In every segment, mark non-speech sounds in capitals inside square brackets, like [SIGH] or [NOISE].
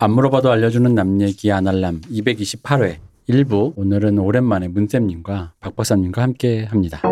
안 물어봐도 알려주는 남 얘기 아날람 228회 1부 오늘은 오랜만에 문쌤님과 박 박사님과 함께 합니다.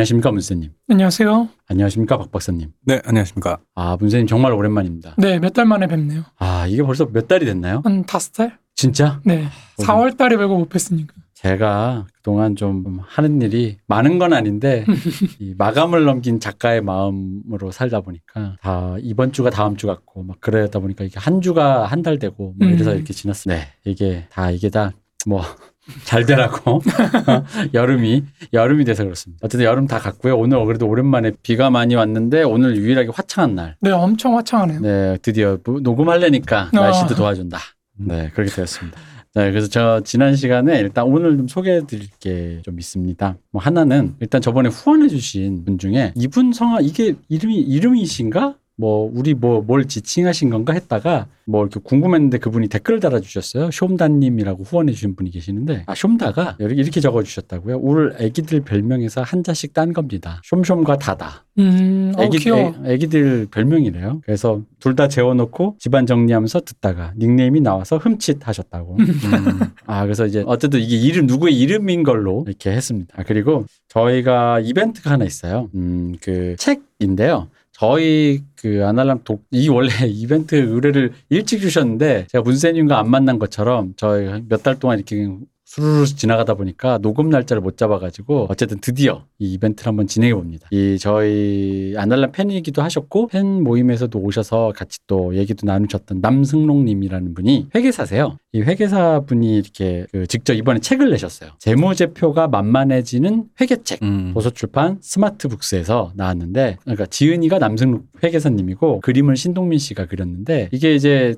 안녕하십니까 문쌤님. 안녕하세요. 안녕하십니까 박 박사님. 네, 안녕하십니까. 아 문쌤님 정말 오랜만입니다. 네, 몇 달 만에 뵙네요. 아 이게 벌써 몇 달이 됐나요? 한 다섯 달? 진짜? 네. 4월 달에 뵈고 못 뵀으니까. 제가 그동안 좀 하는 일이 많은 건 아닌데 [LAUGHS] 이 마감을 넘긴 작가의 마음으로 살다 보니까 다 이번 주가 다음 주 같고 막 그러다 보니까 이게 한 주가 한 달 되고 뭐 이래서 음. 이렇게 지났어요. 네, 이게 다 이게 다 뭐 잘 되라고 [LAUGHS] 여름이 여름이 돼서 그렇습니다. 어쨌든 여름 다 갔고요. 오늘 그래도 오랜만에 비가 많이 왔는데 오늘 유일하게 화창한 날. 네, 엄청 화창하네요. 네, 드디어 뭐 녹음하려니까 아. 날씨도 도와준다. 네, 그렇게 되었습니다. 네, 그래서 저 지난 시간에 일단 오늘 좀 소개해 드릴 게 좀 있습니다. 뭐 하나는 일단 저번에 후원해 주신 분 중에 이분 성함 이게 이름이 이름이신가? 뭐 우리 뭐 뭘 지칭하신 건가 했다가 뭐 이렇게 궁금했는데 그분이 댓글을 달아주셨어요. 숑다님이라고 후원해 주신 분이 계시는데 아 숑다가 이렇게 적어주셨다고요. 울 애기들 별명에서 한 자씩 딴 겁니다. 숑숑과 다다. 음, 어, 애기, 귀여워. 애, 기들 별명이래요. 그래서 둘 다 재워놓고 집안 정리하면서 듣다가 닉네임이 나와서 흠칫 하셨다고. 음. 아, 그래서 이제 어쨌든 이게 이름, 누구의 이름인 걸로 이렇게 했습니다. 아, 그리고 저희가 이벤트가 하나 있어요. 음, 그 책인데요. 저희 그 아날람 독, 이 원래 [LAUGHS] 이벤트 의뢰를 일찍 주셨는데 제가 문세님과 안 만난 것처럼 저희 몇 달 동안 이렇게 수루루 지나가다 보니까 녹음 날짜를 못 잡아가지고 어쨌든 드디어 이 이벤트를 한번 진행해 봅니다. 이 저희 아날람 팬이기도 하셨고 팬 모임에서도 오셔서 같이 또 얘기도 나누셨던 남승롱님이라는 분이 회계사세요. 이 회계사 분이 이렇게 그 직접 이번에 책을 내셨어요. 재무제표가 만만해지는 회계책. 음. 도서출판 스마트북스에서 나왔는데 그러니까 지은이가 남승록 회계사님이고 그림을 신동민 씨가 그렸는데 이게 이제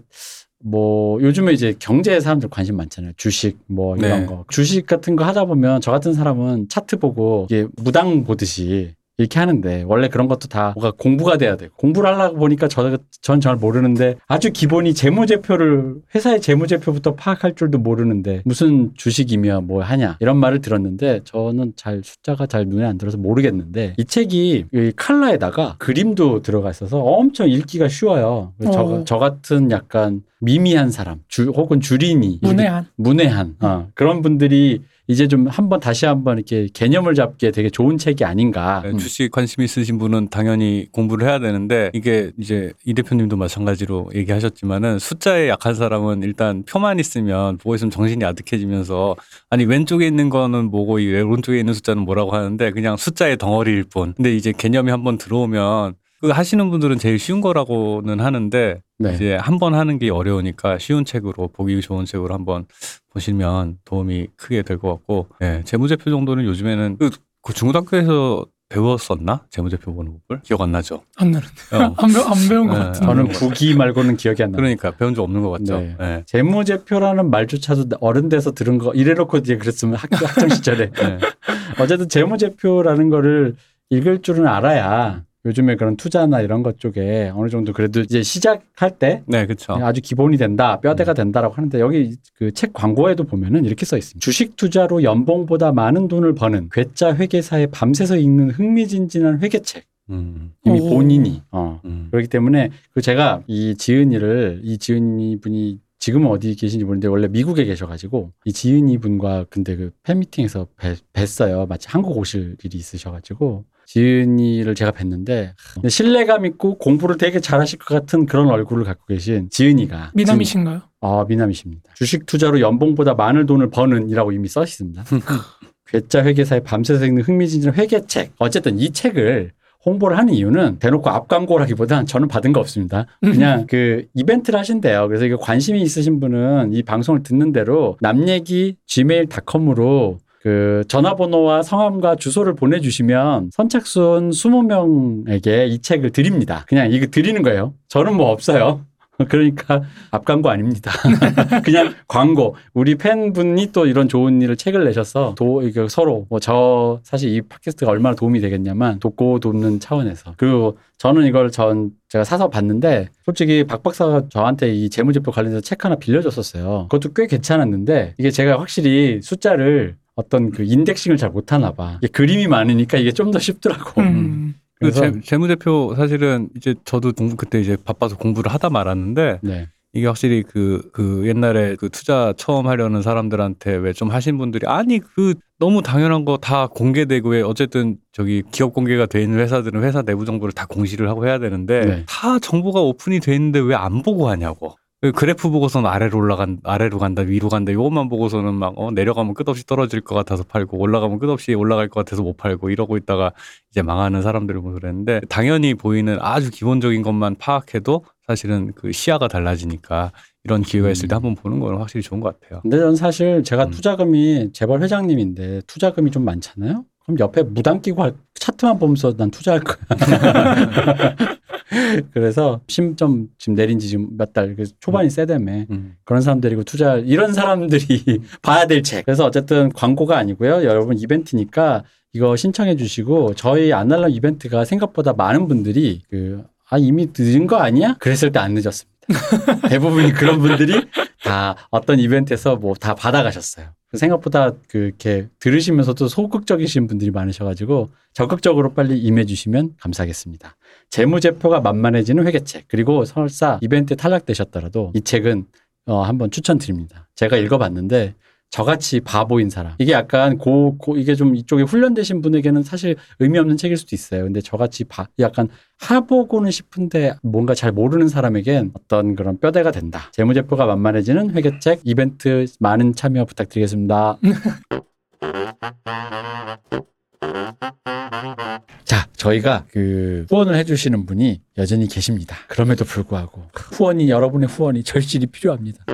뭐 요즘에 이제 경제에 사람들 관심 많잖아요. 주식 뭐 이런 네. 거. 주식 같은 거 하다 보면 저 같은 사람은 차트 보고 이게 무당 보듯이 이렇게 하는데 원래 그런 것도 다 뭐가 공부가 돼야 돼. 공부를 하려고 보니까 저, 전잘 모르는데 아주 기본이 재무제표를 회사의 재무제표부터 파악할 줄도 모르는데 무슨 주식이며 뭐 하냐 이런 말을 들었는데 저는 잘 숫자가 잘 눈에 안 들어서 모르겠는데 이 책이 이 칼라에다가 그림도 들어가 있어서 엄청 읽기가 쉬워요. 저, 어. 저 같은 약간 미미한 사람 주, 혹은 주린이 문외한. 문외한 어, 그런 분들이 이제 좀 한번 다시 한번 이렇게 개념을 잡기에 되게 좋은 책이 아닌가. 네, 음. 주식 관심 있으신 분은 당연히 공부를 해야 되는데 이게 이제 이 대표님도 마찬가지로 얘기하셨지만은 숫자에 약한 사람은 일단 표만 있으면 보고 있으면 정신이 아득해지면서 아니 왼쪽에 있는 거는 뭐고 이 오른쪽에 있는 숫자는 뭐라고 하는데 그냥 숫자의 덩어리일 뿐. 근데 이제 개념이 한번 들어오면 그 하시는 분들은 제일 쉬운 거라고는 하는데 네. 이제 한 번 하는 게 어려우니까 쉬운 책으로 보기 좋은 책으로 한번 보시면 도움이 크게 될 것 같고 예, 재무제표 정도는 요즘에는 그, 그 중고등학교에서 배웠었나 재무제표 보는 법을 기억 안 나죠. 안 나는데. 어. [LAUGHS] 안, 배, 안 배운 것 네. 같은데. 저는 국이 말고는 기억이 안 나요. 그러니까 배운 적 없는 것 같죠. 네. 예. 재무제표라는 말조차도 어른 돼서 들은 거 이래놓고 이제 그랬으면 학교 학창 시절에 예. [LAUGHS] 어쨌든 재무제표라는 거를 읽을 줄은 알아야 요즘에 그런 투자나 이런 것 쪽에 어느 정도 그래도 이제 시작할 때 네, 그렇죠. 아주 기본이 된다, 뼈대가 된다라고 하는데 여기 그 책 광고에도 보면은 이렇게 써 있습니다. 주식 투자로 연봉보다 많은 돈을 버는 괴짜 회계사의 밤새서 읽는 흥미진진한 회계책. 음, 이미 오. 본인이 어. 음. 그렇기 때문에 그 제가 이 지은이를 이 지은이 분이 지금은 어디 계신지 모르는데 원래 미국에 계셔가지고 이 지은이 분과 근데 그 팬미팅에서 뵀, 뵀어요. 마치 한국 오실 일이 있으셔가지고 지은이를 제가 뵀는데 신뢰감 있고 공부를 되게 잘하실 것 같은 그런 얼굴을 갖고 계신 지은이가 미남이신가요? 아 미남이십니다. 주식 투자로 연봉보다 많은 돈을 버는이라고 이미 써 있습니다. [LAUGHS] 괴짜 회계사의 밤새서 읽는 흥미진진한 회계책. 어쨌든 이 책을 홍보를 하는 이유는 대놓고 앞광고라기보단 저는 받은 거 없습니다. 그냥 그 이벤트를 하신대요. 그래서 이거 관심이 있으신 분은 이 방송을 듣는 대로 남 얘기 gmail.com으로 그 전화번호와 성함과 주소를 보내주시면 선착순 20명에게 이 책을 드립니다. 그냥 이거 드리는 거예요. 저는 뭐 없어요. [LAUGHS] 그러니까 앞광고 아닙니다. [LAUGHS] 그냥 광고. 우리 팬분이 또 이런 좋은 일을 책을 내셔서 도 이게 서로 뭐 저 사실 이 팟캐스트가 얼마나 도움이 되겠냐만 돕고 돕는 차원에서 그리고 저는 이걸 전 제가 사서 봤는데 솔직히 박 박사가 저한테 이 재무제표 관련해서 책 하나 빌려줬었어요. 그것도 꽤 괜찮았는데 이게 제가 확실히 숫자를 어떤 그 인덱싱을 잘 못하나 봐. 이게 그림이 많으니까 이게 좀 더 쉽더라고. 음. 그 그래서 재, 재무제표 사실은 이제 저도 공부 그때 이제 바빠서 공부를 하다 말았는데 네. 이게 확실히 그, 그 옛날에 그 투자 처음 하려는 사람들한테 왜 좀 하신 분들이 아니 그 너무 당연한 거 다 공개되고 왜 어쨌든 저기 기업 공개가 돼 있는 회사들은 회사 내부 정보를 다 공시를 하고 해야 되는데 네. 다 정보가 오픈이 돼 있는데 왜 안 보고 하냐고. 그 그래프 보고서는 아래로 올라간 아래로 간다 위로 간다 요것만 보고서는 막 어, 내려가면 끝없이 떨어질 것 같아서 팔고 올라가면 끝없이 올라갈 것 같아서 못 팔고 이러고 있다가 이제 망하는 사람들을 보고 그랬는데 당연히 보이는 아주 기본적인 것만 파악해도 사실은 그 시야가 달라지니까 이런 기회가 있을 때 음. 한번 보는 건 확실히 좋은 것 같아요. 근데 전 사실 제가 음. 투자금이 재벌 회장님인데 투자금이 좀 많잖아요. 그럼 옆에 무당 끼고 할- 차트만 보면서 난 투자할 거야. [LAUGHS] 그래서 심좀 지금 내린 지 지금 몇 달, 초반이 세다며 음. 그런 사람들이고 투자 이런 사람들이 [LAUGHS] 봐야 될 책. 그래서 어쨌든 광고가 아니고요. 여러분 이벤트니까 이거 신청해 주시고 저희 아날람 이벤트가 생각보다 많은 분들이 그 아 이미 늦은 거 아니야? 그랬을 때 안 늦었습니다. [LAUGHS] 대부분이 그런 분들이 다 어떤 이벤트에서 뭐 다 받아가셨어요. 생각보다 그 이렇게 들으시면서도 소극적이신 분들이 많으셔가지고 적극적으로 빨리 임해주시면 감사하겠습니다. 재무제표가 만만해지는 회계책 그리고 설사 이벤트에 탈락되셨더라도 이 책은 어, 한번 추천드립니다. 제가 읽어봤는데 저같이 바보인 사람 이게 약간 고, 고 이게 좀 이쪽에 훈련되신 분에게는 사실 의미 없는 책일 수도 있어요. 근데 저같이 바, 약간 하보고는 싶은데 뭔가 잘 모르는 사람에겐 어떤 그런 뼈대가 된다. 재무제표가 만만해지는 회계책 이벤트 많은 참여 부탁드리겠습니다. [LAUGHS] 자, 저희가 그 후원을 해주시는 분이 여전히 계십니다. 그럼에도 불구하고 후원이 여러분의 후원이 절실히 필요합니다.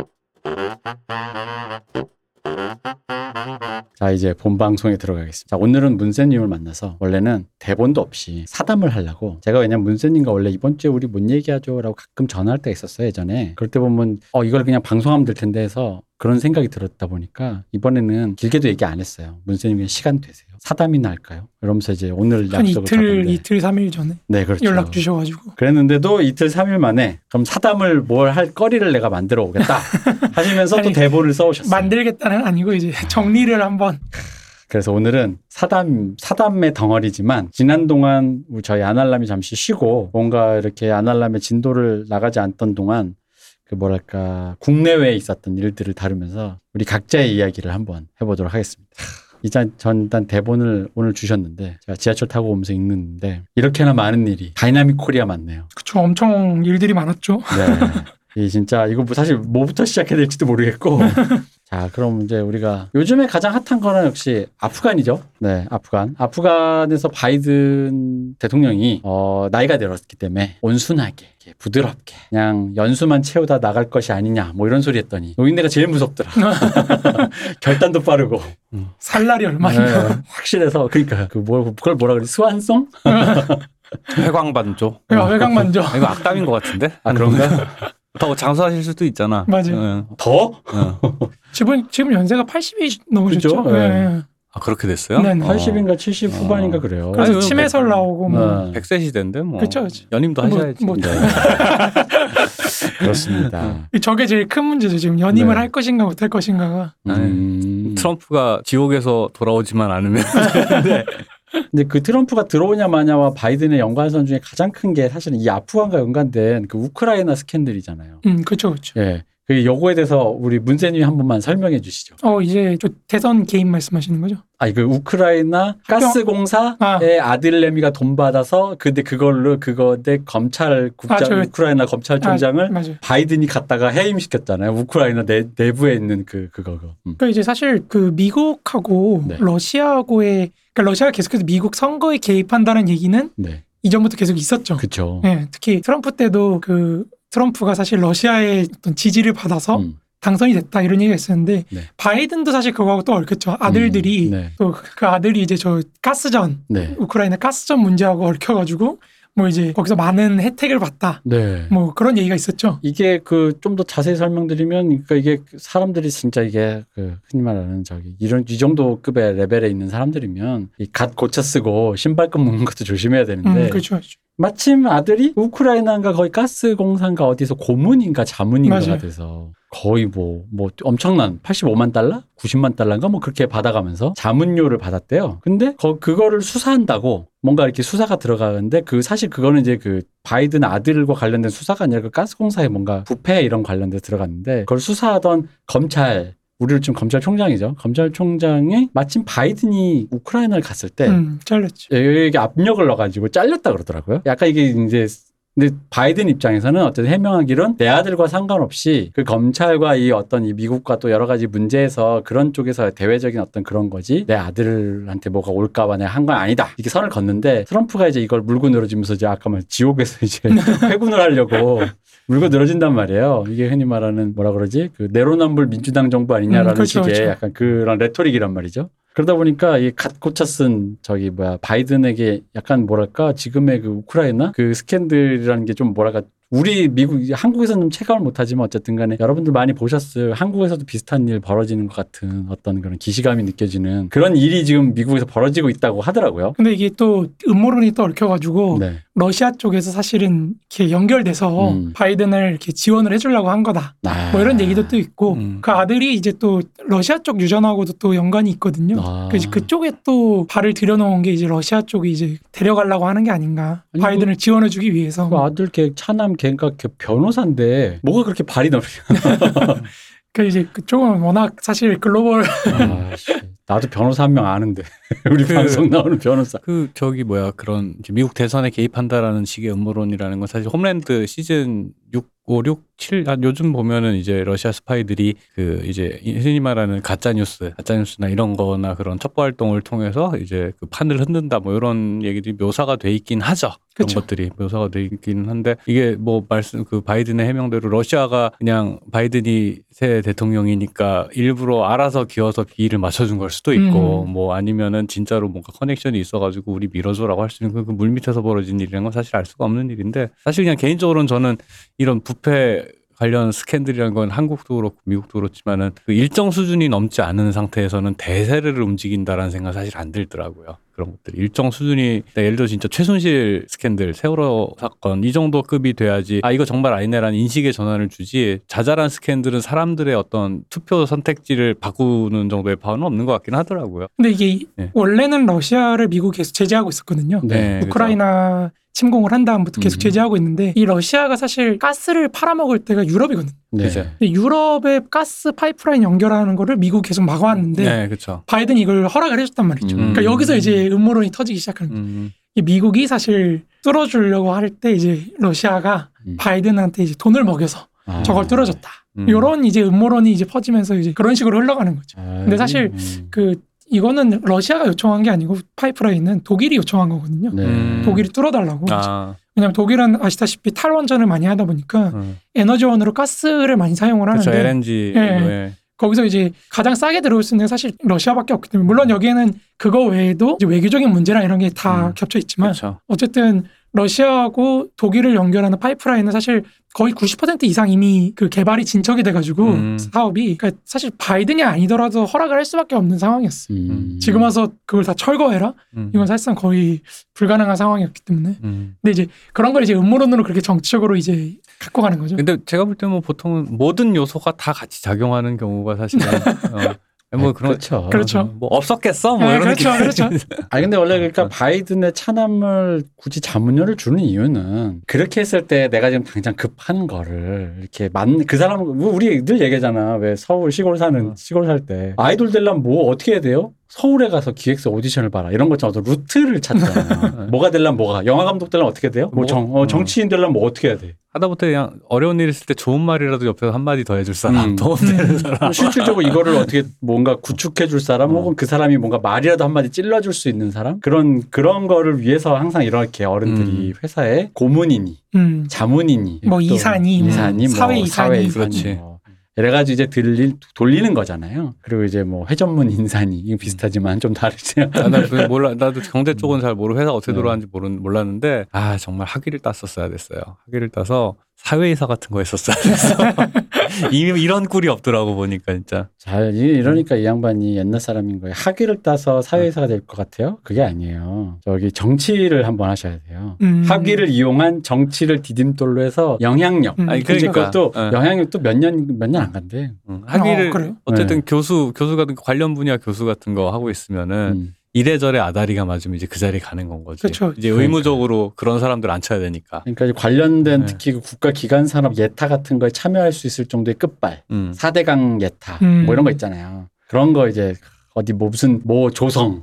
자, 이제 본 방송에 들어가겠습니다. 자, 오늘은 문세님을 만나서 원래는 대본도 없이 사담을 하려고 제가 왜냐면 문세님과 원래 이번 주에 우리 뭔 얘기하죠? 라고 가끔 전화할 때가 있었어요, 예전에. 그럴 때 보면 어, 이걸 그냥 방송하면 될 텐데 해서 그런 생각이 들었다 보니까 이번에는 길게도 얘기 안 했어요. 그냥 시간 되세요. 사담이나 할까요? 이러면서 이제 오늘 한 약속을 이틀 잡았는데. 이틀 삼일 전에 네, 그렇죠. 연락 주셔가지고 그랬는데도 이틀 삼일 만에 그럼 사담을 뭘 할 거리를 내가 만들어 오겠다 [LAUGHS] 하시면서 또 아니, 대본을 써오셨어요. 만들겠다는 아니고 이제 정리를 한번 그래서 오늘은 사담, 사담의 덩어리지만 지난 동안 저희 안알남이 잠시 쉬고 뭔가 이렇게 안알남의 진도를 나가지 않던 동안 그 뭐랄까 국내외에 있었던 일들을 다루면서 우리 각자의 이야기를 한번 해보도록 하겠습니다. 일단 전 일단 대본을 오늘 주셨는데 제가 지하철 타고 오면서 읽는데 이렇게나 많은 일이 dynamic Korea 맞네요. 그쵸 엄청 일들이 많았죠. 네. 이 진짜 이거 뭐 사실 뭐부터 시작해야 될지도 모르겠고. [LAUGHS] 자, 그럼 이제 우리가 요즘에 가장 핫한 거는 역시 아프간이죠. 네, 아프간. 아프간에서 바이든 대통령이 어, 나이가 들었기 때문에 온순하게 이렇게 부드럽게 그냥 연수만 채우다 나갈 것이 아니냐 뭐 이런 소리 했더니 노인네가 제일 무섭더라. [LAUGHS] [LAUGHS] 결단도 빠르고 살 날이 네, 얼마냐. 확실해서 그러니까 그 뭐, 그걸 뭐라 그래 스완송? 회광반조. 만져. 이거 악담인 것 같은데? 아 그런가? 더 장수하실 수도 있잖아. 맞아요. 응, 더? [LAUGHS] 응. 지금 지금 연세가 80이 넘으셨죠. 그죠? 네. 네. 아 그렇게 됐어요? 네, 네. 80인가 70 후반인가 그래요. 그래서 아니, 치매설 뭐- 나오고 뭐. 네. 100세 시대인데 뭐. 그쵸, 그쵸. 연임도 뭐- 하셔야지. 뭐- 네. [LAUGHS] 그렇습니다. 저게 제일 큰 문제죠. 지금 연임을 네. 할 것인가 못 할 것인가가. 음. 트럼프가 지옥에서 돌아오지만 않으면 [LAUGHS] 네. 근데 그 트럼프가 들어오냐 마냐와 바이든의 연관선 중에 가장 큰 게 사실은 이 아프간과 연관된 그 우크라이나 스캔들이잖아요. 음, 그렇죠, 그렇죠. 예. 그 요거에 대해서 우리 문세님이 한 번만 설명해 주시죠. 어, 이제 저 대선 개인 말씀하시는 거죠? 아, 그 우크라이나 가스공사의 아. 아들 내미가 돈 받아서 근데 그걸로 그거대 검찰 국장 아, 저- 우크라이나 검찰총장을 아. 바이든이 갖다가 해임시켰잖아요. 우크라이나 내, 내부에 있는 그 그거. 음. 그러니까 이제 사실 그 미국하고 네. 러시아하고의 그러니까 러시아가 계속해서 미국 선거에 개입한다는 얘기는 네. 이전부터 계속 있었죠. 그쵸. 예, 특히 트럼프 때도 그 트럼프가 사실 러시아의 어떤 지지를 받아서 음, 당선이 됐다 이런 얘기가 있었는데 네. 바이든도 사실 그거하고 또 얽혔죠. 아들들이 음, 네. 또그 아들이 이제 저 가스전 네. 우크라이나 가스전 문제하고 얽혀가지고 뭐 이제 거기서 많은 혜택을 받다 네. 뭐 그런 얘기가 있었죠. 이게 그 좀 더 자세히 설명드리면 그러니까 이게 사람들이 진짜 이게 그 흔히 말하는 저기 이런 이 정도 급의 레벨에 있는 사람들이면 이 갓 고쳐 쓰고 신발끈 묶는 것도 조심해야 되는데 음, 그렇죠. 마침 아들이 우크라이나인가 거의 가스 공사인가 어디서 고문인가 자문인가가 맞아요. 돼서 거의 뭐뭐 엄청난 85만 달러, 90만 달러인가 뭐 그렇게 받아가면서 자문료를 받았대요. 근데 거, 그거를 수사한다고 뭔가 이렇게 수사가 들어가는데 그 사실 그거는 이제 그 바이든 아들과 관련된 수사가 아니라 그 가스 공사에 뭔가 부패 이런 관련돼 들어갔는데 그걸 수사하던 검찰 우리를 지금 검찰총장이죠. 검찰총장이 마침 바이든이 우크라이나를 갔을 때 음, 잘렸죠. 여기 압력을 넣어가지고 잘렸다 그러더라고요. 약간 이게 이제 근데 바이든 입장에서는 어쨌든 해명하기론 내 아들과 상관없이 그 검찰과 이 어떤 이 미국과 또 여러 가지 문제에서 그런 쪽에서 대외적인 어떤 그런 거지 내 아들한테 뭐가 올까봐 내가 한 건 아니다 이렇게 선을 긋는데 트럼프가 이제 이걸 물고 늘어지면서 이제 아까 말 지옥에서 이제 [LAUGHS] 회군을 하려고 물고 늘어진단 말이에요. 이게 흔히 말하는 뭐라 그러지 그 내로남불 민주당 정부 아니냐라는 음, 그렇죠, 식의 그렇죠. 약간 그런 레토릭이란 말이죠. 그러다 보니까 이갓 고쳐 쓴 저기 뭐야 바이든에게 약간 뭐랄까? 지금의 그 우크라이나? 그 스캔들이라는 게 좀 뭐랄까 우리 미국 한국에서는 좀 체감을 못하지만 어쨌든 간에 여러분들 많이 보셨을 한국에서도 비슷한 일 벌어지는 것 같은 어떤 그런 기시감이 느껴지는 그런 일이 지금 미국에서 벌어지고 있다고 하더라고요. 근데 이게 또 음모론이 또 얽혀가지고 네. 러시아 쪽에서 사실은 이렇게 연결돼서 음. 바이든을 이렇게 지원을 해주려고 한 거다. 아. 뭐 이런 얘기도 또 있고 음. 그 아들이 이제 또 러시아 쪽 유전하고도 또 연관이 있거든요. 아. 그래서 그쪽에 또 발을 들여놓은 게 이제 러시아 쪽이 이제 데려가려고 하는 게 아닌가. 아니, 바이든을 지원해주기 위해서. 그 아들 걔 차남 걔가 걔 변호사인데 뭐가 그렇게 발이 넓냐? [LAUGHS] 그 이제 그쪽은 워낙 사실 글로벌 아, 씨. 나도 변호사 한 명 아는데 [LAUGHS] 우리 그- 방송 나오는 변호사. 그 저기 뭐야 그런 미국 대선에 개입한다라는 식의 음모론이라는 건 사실 홈랜드 시즌 6, 5, 6, 7한 요즘 보면은 이제 러시아 스파이들이 그 이제 흔히 말하는 가짜 뉴스, 가짜 뉴스나 이런 거나 그런 첩보 활동을 통해서 이제 그 판을 흔든다 뭐 이런 얘기들이 묘사가 돼 있긴 하죠. 그런 그쵸. 것들이 묘사가 돼 있긴 한데 이게 뭐 말씀 그 바이든의 해명대로 러시아가 그냥 바이든이 새 대통령이니까 일부러 알아서 기어서 비위를 맞춰준 걸 수도 있고 음. 뭐 아니면은 진짜로 뭔가 커넥션이 있어가지고 우리 밀어줘라고 할 수 있는 그 물 밑에서 벌어진 일이라는 건 사실 알 수가 없는 일인데 사실 그냥 개인적으로는 저는 이런 부패 관련 스캔들이라는 건 한국도 그렇고 미국도 그렇지만은 그 일정 수준이 넘지 않은 상태에서는 대세를 움직인다라는 생각 사실 안 들더라고요. 그런 것들이 일정 수준이 그러니까 예를 들어 진짜 최순실 스캔들, 세월호 사건 이 정도 급이 돼야지 아 이거 정말 아니네라는 인식의 전환을 주지 자잘한 스캔들은 사람들의 어떤 투표 선택지를 바꾸는 정도의 파워는 없는 것 같긴 하더라고요. 근데 이게 네. 원래는 러시아를 미국이 계속 제재하고 있었거든요. 네. 우크라이나 침공을 한 다음부터 계속 음. 제재하고 있는데 이 러시아가 사실 가스를 팔아먹을 때가 유럽이거든요. 네. 그죠. 근데 유럽의 가스 파이프라인 연결하는 거를 미국 계속 막아왔는데 네, 그렇죠. 바이든이 이걸 허락을 해줬단 말이죠. 음. 그러니까 여기서 이제 음모론이 터지기 시작하는 거예요. 음, 이 미국이 사실 뚫어주려고 할 때 이제 러시아가 음. 바이든한테 이제 돈을 먹여서 아. 저걸 뚫어줬다. 음. 이런 이제 음모론이 이제 퍼지면서 이제 그런 식으로 흘러가는 거죠. 아, 근데 사실 음. 그 이거는 러시아가 요청한 게 아니고 파이프라인은 독일이 요청한 거거든요. 네. 음. 독일이 뚫어달라고. 아, 왜냐하면 독일은 아시다시피 탈원전을 많이 하다 보니까 음. 에너지원으로 가스를 많이 사용을 하는데 그렇죠. LNG. 예. 예. 거기서 이제 가장 싸게 들어올 수 있는 게 사실 러시아밖에 없기 때문에 물론 여기에는 그거 외에도 이제 외교적인 문제랑 이런 게다 음. 겹쳐 있지만 그렇죠. 어쨌든 러시아하고 독일을 연결하는 파이프라인은 사실 거의 90% 이상 이미 그 개발이 진척이 돼가지고 음. 사업이 그러니까 사실 바이든이 아니더라도 허락을 할 수밖에 없는 상황이었어요. 음. 지금 와서 그걸 다 철거해라? 음. 이건 사실상 거의 불가능한 상황이었기 때문에. 음. 근데 이제 그런 걸 이제 음모론으로 그렇게 정치적으로 이제 갖고 가는 거죠. 근데 제가 볼 때는 뭐 보통은 모든 요소가 다 같이 작용하는 경우가 사실은 [LAUGHS] 어, 뭐 그런 그렇죠. 그렇죠. 뭐 없었겠어 뭐 네, 이런 그렇죠, 느낌. 그렇죠. [LAUGHS] 아니 근데 원래 그러니까 바이든의 차남을 굳이 자문료를 주는 이유는 그렇게 했을 때 내가 지금 당장 급한 거를 이렇게 만 그 사람 뭐 우리 늘 얘기하잖아 왜 서울 시골 사는 어. 시골 살 때 아이돌 되려면 뭐 어떻게 해야 돼요? 서울에 가서 기획사 오디션을 봐라 이런 것처럼 어떤 루트를 찾잖아요. [LAUGHS] 뭐가 되려면 뭐가 영화 감독 되려면 어떻게 돼요? 뭐 뭐, 정, 어, 음. 정치인 되려면 뭐 어떻게 해야 돼? 하다못해 그냥 어려운 일 있을 때 좋은 말이라도 옆에서 한마디 더 해줄 사람, 음. 도움 되는 사람. 실질적으로 이거를 어떻게 뭔가 구축해 줄 사람 음. 혹은 그 사람이 뭔가 말이라도 한마디 찔러줄 수 있는 사람 그런 그런 거를 위해서 항상 이렇게 어른들이 회사에 고문이니 음. 자문이니 뭐또 이사니, 뭐 이사니 뭐 사회 이사니. 사회 이사니 그렇지. 뭐 이래가지고 이제 들릴 돌리는 거잖아요. 그리고 이제 뭐 회전문 인사니 이거 비슷하지만 좀 다르죠. 아, 나 그게 몰라. [LAUGHS] 나도 경제 쪽은 잘 모르고 회사 어떻게 네. 돌아가는지 모르, 몰랐는데 아 정말 학위를 땄었어야 됐어요. 학위를 따서 사회이사 같은 거 했었어야 됐어. 이미 이런 꿀이 없더라고 보니까 진짜. 잘 이- 이러니까 이 양반이 옛날 사람인 거예요. 학위를 따서 사회이사가 될 것 같아요? 그게 아니에요. 저기 정치를 한번 하셔야 돼요. 음. 학위를 이용한 정치를 디딤돌로 해서 영향력. 음. 아니 그러니까 그것도 예. 영향력도 몇 년 몇 년 안 간대. 응. 학위를 어? 어쨌든 네. 교수 교수 같은 거, 관련 분야 교수 같은 거 하고 있으면은 음. 이래저래 아다리가 맞으면 이제 그 자리에 가는 건 거지. 그쵸. 이제 그러니까. 의무적으로 그런 사람들 앉혀야 되니까. 그러니까 이제 관련된 네. 특히 그 국가 기관 산업 예타 같은 거에 참여할 수 있을 정도의 끝발. 음. 4대강 예타 음. 뭐 이런 거 있잖아요. 그런 거 이제 어디 뭐 무슨 뭐 조성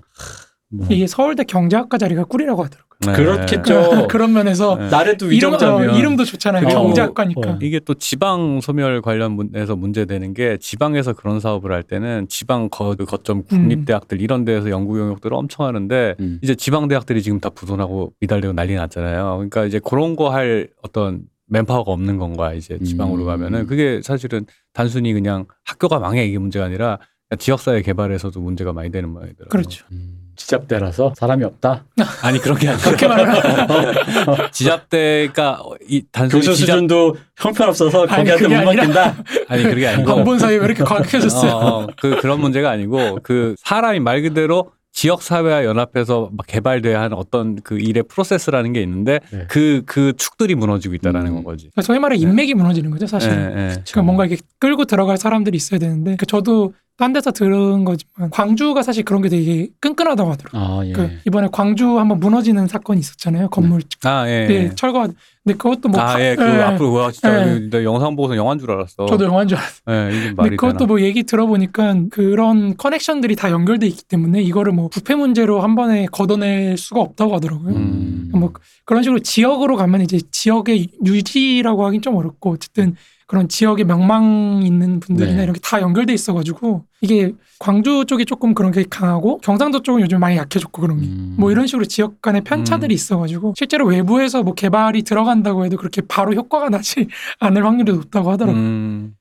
뭐 이게 서울대 경제학과 자리가 꿀이라고 하더라고요. 네. 그렇겠죠. [LAUGHS] 그런 면에서 네. 나래도 이름, 어, 위정자면 이름도 좋잖아요. 경제학과니까. 어. 이게 또 지방 소멸 관련해서 문제되는 게 지방에서 그런 사업을 할 때는 지방 거, 그 거점 국립대학들 이런 데에서 연구 용역들을 엄청 하는데 음. 이제 지방 대학들이 지금 다 부도나고 미달되고 난리 났잖아요. 그러니까 이제 그런 거 할 어떤 맨파워가 없는 건가 이제 지방으로 음. 가면은 그게 사실은 단순히 그냥 학교가 망해 이게 문제가 아니라 지역사회 개발에서도 문제가 많이 되는 모양이더라고요. 그렇죠. 음, 지잡대라서 사람이 없다. [LAUGHS] 아니 그런 게 아니라 그렇게 말을 [LAUGHS] 지잡대가 이 단순히 교수 지잡 수준도 형편없어서 거기한테 못 맡긴다. 아니 그게 아니고 방본 사이 왜 이렇게 과학해졌어요? [LAUGHS] 어, 어, 그 그런 문제가 아니고 그 사람이 말 그대로 지역 사회와 연합해서 막 개발돼야 하는 어떤 그 일의 프로세스라는 게 있는데 네. 그그 축들이 무너지고 있다라는 음. 건 거지. 소위 말해 인맥이 무너지는 거죠, 사실은. 예, 예. 그러니까 뭔가 이렇게 끌고 들어갈 사람들이 있어야 되는데 그 저도 딴 데서 들은 거지만 광주가 사실 그런 게 되게 끈끈하다고 하더라고요. 아 예. 그 이번에 광주 한번 무너지는 사건이 있었잖아요. 건물 아 예. 네, 예. 철거. 근데 그것도 뭐아 가- 예. 그 예, 앞으로 와 진짜 예. 나 영상 보고서 영화인 줄 알았어. 저도 영화인 줄 알았어요. 예, 이게 근데 말이 그것도 되나? 뭐 얘기 들어보니까 그런 커넥션들이 다 연결돼 있기 때문에 이거를 뭐 부패 문제로 한 번에 걷어낼 수가 없다고 하더라고요. 음. 뭐 그런 식으로 지역으로 가면 이제 지역의 유지라고 하긴 좀 어렵고 어쨌든 그런 지역에 명망 있는 분들이나 네. 이런 게 다 연결돼 있어가지고 이게 광주 쪽이 조금 그런 게 강하고 경상도 쪽은 요즘 많이 약해졌고 그런 게. 음. 뭐 이런 식으로 지역 간의 편차들이 있어가지고 실제로 외부에서 뭐 개발이 들어간다고 해도 그렇게 바로 효과가 나지 [LAUGHS] 않을 확률이 높다고 하더라고요. 음.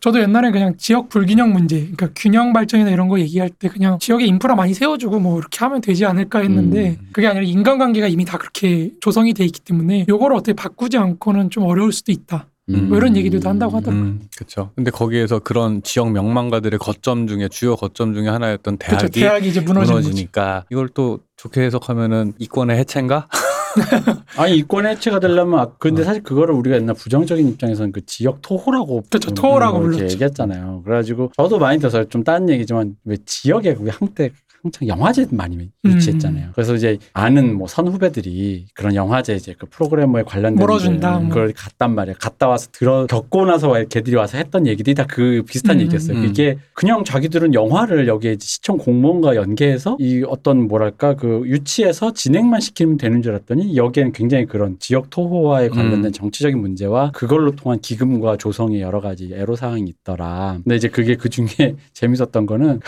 저도 옛날에 그냥 지역 불균형 문제, 그러니까 균형 발전이나 이런 거 얘기할 때 그냥 지역에 인프라 많이 세워주고 뭐 이렇게 하면 되지 않을까 했는데 음. 그게 아니라 인간관계가 이미 다 그렇게 조성이 돼 있기 때문에 요거를 어떻게 바꾸지 않고는 좀 어려울 수도 있다. 뭐 이런 얘기들도 한다고 하더라고요. 음, 그렇죠. 근데 거기에서 그런 지역 명망가들의 거점 중에 주요 거점 중에 하나였던 대학이 그렇죠. 대학이 이제 거지. 무너지니까 이걸 또 좋게 해석하면은 이권의 해체인가? [LAUGHS] 아니 이권 해체가 되려면 아, 근데 어. 사실 그거를 우리가 옛날 부정적인 입장에서는 그 지역 토호라고 그렇죠. 부- 토호라고 이렇게 불렀죠. 얘기했잖아요. 그래가지고 저도 많이 들어서 좀딴 얘기지만 왜 지역에 우리 한때 한창 영화제 많이 음. 위치했잖아요. 그래서 이제 아는 뭐 선후배들이 그런 영화제 이제 그 프로그래머에 관련된 몰아준다, 뭐. 그걸 갔단 말이에요. 갔다 와서 들어 겪고 나서 와- 걔들이 와서 했던 얘기들이 다 그 비슷한 음. 얘기였어요. 음. 이게 그냥 자기들은 영화를 여기에 시청 공무원과 연계해서 이 어떤 뭐랄까 그 유치해서 진행만 시키면 되는 줄 알았더니 여기에는 굉장히 그런 지역 토호와에 관련된 음. 정치적인 문제와 그걸로 통한 기금과 조성의 여러 가지 애로 사항이 있더라. 근데 이제 그게 그 중에 [LAUGHS] 재밌었던 거는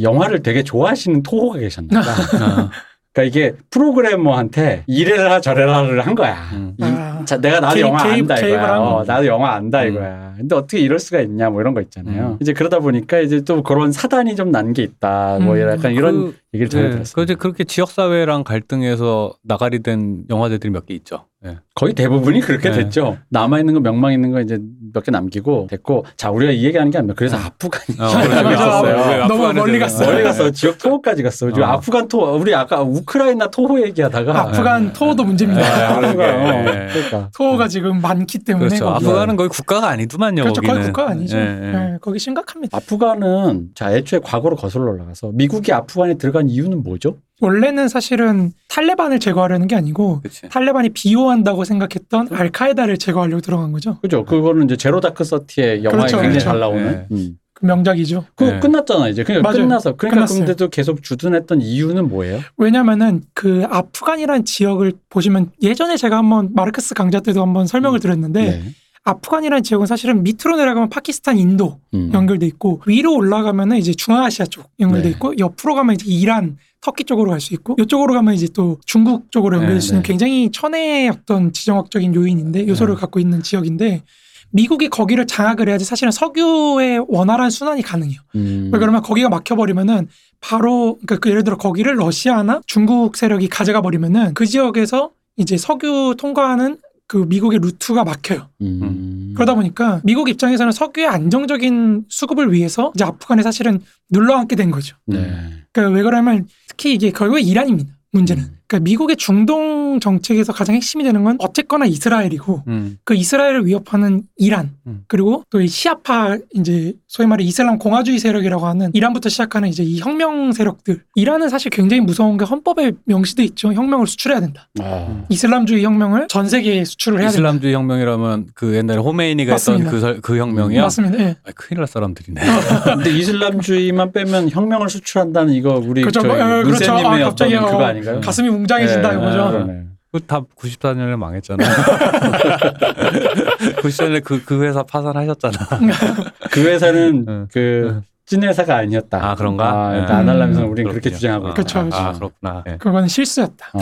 영화를 되게 좋아하시는 토호가 계셨나 봐. 아, [LAUGHS] 그러니까 이게 프로그래머한테 이래라 저래라를 한 거야. 음. 이- 아. 자, 내가 나도 개입, 영화 개입, 안다 개입을 이거야. 한 어. 나도 영화 안다 음. 이거야. 근데 어떻게 이럴 수가 있냐 뭐 이런 거 있잖아요. 음. 이제 그러다 보니까 이제 또 그런 사단이 좀 난 게 있다. 뭐 음. 약간 이런 그, 얘기를 네, 전해 들었어요. 그 이제 그렇게 지역 사회랑 갈등해서 나가리 된 영화제들이 몇 개 있죠. 예. 거의 대부분이 그렇게 네. 됐죠. 남아 있는 거 명망 있는 거 이제 몇 개 남기고 됐고. 자 우리가 이 얘기하는 게 아니라 그래서 네. 아프간이 어, [LAUGHS] 너무 멀리 갔어요. 멀리 갔어. 지역 토호까지 갔어. 지금 어. 아프간 토호. 우리 아까 우크라이나 토호 얘기하다가 아프간 토호도 문제입니다. 네, 아프간 네. 그러니까 토호가 지금 많기 때문에 그렇죠. 아프간은 거의 국가가 아니더만요. 그렇죠. 거의 거기는. 국가 아니죠. 예, 예. 네, 거기 심각합니다. 아프간은 자 애초에 과거로 거슬러 올라가서 미국이 아프간에 들어간 이유는 뭐죠? 원래는 사실은 탈레반을 제거하려는 게 아니고 그치. 탈레반이 비호한다고 생각했던 알카에다를 제거하려고 들어간 거죠. 그죠? 그거는 이제 제로 다크 서티의 영화에 그렇죠, 굉장히 그렇죠. 잘 나오는. 네. 음. 그 명작이죠. 그거 네. 끝났잖아 이제. 그러니까 맞아요. 끝나서. 그러니까 끝났어요. 근데도 계속 주둔했던 이유는 뭐예요? 왜냐면은 그 아프간이라는 지역을 보시면 예전에 제가 한번 마르크스 강좌 때도 한번 설명을 드렸는데 아프간이라는 지역은 사실은 밑으로 내려가면 파키스탄, 인도 음. 연결돼 있고 위로 올라가면은 이제 중앙아시아 쪽 연결돼 네. 있고 옆으로 가면 이제 이란, 터키 쪽으로 갈 수 있고 이쪽으로 가면 이제 또 중국 쪽으로 연결될 네, 수 있는 네. 굉장히 천혜의 어떤 지정학적인 요인인데 요소를 네. 갖고 있는 지역인데 미국이 거기를 장악을 해야지 사실은 석유의 원활한 순환이 가능해요. 음. 왜 그러면 거기가 막혀버리면은 바로 그러니까 그 예를 들어 거기를 러시아나 중국 세력이 가져가 버리면은 그 지역에서 이제 석유 통과하는 그 미국의 루트가 막혀요. 음. 그러다 보니까 미국 입장에서는 석유의 안정적인 수급을 위해서 이제 아프간에 사실은 눌러앉게 된 거죠. 네. 그러니까 왜 그러냐면 특히 이게 결국에 이란입니다. 문제는. 음. 그러니까 미국의 중동 정책에서 가장 핵심이 되는 건 어쨌거나 이스라엘이고 음. 그 이스라엘을 위협하는 이란 음. 그리고 또 이 시아파 이제 소위 말해 이슬람 공화주의 세력이라고 하는 이란부터 시작하는 이제 이 혁명 세력들 이란은 사실 굉장히 무서운 게 헌법에 명시돼 있죠 혁명을 수출해야 된다 아. 이슬람주의 혁명을 전 세계에 수출을 해야 된다 이슬람주의 혁명이라면 그 옛날에 호메이니가 맞습니다. 했던 그, 설- 그 혁명이야. 맞습니다 예. 아, 큰일 날 사람들이네. [LAUGHS] 근데 이슬람주의만 빼면 혁명을 수출한다는 이거 우리 그렇죠. 저희 어, 그렇죠. 아, 어떤 갑자기 어, 그거 아닌가요? 가슴이 웅장해진다 네, 이거죠 그러네. 그다 94년에 망했잖아. [LAUGHS] 94년에 그, 그 회사 파산하셨잖아. [LAUGHS] 그 회사는 응. 그 찐 회사가 아니었다. 아, 그런가? 아, 네. 안 하려면서 우리는 그렇군요. 그렇게 주장하고 아, 있다. 그렇죠, 아. 그렇구나. 네. 그건 실수였다 어.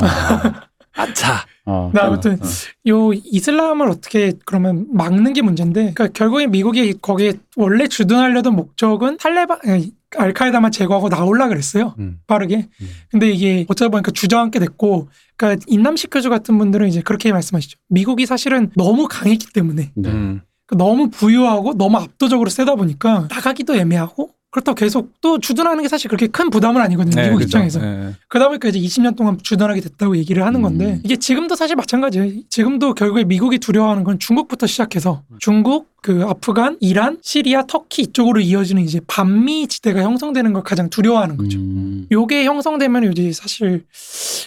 아차. 어. 나 아무튼 어. 요 이슬람을 어떻게 그러면 막는 게 문제인데 그러니까 결국에 미국이 거기에 원래 주둔하려던 목적은 탈레반 아니, 알카에다만 제거하고 나올라 그랬어요 음. 빠르게 음. 근데 이게 어쩌다 보니까 주저앉게 됐고 그러니까 인남식 교수 같은 분들은 이제 그렇게 말씀하시죠 미국이 사실은 너무 강했기 때문에 네. 음. 그러니까 너무 부유하고 너무 압도적으로 세다 보니까 나가기도 애매하고 그렇다고 계속 또 주둔하는 게 사실 그렇게 큰 부담은 아니거든요 네, 미국 그죠. 입장에서 네. 그러다 보니까 이제 20년 동안 주둔하게 됐다고 얘기를 하는 건데 음. 이게 지금도 사실 마찬가지예요. 지금도 결국에 미국이 두려워하는 건 중국부터 시작해서 중국, 그 아프간, 이란, 시리아, 터키 이쪽으로 이어지는 이제 반미 지대가 형성되는 걸 가장 두려워하는 거죠. 음. 요게 형성되면 이제 사실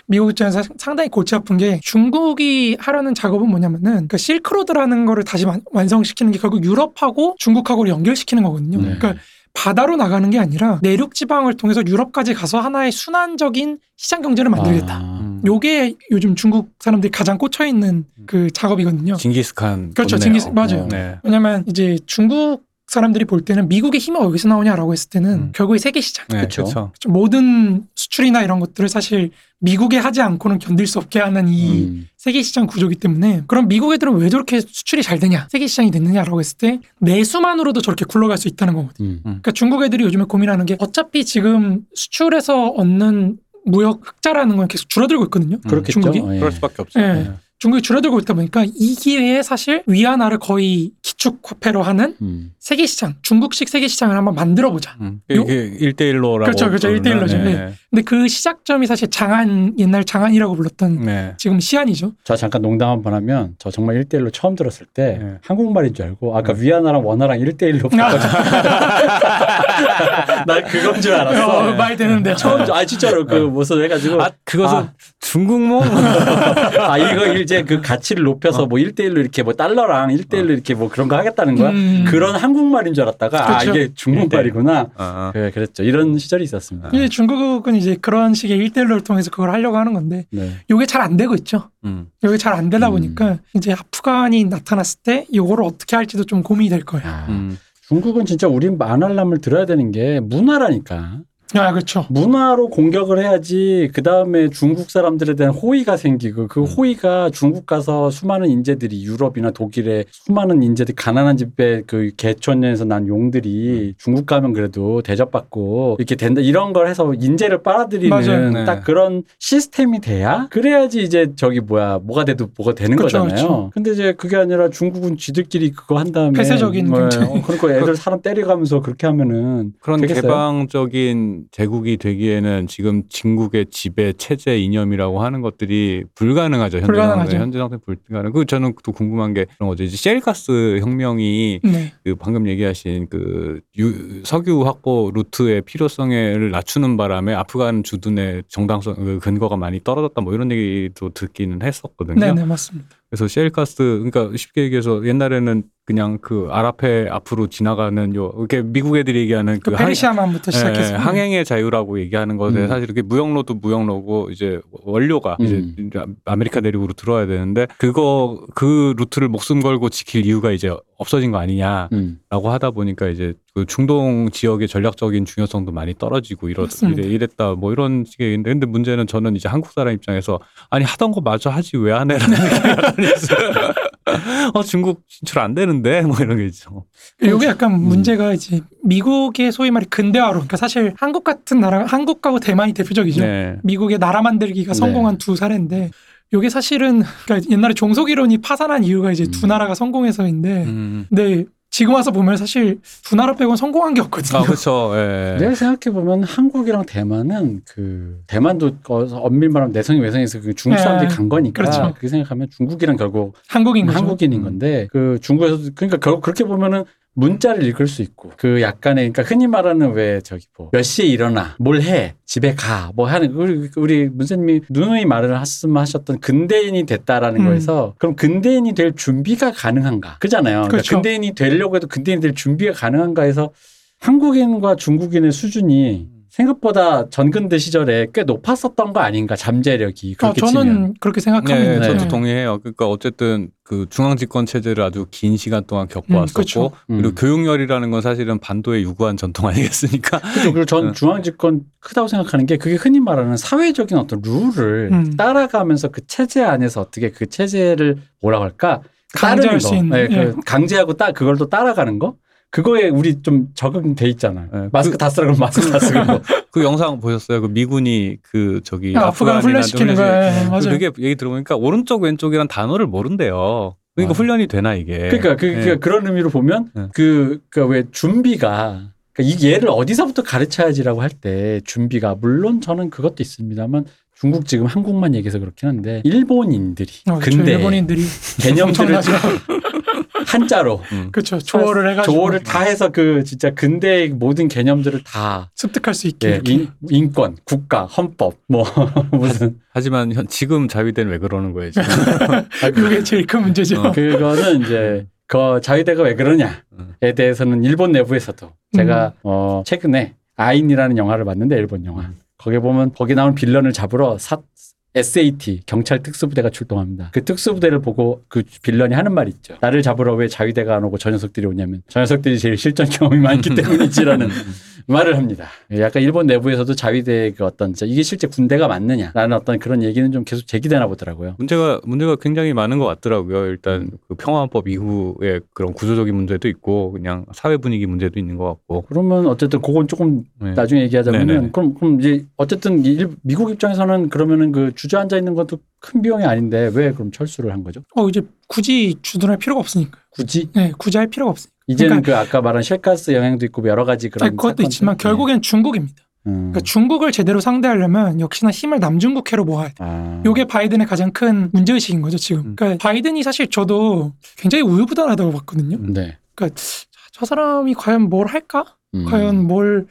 미국 입장에서 사- 상당히 골치 아픈 게 중국이 하려는 작업은 뭐냐면은 그 실크로드라는 거를 다시 완- 완성시키는 게 결국 유럽하고 중국하고를 연결시키는 거거든요. 네. 그러니까 바다로 나가는 게 아니라 내륙 지방을 통해서 유럽까지 가서 하나의 순환적인 시장 경제를 만들겠다. 아. 음. 요게 요즘 중국 사람들이 가장 꽂혀 있는 그 작업이거든요. 징기스칸. 그렇죠. 징기스- 맞아요. 어, 네. 왜냐면 이제 중국 사람들이 볼 때는 미국의 힘이 어디서 나오냐라고 했을 때는 음. 결국에 세계 시장. 네. 그렇죠. 모든 수출이나 이런 것들을 사실 미국에 하지 않고는 견딜 수 없게 하는 이 음. 세계 시장 구조기 때문에 그럼 미국 애들은 왜 저렇게 수출이 잘 되냐 세계 시장이 됐느냐라고 했을 때 내수만으로도 저렇게 굴러갈 수 있다는 거거든요. 음. 그러니까 중국 애들이 요즘에 고민하는 게 어차피 지금 수출에서 얻는 무역 흑자라는 건 계속 줄어들고 있거든요. 그렇겠죠. 중국이? 예. 그럴 수밖에 없죠. 예. 네. 중국이 줄어들고 있다 보니까 이 기회에 사실 위안화를 거의 기축 화폐로 하는 음. 세계 시장, 중국식 세계 시장을 한번 만들어 보자. 음. 이게 1대1로라고. 그렇죠, 그렇죠. 1대1로 죠. 네. 근데 그 시작점이 사실 장안 옛날 장안이라고 불렀던 네. 지금 시안이죠. 저 잠깐 농담 한번 하면 저 정말 1대1로 처음 들었을 때 네. 한국말인 줄 알고 아까 위안화랑 원화랑 1대1로 바꿔줘. [LAUGHS] 나 그건 줄 알았어. 어, 말 되는데요. 처음 아 진짜로 그 무슨 해 가지고 아, 그것은 아. 중국몽? [LAUGHS] 아 이거 이제 그 가치를 높여서 뭐 1대1로 이렇게 뭐 달러랑 1대1로 이렇게 뭐 그런 거 하겠다는 거야. 음. 그런 한국말인 줄 알았다가 아 그렇죠. 이게 중국말이구나. 아, 그 그랬죠. 이런 시절이 있었습니다. 이제 중국은 이제 그런 식의 일대일로를 통해서 그걸 하려고 하는 건데 네. 요게 잘 안 되고 있죠. 음. 요게 잘 안 되다 음. 보니까 이제 아프간이 나타났을 때 요거를 어떻게 할지도 좀 고민이 될 거예요. 아, 음. 중국은 진짜 우리 만알람을 들어야 되는 게 문화라니까. 아 그렇죠. 문화로 공격을 해야지 그 다음에 중국 사람들에 대한 호의가 생기고 그 음. 호의가 중국 가서 수많은 인재들이 유럽이나 독일에 수많은 인재들 가난한 집에 그 개천에서 난 용들이 음. 중국 가면 그래도 대접받고 이렇게 된다 이런 걸 해서 인재를 빨아들이는. 네. 딱 그런 시스템이 돼야 그래야지 이제 저기 뭐야 뭐가 돼도 뭐가 되는 그렇죠, 거잖아요. 그렇죠. 근데 이제 그게 아니라 중국은 지들끼리 그거 한 다음에 폐쇄적인 뭐, 경제. 어, 그러니까 애들 사람 때려가면서 그렇게 하면은 그런 되겠어요? 개방적인 제국이 되기에는 지금 중국의 지배 체제 이념이라고 하는 것들이 불가능하죠. 현재 불가능하죠. 상태, 현재 상태 불가능. 그 저는 또 궁금한 게 그런 거죠. 이제 셰일가스 혁명이 네. 그 방금 얘기하신 그 유- 석유 확보 루트의 필요성을 낮추는 바람에 아프간 주둔의 정당성 그 근거가 많이 떨어졌다 뭐 이런 얘기도 듣기는 했었거든요. 네, 네, 맞습니다. 그래서 셰일가스 그러니까 쉽게 얘기해서 옛날에는 그냥 그 아랍해 앞으로 지나가는 요 이렇게 미국 애들이 얘기하는 그그 항- 페르시아만부터 예, 시작해서 항행의 자유라고 얘기하는 것에 음. 사실 이게 무역로도 무역로고 이제 원료가 이제 음. 아메리카 대륙으로 들어와야 되는데 그거 그 루트를 목숨 걸고 지킬 이유가 이제 없어진 거 아니냐라고 음. 하다 보니까 이제 그 중동 지역의 전략적인 중요성도 많이 떨어지고 이러. 이래, 이랬다 뭐 이런 식의 얘기인데 근데 문제는 저는 이제 한국 사람 입장에서 아니 하던 거 마저 하지 왜 안 해라는 [LAUGHS] 게 있어요. 어 중국 진출 안 되는데 뭐 이런 게 있죠. 이게 약간 음. 문제가 이제 미국의 소위 말해 근대화로 그러니까 사실 한국 같은 나라 한국하고 대만이 대표적이죠. 네. 미국의 나라 만들기가 네. 성공한 두 사례인데 요게 사실은 그러니까 옛날에 종속 이론이 파산한 이유가 이제 두 음. 나라가 성공해서인데 음. 근데 지금 와서 보면 사실 두 나라 빼고는 성공한 게 없거든요. 아 그렇죠. 예. [LAUGHS] 내가 생각해 보면 한국이랑 대만은 그 대만도 어, 엄밀 말하면 내성이 외성에서 그 중국 사람들이 네. 간 거니까 그렇죠. 그 생각하면 중국이랑 결국 한국인 거죠. 한국인인 음. 건데 그 중국에서도 그러니까 결국 그렇게 보면은 문자를 읽을 수 있고 그 약간의 그러니까 흔히 말하는 왜 저기 뭐 몇 시에 일어나 뭘 해 집에 가 뭐 하는 우리 우리 문세님이 누누이 말을 말씀하셨던 근대인이 됐다라는 음. 거에서 그럼 근대인이 될 준비가 가능한가 그잖아요. 그러니까 그렇죠. 근대인이 되려고 해도 근대인이 될 준비가 가능한가 해서 한국인과 중국인의 수준이 생각보다 전근대 시절에 꽤 높았었던 거 아닌가 잠재력이 어, 그렇게 저는 치면 그렇게 네, 생각합니다. 저도 네. 동의해요. 그러니까 어쨌든 그 중앙 집권 체제를 아주 긴 시간 동안 음, 왔었고 그렇죠. 그리고 음. 교육열이라는 건 사실은 반도의 유구한 전통 아니겠습니까? 그렇죠. 그리고 전 네. 중앙 집권 크다고 생각하는 게 그게 흔히 말하는 사회적인 어떤 룰을 음. 따라가면서 그 체제 안에서 어떻게 그 체제를 뭐라고 할까 강제할 수 거. 있는, 네, 그 예. 강제하고 따 그걸 또 따라가는 거. 그거에 우리 좀 적응돼 있잖아요. 네, 마스크 그- 다 쓰라 그러면 마스크 다 쓰고. [LAUGHS] 그 영상 보셨어요? 그 미군이 그 저기 아, 아프간 훈련시키는 훈련시- 거예요. 예, 맞아요. 그게 얘기 들어보니까 오른쪽 왼쪽이란 단어를 모른대요. 그러니까 아. 훈련이 되나 이게? 그러니까 그, 예. 그, 런 의미로 보면 네. 그그왜 준비가 그러니까 이 얘를 어디서부터 가르쳐야지라고 할 때 준비가 물론 저는 그것도 있습니다만 중국 지금 한국만 얘기해서 그렇긴 한데 일본인들이 어. 근데 일본인들이 개념들을. [LAUGHS] 한자로 음. 그렇죠. 조어를 해가지고 조어를 다 해서 그 진짜 근대의 모든 개념들을 다 습득할 수 있게 예. 인, 인권, 국가, 헌법 뭐 [LAUGHS] 무슨 하지만 현- 지금 자위대는 왜 그러는 거예요? 지금? 아, [LAUGHS] 그게 제일 큰 문제죠. 어. 그거는 이제 그 자위대가 왜 그러냐에 음. 대해서는 일본 내부에서도 제가 어 최근에 아인이라는 영화를 봤는데 일본 영화 거기 보면 거기 나오는 빌런을 잡으러 사, SAT 경찰 특수부대가 출동합니다. 그 특수부대를 보고 그 빌런이 하는 말이 있죠. 나를 잡으러 왜 자위대가 안 오고 저 녀석들이 오냐면 저 녀석들이 제일 실전 경험이 많기 [LAUGHS] 때문이지라는 [LAUGHS] 말을 합니다. 약간 일본 내부에서도 자위대의 그 어떤 이게 실제 군대가 맞느냐라는 어떤 그런 얘기는 좀 계속 제기되나 보더라고요. 문제가 문제가 굉장히 많은 것 같더라고요. 일단 그 평화헌법 이후에 그런 구조적인 문제도 있고 그냥 사회 분위기 문제도 있는 것 같고. 그러면 어쨌든 그건 조금 네. 나중에 얘기하자면은 네네네. 그럼 그럼 이제 어쨌든 일, 미국 입장에서는 그러면은 그 주저앉아 있는 것도 큰 비용이 아닌데 왜 그럼 철수를 한 거죠? 어 이제 굳이 주둔할 필요가 없으니까. 굳이 네, 굳이 할 필요가 없으니까. 이제는 그 아까 말한 쉘가스 영향도 있고 여러 가지 그런 아니, 그것도. 있지만 네. 결국엔 중국입니다. 음. 그러니까 중국을 제대로 상대하려면 역시나 힘을 남중국해로 모아야 돼. 아. 요게 바이든의 가장 큰 문제의식인 거죠, 지금. 음. 그러니까 바이든이 사실 저도 굉장히 우유부단하다고 봤거든요. 네. 저 사람이 과연 뭘 할까? 음. 과연 뭘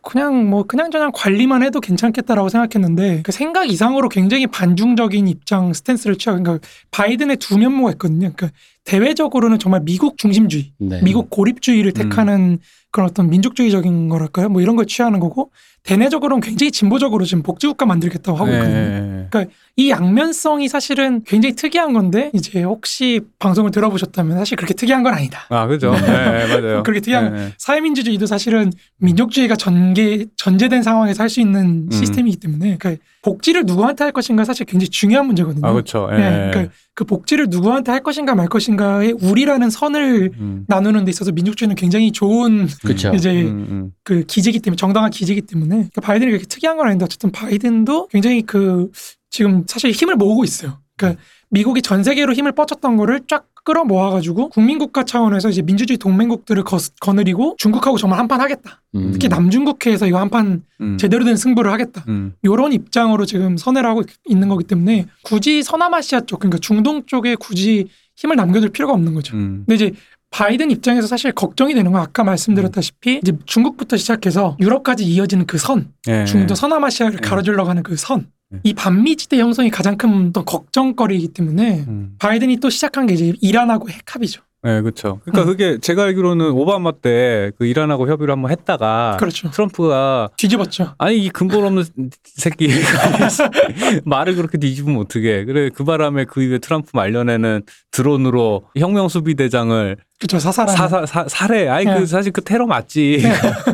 그- 그냥 뭐 그냥저냥 관리만 해도 괜찮겠다라고 생각했는데 그 생각 이상으로 굉장히 반중적인 입장 스탠스를 취하고 그러니까 바이든의 두 면모가 있거든요. 그러니까 대외적으로는 정말 미국 중심주의, 네. 미국 고립주의를 택하는 그런 어떤 민족주의적인 거랄까요? 뭐 이런 걸 취하는 거고 대내적으로는 굉장히 진보적으로 지금 복지국가 만들겠다고 하고 있거든요. 네. 이 양면성이 사실은 굉장히 특이한 건데 이제 혹시 방송을 들어보셨다면 사실 그렇게 특이한 건 아니다. 아 그죠. 네, 맞아요. [LAUGHS] 그렇게 특이한 네. 사회민주주의도 사실은 민족주의가 전개 전제된 상황에서 할 수 있는 음. 시스템이기 때문에 그러니까 복지를 누구한테 할 것인가 사실 굉장히 중요한 문제거든요. 아 그렇죠. 예. 네, 그러니까 그 복지를 누구한테 할 것인가 말 것인가의 우리라는 선을 음. 나누는 데 있어서 민족주의는 굉장히 좋은 그쵸. 이제 음, 음. 그 기제기 때문에 정당한 기제기 때문에 그러니까 바이든이 그렇게 특이한 건 아닌데 어쨌든 바이든도 굉장히 그 지금 사실 힘을 모으고 있어요. 그러니까 미국이 전 세계로 힘을 뻗쳤던 거를 쫙 끌어 모아가지고 국민국가 차원에서 이제 민주주의 동맹국들을 거, 거느리고 중국하고 정말 한판 하겠다. 음. 특히 남중국해에서 이거 한판 음. 제대로 된 승부를 하겠다. 음. 요런 입장으로 지금 선회를 하고 있는 거기 때문에 굳이 서남아시아 쪽 그러니까 중동 쪽에 굳이 힘을 남겨둘 필요가 없는 거죠. 음. 근데 이제 바이든 입장에서 사실 걱정이 되는 건 아까 말씀드렸다시피 이제 중국부터 시작해서 유럽까지 이어지는 그 선, 예. 중도 서남아시아를 가로질러 가는 그 선. 이 반미지대 형성이 가장 큰또 걱정거리이기 때문에 음. 바이든이 또 시작한 게 이제 이란하고 핵합이죠. 네, 그렇죠. 그러니까 음. 그게 제가 알기로는 오바마 때 그 이란하고 협의를 한번 했다가 그렇죠. 트럼프가 뒤집었죠. 아니 이 근본 없는 새끼 [LAUGHS] 말을 그렇게 뒤집으면 어떻게 그래 그 바람에 그 이후에 트럼프 말년에는 드론으로 혁명 수비 대장을 그렇죠. 사살하는. 사사 사, 살해 아니 네. 그 사실 그 테러 맞지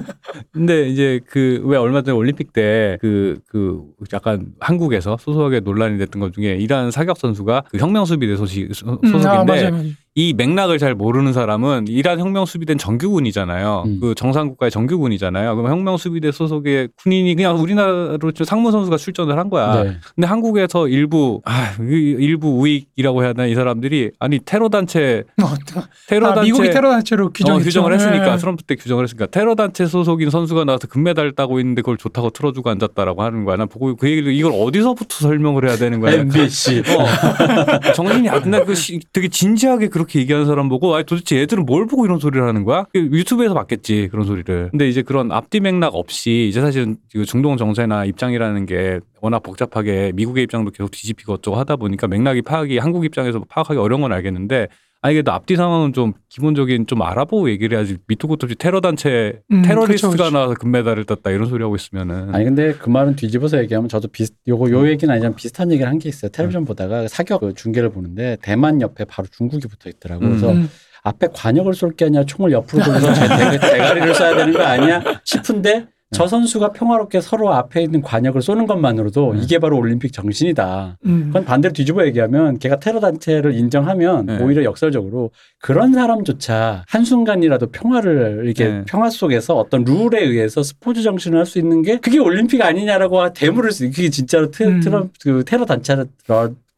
[LAUGHS] 근데 이제 그 왜 얼마 전에 올림픽 때 그 그 약간 한국에서 소소하게 논란이 됐던 것 중에 이란 사격 선수가 그 혁명 수비대 소식 소- 음, 소속인데 아, 맞아요, 맞아요. 이 맥락을 잘 모르는 사람은 이란 혁명 수비대는 정규군이잖아요. 음. 그 정상 국가의 정규군이잖아요. 그럼 혁명 수비대 소속의 군인이 그냥 우리나라로 좀 상무 선수가 출전을 한 거야. 네. 근데 한국에서 일부 아 이- 일부 우익이라고 해야 되나 이 사람들이 아니 테러 단체 어, 테러 아, 단체 미국이 테러 단체로 규정했죠. 어, 규정을 했으니까 네. 트럼프 때 규정을 했으니까 테러 단체 소속인 선수가 나와서 금메달 따고 있는데 그걸 좋다고 틀어주고 앉았다라고 하는 거야. 난 보고 그 얘기를 이걸 어디서부터 설명을 해야 되는 거야. [LAUGHS] MBC. 어. 정신이 안 나. 그 시- 되게 진지하게 그렇게 얘기하는 사람 보고, 아 도대체 얘들은 뭘 보고 이런 소리를 하는 거야? 그 유튜브에서 봤겠지 그런 소리를. 근데 이제 그런 앞뒤 맥락 없이 이제 사실은 그 중동 정세나 입장이라는 게 워낙 복잡하게 미국의 입장도 계속 뒤집히고 어쩌고 하다 보니까 맥락이 파악이 한국 입장에서 파악하기 어려운 건 알겠는데. 아니 그래도 앞뒤 상황은 좀 기본적인 좀 알아보고 얘기를 해야지 밑도 끝도 없이 테러 단체 음, 테러리스트가 그렇죠, 그렇죠. 나와서 금메달을 땄다 이런 소리 하고 있으면은 아니 근데 그 말은 뒤집어서 얘기하면 저도 비슷 요거 요 얘기는 아니지만 비슷한 얘기를 한 게 있어요. 텔레비전 보다가 사격 그 중계를 보는데 대만 옆에 바로 중국이 붙어 있더라고. 음. 그래서 음. 앞에 관역을 쏠 게 아니라 총을 옆으로 돌려서 제 대, 대가리를 쏴야 되는 거 아니야 싶은데 저 선수가 평화롭게 서로 앞에 있는 관역을 쏘는 것만으로도 네. 이게 바로 올림픽 정신이다. 음. 그건 반대로 뒤집어 얘기하면 걔가 테러 단체를 인정하면 네. 오히려 역설적으로 그런 사람조차 한순간이라도 평화를 이렇게 네. 평화 속에서 어떤 룰에 의해서 스포츠 정신을 할 수 있는 게 그게 올림픽 아니냐라고 대물을 수 그게 진짜로 테, 음. 트럼, 그 테러 단체를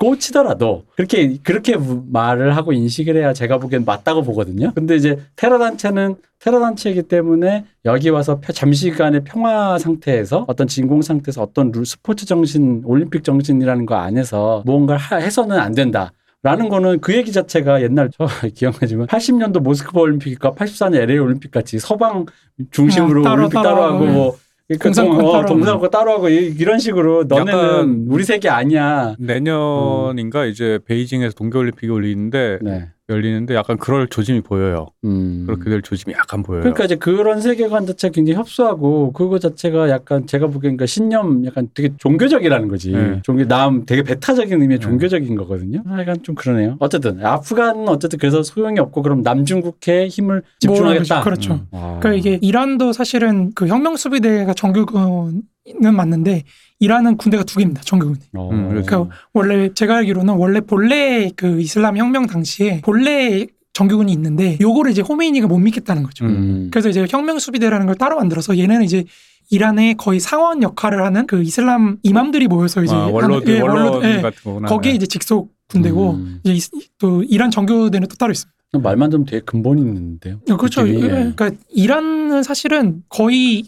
꽂히더라도 그렇게 그렇게 말을 하고 인식을 해야 제가 보기엔 맞다고 보거든요. 근데 이제 테러 단체는 테러 단체이기 때문에 여기 와서 펴- 잠시간의 평화 상태에서 어떤 진공 상태에서 어떤 룰 스포츠 정신, 올림픽 정신이라는 거 안에서 무언가를 하- 해서는 안 된다. 라는 거는 그 얘기 자체가 옛날 저 [LAUGHS] 기억나지만 80년도 모스크바 올림픽과 84년 LA 올림픽 같이 서방 중심으로 어, 따로, 올림픽 따로, 따로 하고 하고, 뭐 그러니까 동- 어, 동산권 따로 하고 이- 이런 식으로 너네는 우리 세계 아니야. 내년인가 이제 베이징에서 동계올림픽이 열리는데 네. 열리는데 약간 그럴 조짐이 보여요. 음. 그렇게 될 조짐이 약간 보여요. 그러니까 이제 그런 세계관 자체가 굉장히 협소하고 그거 자체가 약간 제가 보기엔 그러니까 신념 약간 되게 종교적이라는 거지. 네. 종교 남 되게 배타적인 의미의 네. 종교적인 거거든요. 아, 약간 좀 그러네요. 어쨌든 아프간은 어쨌든 그래서 소용이 없고 그럼 남중국해에 힘을 집중하겠다. 뭐, 그렇죠. 음. 아. 그러니까 이게 이란도 사실은 그 혁명 수비대가 정규군 은 맞는데 이란은 군대가 두 개입니다. 정규군이. 어. 음, 그래서 그러니까 원래 제가 알기로는 원래 본래 그 이슬람 혁명 당시에 본래 정규군이 있는데 요거를 이제 호메이니가 못 믿겠다는 거죠. 음. 그래서 이제 혁명 수비대라는 걸 따로 만들어서 얘네는 이제 이란의 거의 상원 역할을 하는 그 이슬람 이맘들이 모여서 이제 아, 원로들 하는- 예, 원로들 원로들, 예. 같은 거구나. 거기에 이제 직속 군대고 음. 이제 이- 또 이란 정규대는 또 따로 있습니다. 말만 좀 되게 근본 있는데요. 어, 그렇죠. 느낌이, 예. 그러니까 이란은 사실은 거의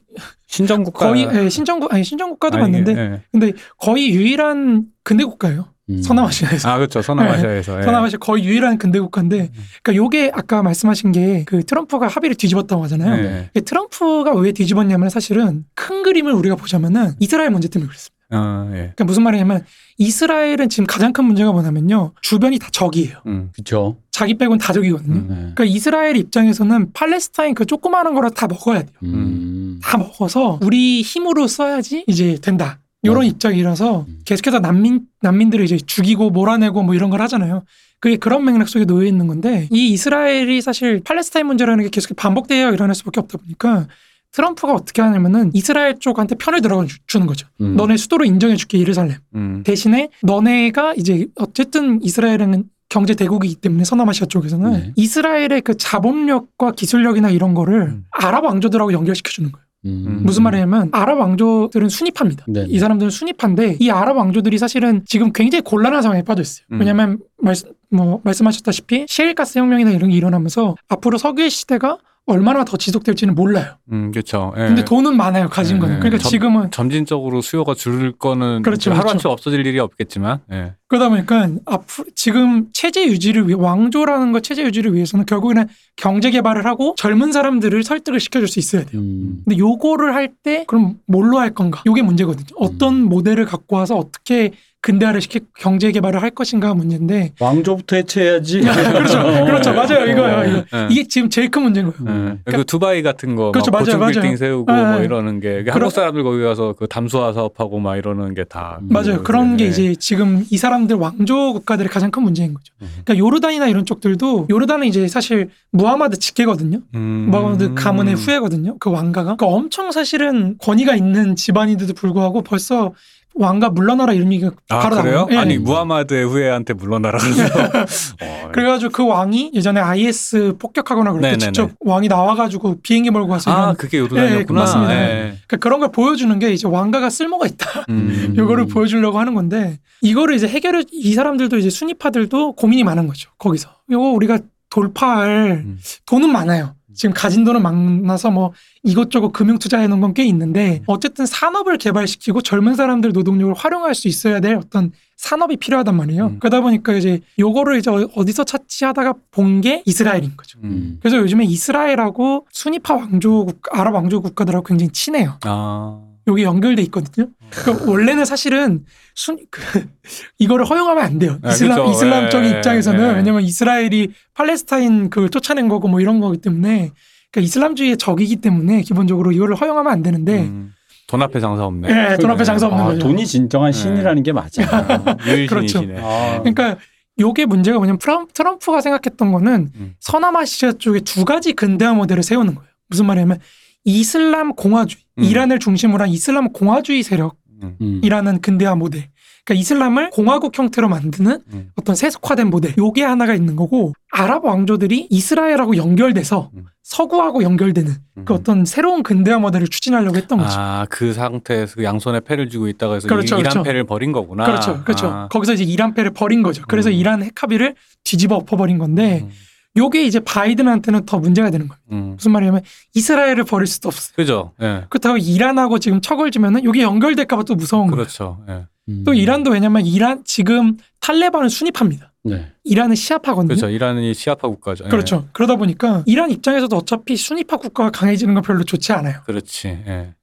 신정국가 거의 예, 신정국 아니 신정국가도 아니, 맞는데 예. 근데 거의 유일한 근대 국가예요. 음. 서남아시아에서. 아 그렇죠 서남아시아에서 예. 서남아시아 거의 유일한 근대 국가인데 그러니까 요게 아까 말씀하신 게 그 트럼프가 합의를 뒤집었다고 하잖아요. 예. 트럼프가 왜 뒤집었냐면 사실은 큰 그림을 우리가 보자면은 이스라엘 문제 때문에 그렇습니다. 아, 예. 그러니까 무슨 말이냐면 이스라엘은 지금 가장 큰 문제가 뭐냐면요. 주변이 다 적이에요. 음. 그렇죠. 자기 빼곤 다 적이거든요. 음. 네. 그러니까 이스라엘 입장에서는 팔레스타인 그 조그마한 거라 다 먹어야 돼요. 음. 다 먹어서 우리 힘으로 써야지 이제 된다. 이런 맞아. 입장이라서 음. 계속해서 난민 난민들을 이제 죽이고 몰아내고 뭐 이런 걸 하잖아요. 그게 그런 맥락 속에 놓여 있는 건데 이 이스라엘이 사실 팔레스타인 문제라는 게 계속 반복되어 일어날 수밖에 없다 보니까 트럼프가 어떻게 하냐면은 이스라엘 쪽한테 편을 들어 주는 거죠. 음. 너네 수도로 인정해 줄게 예루살렘. 음. 대신에 너네가 이제 어쨌든 이스라엘은 경제 대국이기 때문에 서남아시아 쪽에서는 네. 이스라엘의 그 자본력과 기술력이나 이런 거를 음. 아랍 왕조들하고 연결시켜 주는 거예요. 음. 무슨 말이냐면 아랍 왕조들은 순위파입니다. 네네. 이 사람들은 순위파인데 이 아랍 왕조들이 사실은 지금 굉장히 곤란한 상황에 빠져 있어요. 음. 왜냐하면 말씀 뭐 말씀하셨다시피 셰일가스 혁명이나 이런 게 일어나면서 앞으로 석유의 시대가 얼마나 더 지속될지는 몰라요. 음, 그렇죠. 예. 근데 돈은 많아요, 가진 예, 거는. 예. 그러니까 점- 지금은 점진적으로 수요가 줄 거는 그렇죠, 하루아침에 그렇죠. 없어질 일이 없겠지만, 예. 그러다 보니까 앞으로 지금 체제 유지를 위해 왕조라는 거 체제 유지를 위해서는 결국에는 경제 개발을 하고 젊은 사람들을 설득을 시켜줄 수 있어야 돼요. 음. 근데 요거를 할 때 그럼 뭘로 할 건가? 요게 문제거든요. 어떤 음. 모델을 갖고 와서 어떻게 근대화를 시켜 경제 개발을 할 것인가 문제인데 왕조부터 해체해야지. [LAUGHS] 그렇죠, 그렇죠, 맞아요, 이거예요. 이거. 예. 이게 지금 제일 큰 문제인 거예요. 예. 그리고 두바이 같은 거, 그렇죠, 막 맞아요, 고층 빌딩 맞아요. 세우고 예, 뭐 예. 이러는 게 그런- 한국 사람들 거기 가서 그 담수화 사업하고 막 이러는 게 다 맞아요. 그런 게 예. 이제 지금 이 사람들 왕조 국가들의 가장 큰 문제인 거죠. 음. 그러니까 요르단이나 이런 쪽들도 요르단은 이제 사실 무하마드 직계거든요. 음. 무하마드 가문의 후예거든요. 그 왕가가. 그러니까 엄청 사실은 권위가 있는 집안인데도 불구하고 벌써 왕가 물러나라 이런 얘기가 아 바로 그래요? 예. 아니 무하마드의 후예한테 물러나라 그래서 [LAUGHS] 어, 그래가지고 그 왕이 예전에 IS 폭격하거나 그럴 때 네네네. 직접 왕이 나와가지고 비행기 몰고 가서 아 이런 그게 요르단이었구나. 예, 맞습니다. 예. 그러니까 그런 걸 보여주는 게 이제 왕가가 쓸모가 있다. 음. [LAUGHS] 요거를 보여주려고 하는 건데 이거를 이제 해결을 이 사람들도 이제 순위파들도 고민이 많은 거죠. 거기서 요거 우리가 돌파할 음. 돈은 많아요. 지금 가진 돈은 많아서 뭐 이것저것 금융 투자해 놓은 건 꽤 있는데 어쨌든 산업을 개발시키고 젊은 사람들 노동력을 활용할 수 있어야 될 어떤 산업이 필요하단 말이에요. 음. 그러다 보니까 이제 요거를 이제 어디서 찾지하다가 본 게 이스라엘인 거죠. 음. 그래서 요즘에 이스라엘하고 순위파 왕조 국, 아랍 왕조 국가들하고 굉장히 친해요. 아. 여기 연결돼 있거든요. 그러니까 원래는 사실은 순 그, [LAUGHS] 이거를 허용하면 안 돼요. 아, 이슬람 그쵸. 이슬람 적인 예, 입장에서는 예. 왜냐면 이스라엘이 팔레스타인 그걸 쫓아낸 거고 뭐 이런 거기 때문에 그러니까 이슬람주의의 적이기 때문에 기본적으로 이거를 허용하면 안 되는데 음. 돈 앞에 장사 없네. 예, 돈 앞에 장사 없는 아, 거죠. 돈이 진정한 신이라는 게 맞아. [LAUGHS] 그렇죠. 유일신이시네. 아, 그러니까 요게 문제가 뭐냐면 트럼, 트럼프가 생각했던 거는 음. 서남아시아 쪽에 두 가지 근대화 모델을 세우는 거예요. 무슨 말이냐면 이슬람 공화주의, 음. 이란을 중심으로 한 이슬람 공화주의 세력 음. 음. 이라는 근대화 모델. 그러니까 이슬람을 공화국 형태로 만드는 음. 어떤 세속화된 모델. 요게 하나가 있는 거고 아랍 왕조들이 이스라엘하고 연결돼서 음. 서구하고 연결되는 그 음. 어떤 새로운 근대화 모델을 추진하려고 했던 거죠. 아, 그 상태에서 그 양손에 패를 쥐고 있다가 해서 그렇죠, 이- 이란 그렇죠. 패를 버린 거구나. 그렇죠. 그렇죠. 아. 거기서 이제 이란 패를 버린 거죠. 그래서 음. 이란 핵합의를 뒤집어 엎어버린 건데 음. 요게 이제 바이든한테는 더 문제가 되는 거예요. 음. 무슨 말이냐면 이스라엘을 버릴 수도 없어요. 그죠. 예. 그렇다고 이란하고 지금 척을 지면은 요게 연결될까봐 또 무서운 거예요. 그렇죠. 예. 음. 또 이란도 왜냐면 이란 지금 탈레반은 순위파입니다. 네. 이란은 시아파거든요. 그렇죠. 이란이 시아파 국가죠. 예. 그렇죠. 그러다 보니까 이란 입장에서도 어차피 순위파 국가가 강해지는 건 별로 좋지 않아요. 그렇지. 예.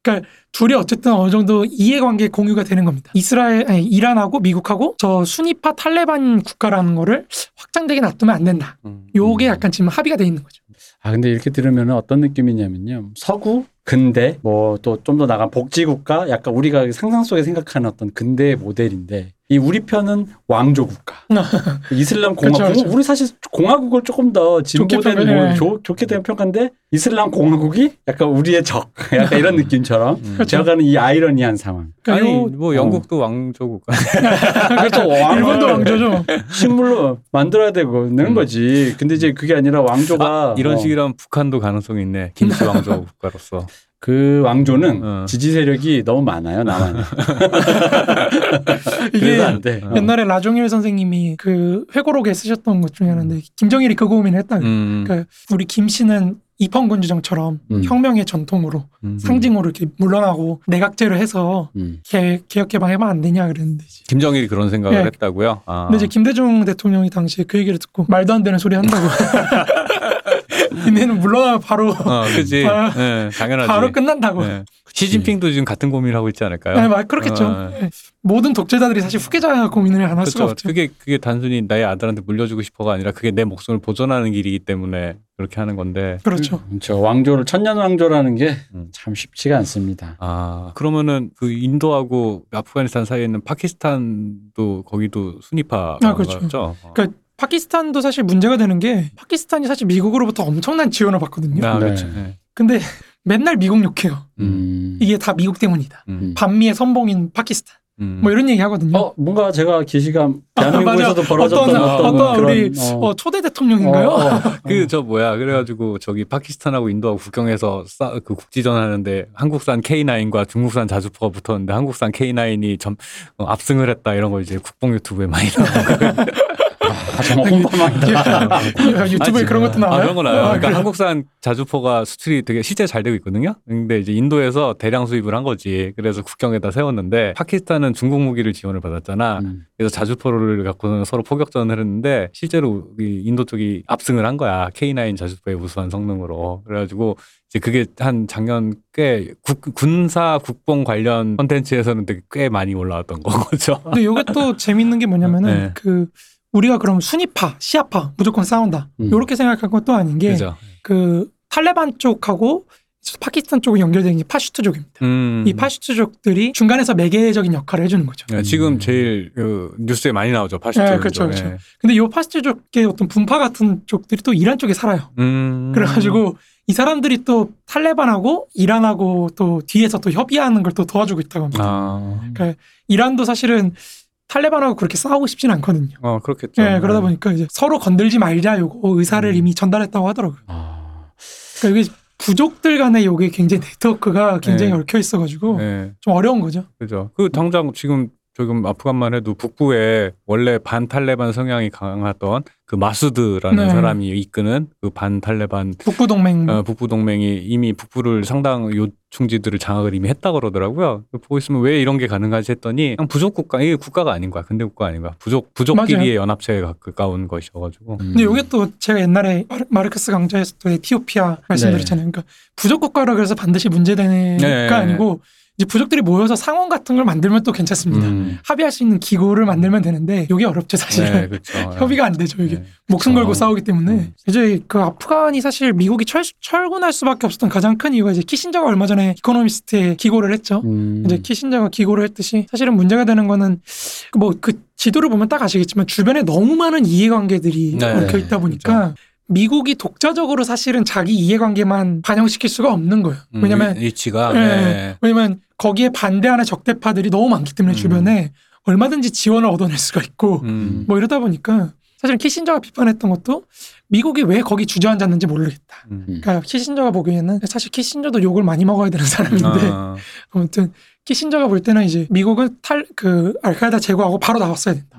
둘이 어쨌든 어느 정도 이해관계 공유가 되는 겁니다. 이스라엘, 아니, 이란하고 미국하고 저 순위파 탈레반 국가라는 거를 확장되게 놔두면 안 된다. 음. 요게 음. 약간 지금 합의가 돼 있는 거죠. 아 근데 이렇게 들으면 어떤 느낌이냐면요. 서구 근대 뭐 또 좀 더 나간 복지국가 약간 우리가 상상 속에 생각하는 어떤 근대 모델인데 이 우리 편은 왕조 국가 [LAUGHS] 이슬람 공화국 그쵸, 그쵸. 우리 사실 공화국을 조금 더 진보된 좋게 뭐 평가해. 좋- 좋게 된 평가인데 이슬람 공화국이 약간 우리의 적 [LAUGHS] 약간 이런 느낌처럼 음. 그렇죠. 되어가는 이 아이러니한 상황 그러니까 아니 요- 뭐 영국도 왕조 국가. [LAUGHS] 그렇죠. 일본도 왕조죠. 식물로 만들어야 되고 는 음. 거지 근데 이제 그게 아니라 왕조가 아, 이런 어, 식이라면 북한도 가능성이 있네. 김치 왕조 국가로서. 그 왕조는 어. 지지 세력이 너무 많아요 남한에 [LAUGHS] 이게 그래서 안 돼. 어. 옛날에 라종일 선생님이 그 회고록에 쓰셨던 것 중에 하나인데 김정일이 그 고민을 했다. 음. 그러니까 우리 김 씨는 입헌군주정처럼 음. 혁명의 전통으로 음. 상징으로 이렇게 물러나고 내각제를 해서 음. 개, 개혁 개방해면 안 되냐 그랬는데 이제. 김정일이 그런 생각을 예. 했다고요. 아. 근데 이제 김대중 대통령이 당시에 그 얘기를 듣고 말도 안 되는 소리 한다고. [LAUGHS] [LAUGHS] 니네는 물러나면 바로 어, 그지. [LAUGHS] 아, 예, 당연하지. 바로 끝난다고. 예. 시진핑도 지금 같은 고민을 하고 있지 않을까요? 네, 말 그렇겠죠. 어, 예. 모든 독재자들이 사실 후계자 고민을 안 할 수가 그렇죠. 없죠. 그게 그게 단순히 나의 아들한테 물려주고 싶어가 아니라 그게 내 목숨을 보존하는 길이기 때문에 그렇게 하는 건데. 그렇죠. 저 왕조를 천년 왕조라는 게참 음. 쉽지가 않습니다. 아 그러면은 그 인도하고 아프가니스탄 사이에 있는 파키스탄도 거기도 순위파가 아, 그렇죠. 죠 그러니까 파키스탄도 사실 문제가 되는 게 파키스탄이 사실 미국으로부터 엄청난 지원을 받거든요. 아, 네. 그렇죠. 예. 근데 맨날 미국 욕해요. 음. 이게 다 미국 때문이다. 음. 반미의 선봉인 파키스탄. 음. 뭐 이런 얘기 하거든요. 어 뭔가 제가 기시감 [LAUGHS] 아, 대한민국에서도 맞아. 벌어졌던 어떤, 어떤, 어떤 그런 우리 어, 초대 대통령인가요? 어, 어. [LAUGHS] 그저 뭐야 그래가지고 저기 파키스탄하고 인도하고 국경에서 싸, 그 국지전 하는데 한국산 K9과 중국산 자주포가 붙었는데 한국산 K9이 점 어, 압승을 했다 이런 거 이제 국뽕 유튜브에 많이 나오고 [LAUGHS] 아, 정말 혼밥망이다. 유튜브에 아니, 그런 것도 나와요? 아, 그런 거 나와요. 아, 그러니까 그래요? 한국산 자주포가 수출이 되게 실제 잘 되고 있거든요. 근데 이제 인도에서 대량 수입을 한 거지. 그래서 국경에다 세웠는데 파키스탄은 중국 무기를 지원을 받았잖아. 음. 그래서 자주포를 갖고는 서로 포격전을 했는데 실제로 이 인도 쪽이 압승을 한 거야. K9 자주포의 우수한 성능으로. 그래가지고 이제 그게 한 작년 꽤 국- 군사 국뽕 관련 컨텐츠에서는 되게 꽤 많이 올라왔던 거죠. 근데 이게 또 재밌는 게 뭐냐면은 네. 그 우리가 그럼 수니파, 시아파 무조건 싸운다. 음. 이렇게 생각할 것도 아닌 게 그죠. 그 탈레반 쪽하고 파키스탄 쪽이 연결된 게 파슈트 족입니다. 음. 이 파슈트 족들이 중간에서 매개적인 역할을 해주는 거죠. 네, 지금 음. 제일 그 뉴스에 많이 나오죠. 파슈트. 네, 그렇죠, 그렇죠. 근데 이 파슈트 족의 어떤 분파 같은 쪽들이 또 이란 쪽에 살아요. 음. 그래가지고 이 사람들이 또 탈레반하고 이란하고 또 뒤에서 또 협의하는 걸 또 도와주고 있다고 합니다. 아, 그러니까 이란도 사실은 탈레반하고 그렇게 싸우고 싶진 않거든요. 어 그렇겠죠. 예, 그러다 보니까 이제 서로 건들지 말자 요거 의사를 음. 이미 전달했다고 하더라고요. 아, 그러니까 이게 부족들 간의 요게 굉장히 네트워크가 굉장히 네. 얽혀 있어가지고 네, 좀 어려운 거죠. 그죠. 그 당장 지금 지금 아프간만 해도 북부에 원래 반탈레반 성향이 강하던 그 마수드라는 네. 사람이 이끄는 그 반탈레반 북부 동맹 어, 북부 동맹이 이미 북부를 상당 요충지들을 장악을 이미 했다 그러더라고요. 보고 있으면 왜 이런 게 가능하지 했더니 그냥 부족 국가 이게 국가가 아닌 거야. 근대 국가 아닌 거야. 부족 부족끼리의 연합체에 가- 가까운 것이어가지고. 음. 근데 요게 또 제가 옛날에 마르- 마르크스 강좌에서 또 에티오피아 말씀드렸잖아요. 그러니까 부족 국가라 그래서 반드시 문제되는 네. 게 아니고 이제 부족들이 모여서 상원 같은 걸 만들면 또 괜찮습니다. 음. 합의할 수 있는 기구를 만들면 되는데 이게 어렵죠 사실은. 네, 그렇죠. [LAUGHS] 협의가 안 되죠 이게 네. 목숨 걸고 어. 싸우기 때문에 음. 이제 그 아프간이 사실 미국이 철, 철군할 수밖에 없었던 가장 큰 이유가 이제 키신저가 얼마 전에 이코노미스트에 기고를 했죠. 음. 이제 키신저가 기고를 했듯이 사실은 문제가 되는 거는 뭐그 지도를 보면 딱 아시겠지만 주변에 너무 많은 이해관계들이 네, 얽혀 있다 보니까 미국이 독자적으로 사실은 자기 이해관계만 반영시킬 수가 없는 거예요. 음, 왜냐면 위- 위치가 예, 네. 왜냐면 거기에 반대하는 적대파들이 너무 많기 때문에 음. 주변에 얼마든지 지원을 얻어낼 수가 있고 음. 뭐 이러다 보니까 사실 키신저가 비판했던 것도 미국이 왜 거기 주저앉았는지 모르겠다. 음. 그러니까 키신저가 보기에는 사실 키신저도 욕을 많이 먹어야 되는 사람인데 아, 아무튼 키신저가 볼 때는 이제 미국은 탈 그 알카에다 제거하고 바로 나왔어야 된다.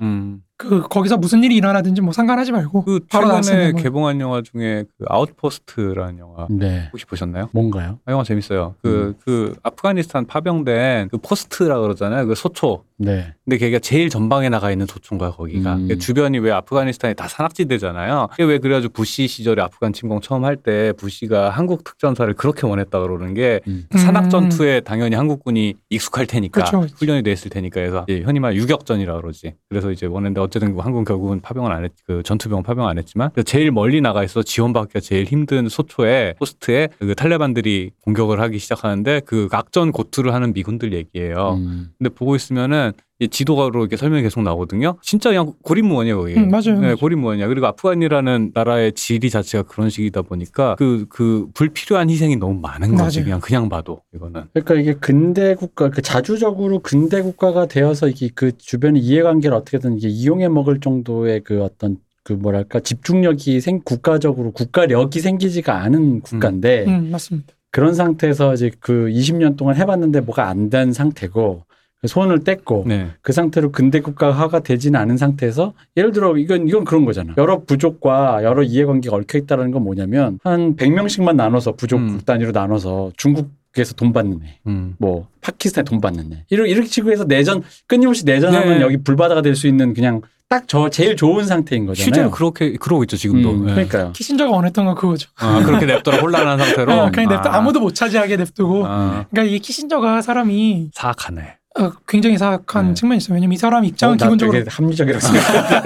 음. 그 거기서 무슨 일이 일어나든지 뭐 상관하지 말고 그 바로 최근에. 뭐. 개봉한 영화 중에 그 Outpost라는 영화 네. 혹시 보셨나요? 뭔가요? 아, 영화 재밌어요. 그, 그, 아프가니스탄 파병된 그 post라 그러잖아요. 그 소초. 네. 근데 걔가 제일 전방에 나가 있는 소초인 거야, 거기가. 음. 그 주변이 왜 아프가니스탄이 다 산악지대잖아요. 그게 왜 그래가지고 부시 시절에 아프간 침공 처음 할 때 부시가 한국 특전사를 그렇게 원했다 그러는 게 음. 산악 전투에 당연히 한국군이 익숙할 테니까 그쵸, 그쵸. 훈련이 돼 있을 테니까 해서 이제 흔히 말 유격전이라 그러지. 그래서 이제 원했는데 어쨌든 한국 결국은 파병을 안 했, 그 전투병 파병 안 했지만 제일 멀리 나가 있어 지원받기가 제일 힘든 소초에 포스트에 그 탈레반들이 공격을 하기 시작하는데 그 악전 고투를 하는 미군들 얘기예요. 음. 근데 보고 있으면은 이 지도가로 이렇게 설명이 계속 나오거든요. 진짜 그냥 고립무원이에요, 거기. 음, 맞아요, 네. 고립무원이야. 그리고 아프간이라는 나라의 지리 자체가 그런 식이다 보니까 그, 그 불필요한 희생이 너무 많은 거지. 맞아요. 그냥, 그냥 봐도 이거는. 그러니까 이게 근대 국가, 그 자주적으로 근대 국가가 되어서 이게 그 주변의 이해관계를 어떻게든 이게 이용해 먹을 정도의 그 어떤 그 뭐랄까 집중력이 생 국가적으로 국가력이 생기지가 않은 국가인데 음, 맞습니다. 그런 상태에서 이제 그 20년 동안 해봤는데 뭐가 안 된 상태고 손을 뗐고 네. 그 상태로 근대 국가화가 되지는 않은 상태에서 예를 들어 이건 이건 그런 거잖아. 여러 부족과 여러 이해관계가 얽혀 있다라는 건 뭐냐면 한 100명씩만 나눠서 부족 음. 단위로 나눠서 중국에서 돈 받는 애, 음. 뭐 파키스탄에 돈 받는 애. 이렇게 이렇게 치고 해서 내전 끊임없이 내전하면 네. 여기 불바다가 될 수 있는 그냥 딱 저 제일 좋은 상태인 거잖아요. 실제로 그렇게, 그러고 있죠, 지금도. 음, 네. 그러니까요. 키신저가 원했던 건 그거죠. 아, 그렇게 냅둬라 혼란한 상태로. [LAUGHS] 어, 그냥 냅둬 아. 아무도 못 차지하게 냅두고. 아, 그러니까 이 키신저가 사람이 사악하네. 어, 굉장히 사악한 네. 측면이 있어요. 왜냐면 이 사람 입장은 어, 나 기본적으로 되게 합리적이라고 [LAUGHS] 생각해.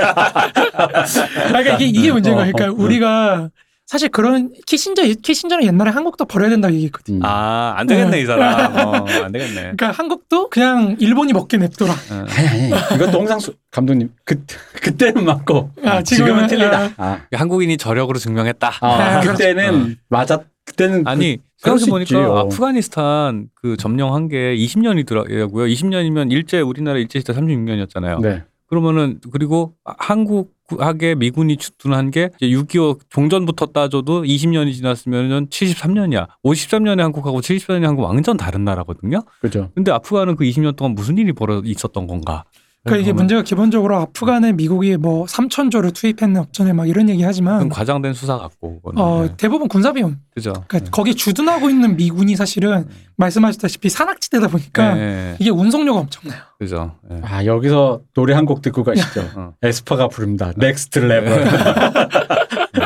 그러니까 이게 이게 문제인 거예요. 어, 그러니까 어, 어. 우리가 사실 그런 키신저 키신저는 옛날에 한국도 버려야 된다고 얘기했거든. 요 음. 아, 안 되겠네, 이 사람. 어, 안 되겠네. 그러니까 한국도 그냥 일본이 먹게 냅둬라. 어. 아니 아니 이것도 홍상수 감독님 그 그때는 맞고 아, 지금은 지금은, 틀리다. 아, 한국인이 저력으로 증명했다. 아, 아, 그때는 맞았. 그때는 아니 그 럴수 생각해보니까 있지, 어. 아프가니스탄 그 점령한 게 20년이더라고요. 20년이면 일제 우리나라 일제 시대 36년이었잖아요. 네. 그러면은 그리고 한국하게 미군이 주둔한 게 6.25 종전부터 따져도 20년이 지났으면은 73년이야. 53년에 한국하고 74년에 한국 완전 다른 나라거든요. 그죠. 근데 아프간은 그 20년 동안 무슨 일이 벌어 있었던 건가? 그러니까 이게 그러면 문제가 기본적으로 아프간에 미국이 뭐 3천 조를 투입했네 어쩌네 막 이런 얘기 좀 하지만 과장된 수사 같고. 그거는. 어, 네. 대부분 군사 비용. 그죠. 그러니까 네. 거기에 주둔하고 있는 미군이 사실은 말씀하셨다시피 산악지대다 보니까 네, 네. 이게 운송료가 엄청나요. 그죠. 네. 아 여기서 노래 한 곡 듣고 가시죠. 어. 에스파가 부릅니다. Next Level. [LAUGHS]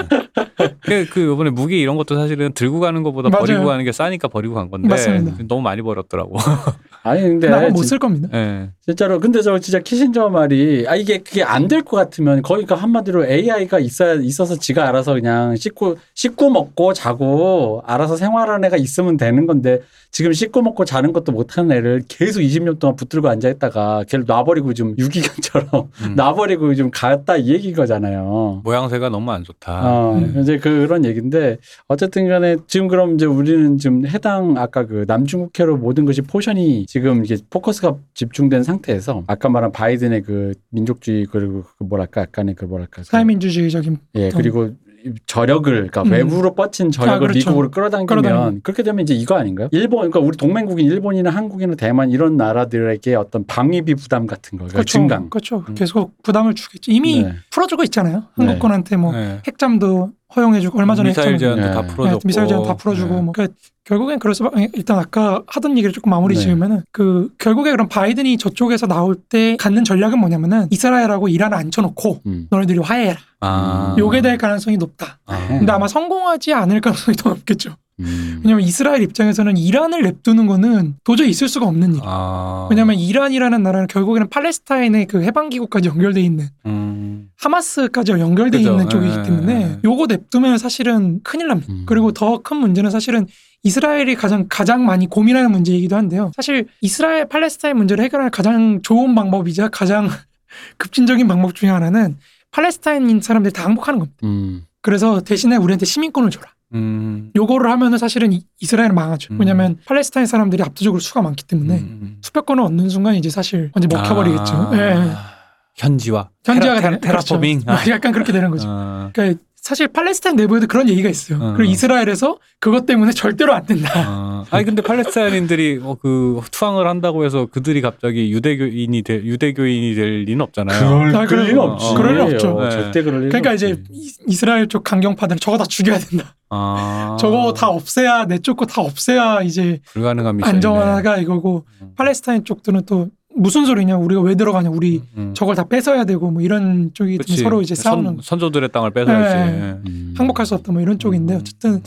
그, 그 이번에 무기 이런 것도 사실은 들고 가는 것보다 맞아요. 버리고 가는 게 싸니까 버리고 간 건데 맞습니다. 너무 많이 버렸더라고. [LAUGHS] 아니 근데 나만 못 진- 쓸 겁니다. 예. 진짜로 근데 저 진짜 키신저 말이 아 이게 그게 안 될 것 같으면 거기가 한마디로 AI가 있어야 있어서 지가 알아서 그냥 씻고 씻고 먹고 자고 알아서 생활하는 애가 있으면 되는 건데 지금 씻고 먹고 자는 것도 못하는 애를 계속 20년 동안 붙들고 앉아 있다가 걔를 놔버리고 좀 유기견처럼 음. [LAUGHS] 놔버리고 좀 갔다 이 얘기인 거잖아요. 모양새가 너무 안 좋다. 어, 음. 이제 그런 얘기인데 어쨌든 간에 지금 그럼 이제 우리는 지금 해당 아까 그 남중국해로 모든 것이 포션이 지금 이게 포커스가 집중된 상태에서 아까 말한 바이든의 그 민족주의 그리고 그 뭐랄까 약간의 그 뭐랄까 그 사회민주주의적인 예 그리고 저력을 그러니까 음. 외부로 뻗친 저력을 아, 그렇죠. 미국으로 끌어당기면 끌어당기면. 그렇게 되면 이제 이거 아닌가요? 일본 그러니까 우리 동맹국인 일본이나 한국이나 대만 이런 나라들에게 어떤 방위비 부담 같은 거 그러니까 그렇죠. 증강 그렇죠. 음. 계속 부담을 주겠죠. 이미 네. 풀어주고 있잖아요. 네. 한국군한테 뭐 예. 핵잠도 허용해주고 얼마 전에 미사일 제한도 네. 다 네, 풀어줬고 미사일 제한 다 풀어주고 예. 뭐 그러니까 결국엔 그래서 일단 아까 하던 얘기를 조금 마무리 네. 지으면은 그 결국에 그럼 바이든이 저쪽에서 나올 때 갖는 전략은 뭐냐면은 이스라엘하고 이란을 앉혀놓고 음. 너네들이 화해해라. 아. 요게 될 가능성이 높다. 아. 근데 아마 성공하지 않을 가능성이 더 높겠죠. 음. 왜냐면 이스라엘 입장에서는 이란을 냅두는 거는 도저히 있을 수가 없는 일. 아. 왜냐면 이란이라는 나라는 결국에는 팔레스타인의 그 해방기구까지 연결돼 있는 음. 하마스까지 연결돼 그죠. 있는 쪽이기 예, 때문에 예. 요거 냅두면 사실은 큰일 납니다. 음. 그리고 더 큰 문제는 사실은 이스라엘이 가장 가장 많이 고민하는 문제이기도 한데요. 사실 이스라엘 팔레스타인 문제를 해결할 가장 좋은 방법이자 가장 [LAUGHS] 급진적인 방법 중에 하나는 팔레스타인인 사람들이 다 항복하는 겁니다. 음. 그래서 대신에 우리한테 시민권을 줘라. 음. 요거를 하면은 사실은 이- 이스라엘은 망하죠. 음. 왜냐하면 팔레스타인 사람들이 압도적으로 수가 많기 때문에 음. 투표권을 얻는 순간 이제 사실 완전 먹혀버리겠죠. 아. 예. 현지화. 현지화가 테라, 되는 테라, 테라포밍. 그렇죠. 약간 그렇게 되는 거죠. 아. 그러니까 사실 팔레스타인 내부에도 그런 얘기가 있어요. 어. 그리고 이스라엘에서 그것 때문에 절대로 안 된다. 아. 아니 근데 팔레스타인인들이 어, 그 투항을 한다고 해서 그들이 갑자기 유대교인이 될 유대교인이 될 리는 없잖아요. 그럴, 아, 그럴 그럴- 리는 없지. 그럴 리 없죠. 어, 네. 절대 그럴 리 그러니까 이제 이- 이스라엘 쪽 강경파들은 저거 다 죽여야 된다. 아. 저거 다 없애야 내쪽거다 없애야 이제 불가능한 미션이네. 안정화가 이거고 음. 팔레스타인 쪽들은 또 무슨 소리냐 우리가 왜 들어가냐 우리 음. 저걸 다 뺏어야 되고 뭐 이런 쪽이 좀 그치. 서로 이제 싸우는 선, 선조들의 땅을 뺏어야지. 네. 음. 항복할 수 없다 뭐 이런 쪽인데 음. 어쨌든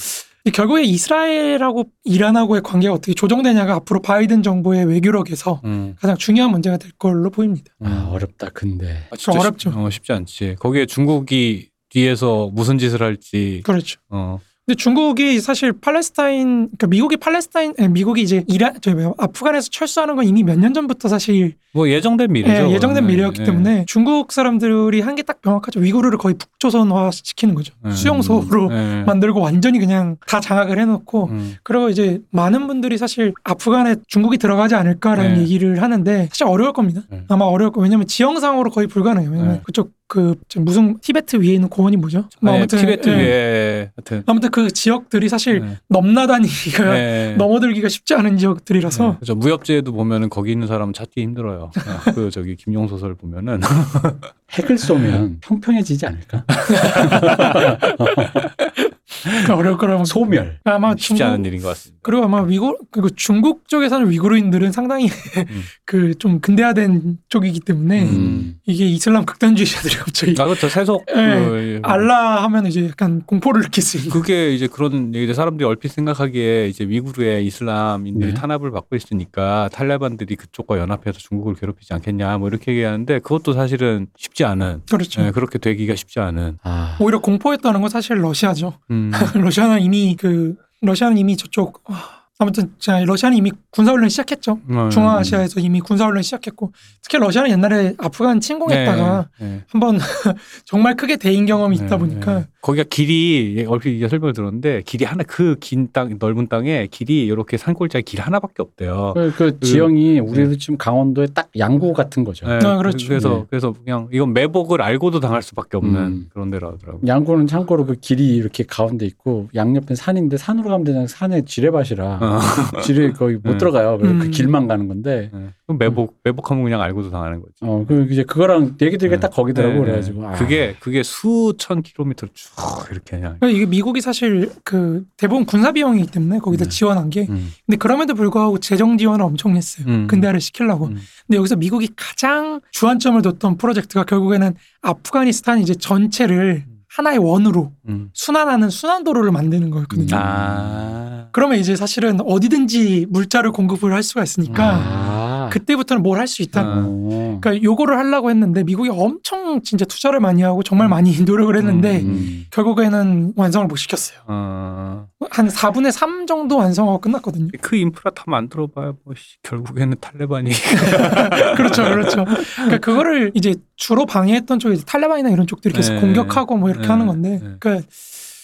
이 결국에 이스라엘하고 이란하고의 관계가 어떻게 조정되냐가 앞으로 바이든 정부의 외교력에서 음. 가장 중요한 문제가 될 걸로 보입니다. 아, 어렵다 근데 아, 좀 어렵죠. 쉽, 어, 쉽지 않지. 거기에 중국이 뒤에서 무슨 짓을 할지. 그렇죠. 어. 근데 중국이 사실 팔레스타인, 그러니까 미국이 팔레스타인, 아니, 미국이 이제 이란, 저 뭐야, 아프간에서 철수하는 건 이미 몇 년 전부터 사실 뭐 예정된 미래죠. 예, 예정된 그거는. 미래였기 예. 때문에 중국 사람들이 한 게 딱 명확하죠. 위구르를 거의 북조선화 시키는 거죠. 음. 수용소로 예. 만들고 완전히 그냥 다 장악을 해놓고 음. 그리고 이제 많은 분들이 사실 아프간에 중국이 들어가지 않을까라는 네. 얘기를 하는데 사실 어려울 겁니다. 네. 아마 어려울 거 왜냐면 지형상으로 거의 불가능해요. 왜냐면 네. 그쪽 그 무슨 티베트 위에 있는 고원이 뭐죠? 뭐 아니, 티베트 예. 위에 하여튼 아무튼 그 지역들이 사실 네. 넘나다니기가 예. 넘어들기가 쉽지 않은 지역들이라서 네. 그죠. 무협지에도 보면은 거기 있는 사람 찾기 힘들어요. 네. [LAUGHS] 그 저기 김용 소설 보면은 [LAUGHS] 핵을 쏘면 평평해지지 않을까? [LAUGHS] 그러니까 어려울 거라고 소멸. 아마 쉽지 중국 않은 일인 것 같습니다. 그리고 아마 위고 그리고 중국 쪽에 사는 위구르인들은 상당히 음. [LAUGHS] 그좀 근대화된 쪽이기 때문에 음. 이게 이슬람 극단주의자들이 갑자기 아 그렇죠. 세속 예. [LAUGHS] 그, 알라 하면 이제 약간 공포를 느낄 수 있는 그게 이제 그런 얘기들 사람들이 얼핏 생각하기에 이제 위구르의 이슬람인들이 네. 탄압을 받고 있으니까 탈레반들이 그쪽과 연합해서 중국을 괴롭히지 않겠냐 뭐 이렇게 얘기하는데 그것도 사실은 쉽지 않은 그렇죠. 예, 그렇게 되기가 쉽지 않은 아, 오히려 공포했다는 건 사실 러시아죠. 음, [LAUGHS] 러시아는 이미 그 러시아는 이미 저쪽 아, 아무튼 자 러시아는 이미 군사훈련 시작했죠. 음. 중앙아시아에서 이미 군사훈련 시작했고 특히 러시아는 옛날에 아프간 침공했다가 네, 네. 한번 [LAUGHS] 정말 크게 대인 경험이 있다 네, 보니까 네. 거기가 길이 얼핏 이제 설명을 들었는데 길이 하나 그 긴 땅 넓은 땅에 길이 이렇게 산골짜기 길 하나밖에 없대요. 그, 그 지형이 우리로 지금 강원도의 딱 양구 같은 거죠. 네, 아, 그렇죠. 그래서 네. 그래서 그냥 이건 매복을 알고도 당할 수밖에 없는 음. 그런 데라 하더라고. 양구는 참고로 그 길이 이렇게 가운데 있고 양옆엔 산인데 산으로 가면 되는 산의 지뢰밭이라 어. [LAUGHS] 지뢰 거의 못 네. 들어가요. 그래서 그 음. 길만 가는 건데 네. 그럼 매복 매복하면 그냥 알고도 당하는 거지. 어, 그 이제 그거랑 얘기 네. 딱 거기더라고 네, 네. 그래가지고 아. 그게 그게 수천 킬로미터 쭉 이렇게 그냥. 그러니까 이게 미국이 사실 그 대부분 군사 비용이기 때문에 거기다 네. 지원한 게 음. 근데 그럼에도 불구하고 재정 지원을 엄청 했어요. 음. 근대화를 시키려고. 음. 근데 여기서 미국이 가장 주안점을 뒀던 프로젝트가 결국에는 아프가니스탄 이제 전체를 하나의 원으로 음. 순환하는 순환도로를 만드는 거였거든요. 아. 그러면 이제 사실은 어디든지 물자를 공급을 할 수가 있으니까 아. 그때부터는 뭘 할 수 있다. 아. 어. 그러니까 요거를 하려고 했는데 미국이 엄청 진짜 투자를 많이 하고 정말 많이 [LAUGHS] 노력을 했는데 음. 결국에는 완성을 못 시켰어요. 어. 한 4분의 3 정도 완성하고 끝났거든요. 그 인프라 다 만들어봐야 뭐 씨, 결국에는 탈레반이. [LAUGHS] 그렇죠, 그렇죠. 그러니까 그거를 이제 주로 방해했던 쪽이 탈레반이나 이런 쪽들이 계속 네. 공격하고 뭐 이렇게 네. 하는 건데, 네. 그러니까,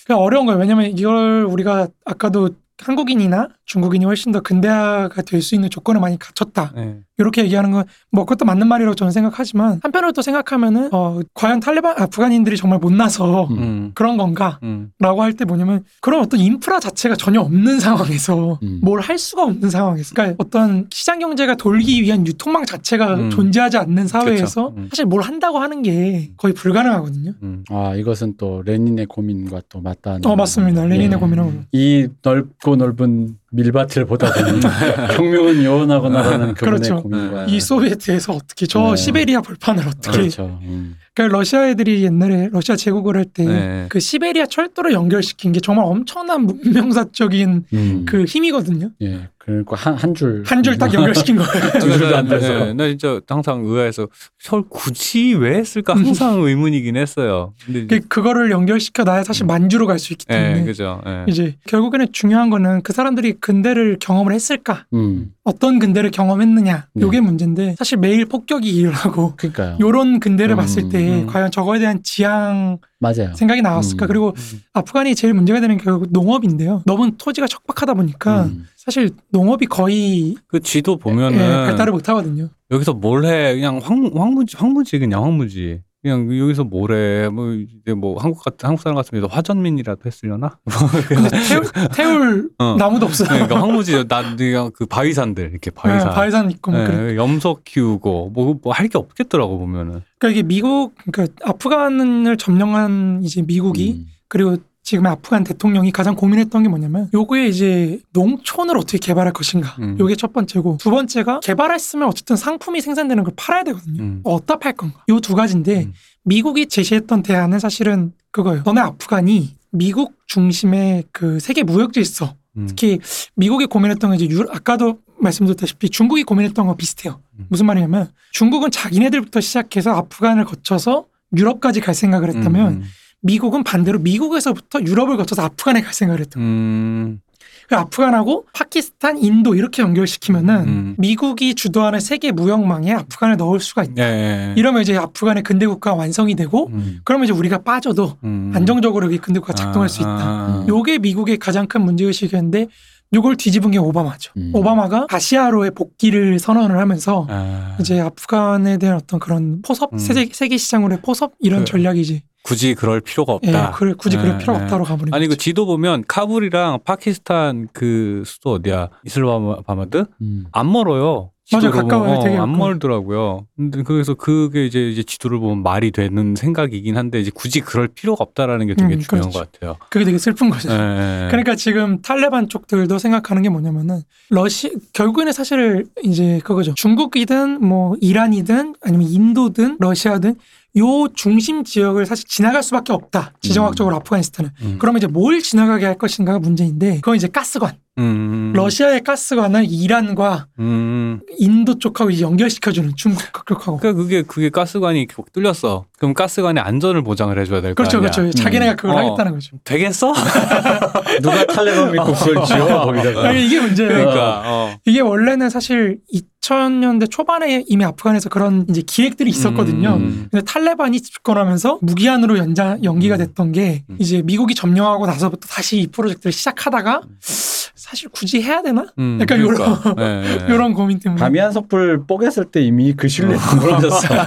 그러니까 어려운 거예요. 왜냐면 이걸 우리가 아까도 한국인이나 중국인이 훨씬 더 근대화가 될 수 있는 조건을 많이 갖췄다. 네. 이렇게 얘기하는 건 뭐 그것도 맞는 말이라고 저는 생각하지만 한편으로 또 생각하면은 어 과연 탈레반 아프간인들이 정말 못나서 음. 음. 그런 건가? 음. 라고 할때 뭐냐면 그런 어떤 인프라 자체가 전혀 없는 상황에서 음. 뭘할 수가 없는 상황에서 그러니까 어떤 시장 경제가 돌기 위한 유통망 자체가 음. 존재하지 않는 사회에서 그쵸. 음. 사실 뭘 한다고 하는 게 거의 불가능하거든요. 음. 아 이것은 또 레닌의 고민과 또 맞닿는. 어 맞습니다. 레닌의 예. 고민하고 이 넓고 넓은 밀밭을 보다 보니 [LAUGHS] 혁명은 요원하거나라는 그분의 그렇죠. 고민과 이 소비에트에서 어떻게 저 네. 시베리아 벌판을 어떻게 그렇죠. 음. 그러니까 러시아 애들이 옛날에 러시아 제국을 할 때그 네. 시베리아 철도를 연결시킨 게 정말 엄청난 문명사적인 음. 그 힘이거든요. 예. 그러니까 한한 줄. 한 줄 딱 연결시킨 거예요. [LAUGHS] 두 줄도 안 돼서. 네, 나 진짜 항상 의아해서 설 굳이 왜 했을까 항상 [LAUGHS] 의문이긴 했어요. 근데 그 그거를 연결시켜 놔야 사실 만주로 갈 수 있기 때문에 네, 그죠. 네. 이제 결국에는 중요한 거는 그 사람들이 근대를 경험을 했을까? 음. 어떤 근대를 경험했느냐? 네. 요게 문제인데 사실 매일 폭격이 일어나고 그러니까요. 요런 근대를 음, 봤을 때 음. 과연 저거에 대한 지향 맞아요. 생각이 나왔을까? 음. 그리고 아프간이 제일 문제가 되는 게 결국 농업인데요. 너무 토지가 척박하다 보니까 음. 사실 농업이 거의 그 지도 보면은 예, 발달을 못 하거든요. 여기서 뭘 해? 그냥 황, 황무지, 황무지 그냥 황무지. 그냥 여기서 뭐래? 뭐 이제 뭐 한국 같은 한국 사람 같으면 화전민이라도 했으려나? [LAUGHS] 근데 태울, 태울 어. 나무도 없어요. 그러니까 황무지 나 그냥 그 바위산들 이렇게 바위산. 예, 바위산 있고 뭐 네, 그래. 염소 키우고 뭐 뭐 할 게 없겠더라고 보면은. 그러니까 이게 미국 그러니까 아프간을 점령한 이제 미국이 음. 그리고 지금 아프간 대통령이 가장 고민했던 게 뭐냐면 요거에 이제 농촌을 어떻게 개발할 것인가. 음. 요게 첫 번째고 두 번째가 개발했으면 어쨌든 상품이 생산되는 걸 팔아야 되거든요. 음. 어디다 팔 건가. 요 두 가지인데 음. 미국이 제시했던 대안은 사실은 그거예요. 너네 아프간이 미국 중심의 그 세계 무역 질서 음. 특히 미국이 고민했던 건 이제 유, 아까도 말씀드렸다시피 중국이 고민했던 거 비슷해요. 음. 무슨 말이냐면 중국은 자기네들부터 시작해서 아프간을 거쳐서 유럽까지 갈 생각을 했다면 음. 미국은 반대로 미국에서부터 유럽을 거쳐서 아프간에 갈 생각을 했던 거예요. 음. 그 아프간하고 파키스탄, 인도 이렇게 연결시키면은 음. 미국이 주도하는 세계 무역망에 아프간을 넣을 수가 있다. 예, 예. 이러면 이제 아프간의 근대 국가 완성이 되고 음. 그러면 이제 우리가 빠져도 음. 안정적으로 여기 근대 국가 작동할 수 있다. 아, 요게 미국의 가장 큰 문제 의식이었는데 요걸 뒤집은 게 오바마죠. 음. 오바마가 아시아로의 복귀를 선언을 하면서 아. 이제 아프간에 대한 어떤 그런 포섭 음. 세계, 세계 시장으로의 포섭 이런 그- 전략이지. 굳이 그럴 필요가 예, 없다. 그래 굳이 그럴 예, 필요가 예. 없다로 가버린 아니 그 거죠. 지도 보면 카불이랑 파키스탄 그 수도 어디야? 이슬람바마드 음. 안 멀어요. 맞아, 가까워요. 되게 어, 안. 멀더라고요. 근데 그래서 그게 이제 이제 지도를 보면 말이 되는 생각이긴 한데 이제 굳이 그럴 필요가 없다라는 게 되게 음, 중요한 그렇죠. 것 같아요. 그게 되게 슬픈 거죠. 예, 예. 그러니까 지금 탈레반 쪽들도 생각하는 게 뭐냐면은 러시 결국에는 사실 이제 그거죠. 중국이든 뭐 이란이든 아니면 인도든 러시아든 요 중심 지역을 사실 지나갈 수밖에 없다. 지정학적으로 아프가니스탄은. 음. 그러면 이제 뭘 지나가게 할 것인가가 문제인데 그건 이제 가스관. 음, 러시아의 가스관을 이란과 음. 인도 쪽하고 이제 연결시켜주는 중국 쪽하고. 그러니까 그게 그게 가스관이 뚫렸어. 그럼 가스관의 안전을 보장을 해줘야 될거 그렇죠, 아니야. 그렇죠. 자기네가 그걸 어. 하겠다는 거죠. 되겠어? [LAUGHS] 누가 탈레반 믿고 그걸 지어 거기다가. 이게 문제예요. 그러니까 어. 이게 원래는 사실 2000년대 초반에 이미 아프간에서 그런 이제 기획들이 있었거든요. 음. 근데 탈레반이 집권하면서 무기한으로 연자 연기가 음. 됐던 게 음. 이제 미국이 점령하고 나서부터 다시 이 프로젝트를 시작하다가 사실 굳이 해야 되나? 음, 약간 그러니까. [LAUGHS] 네, 네. 이런 고민 때문에. 밤이 섭불 뽀갰을 때 이미 그 신뢰는 무너졌어. [LAUGHS]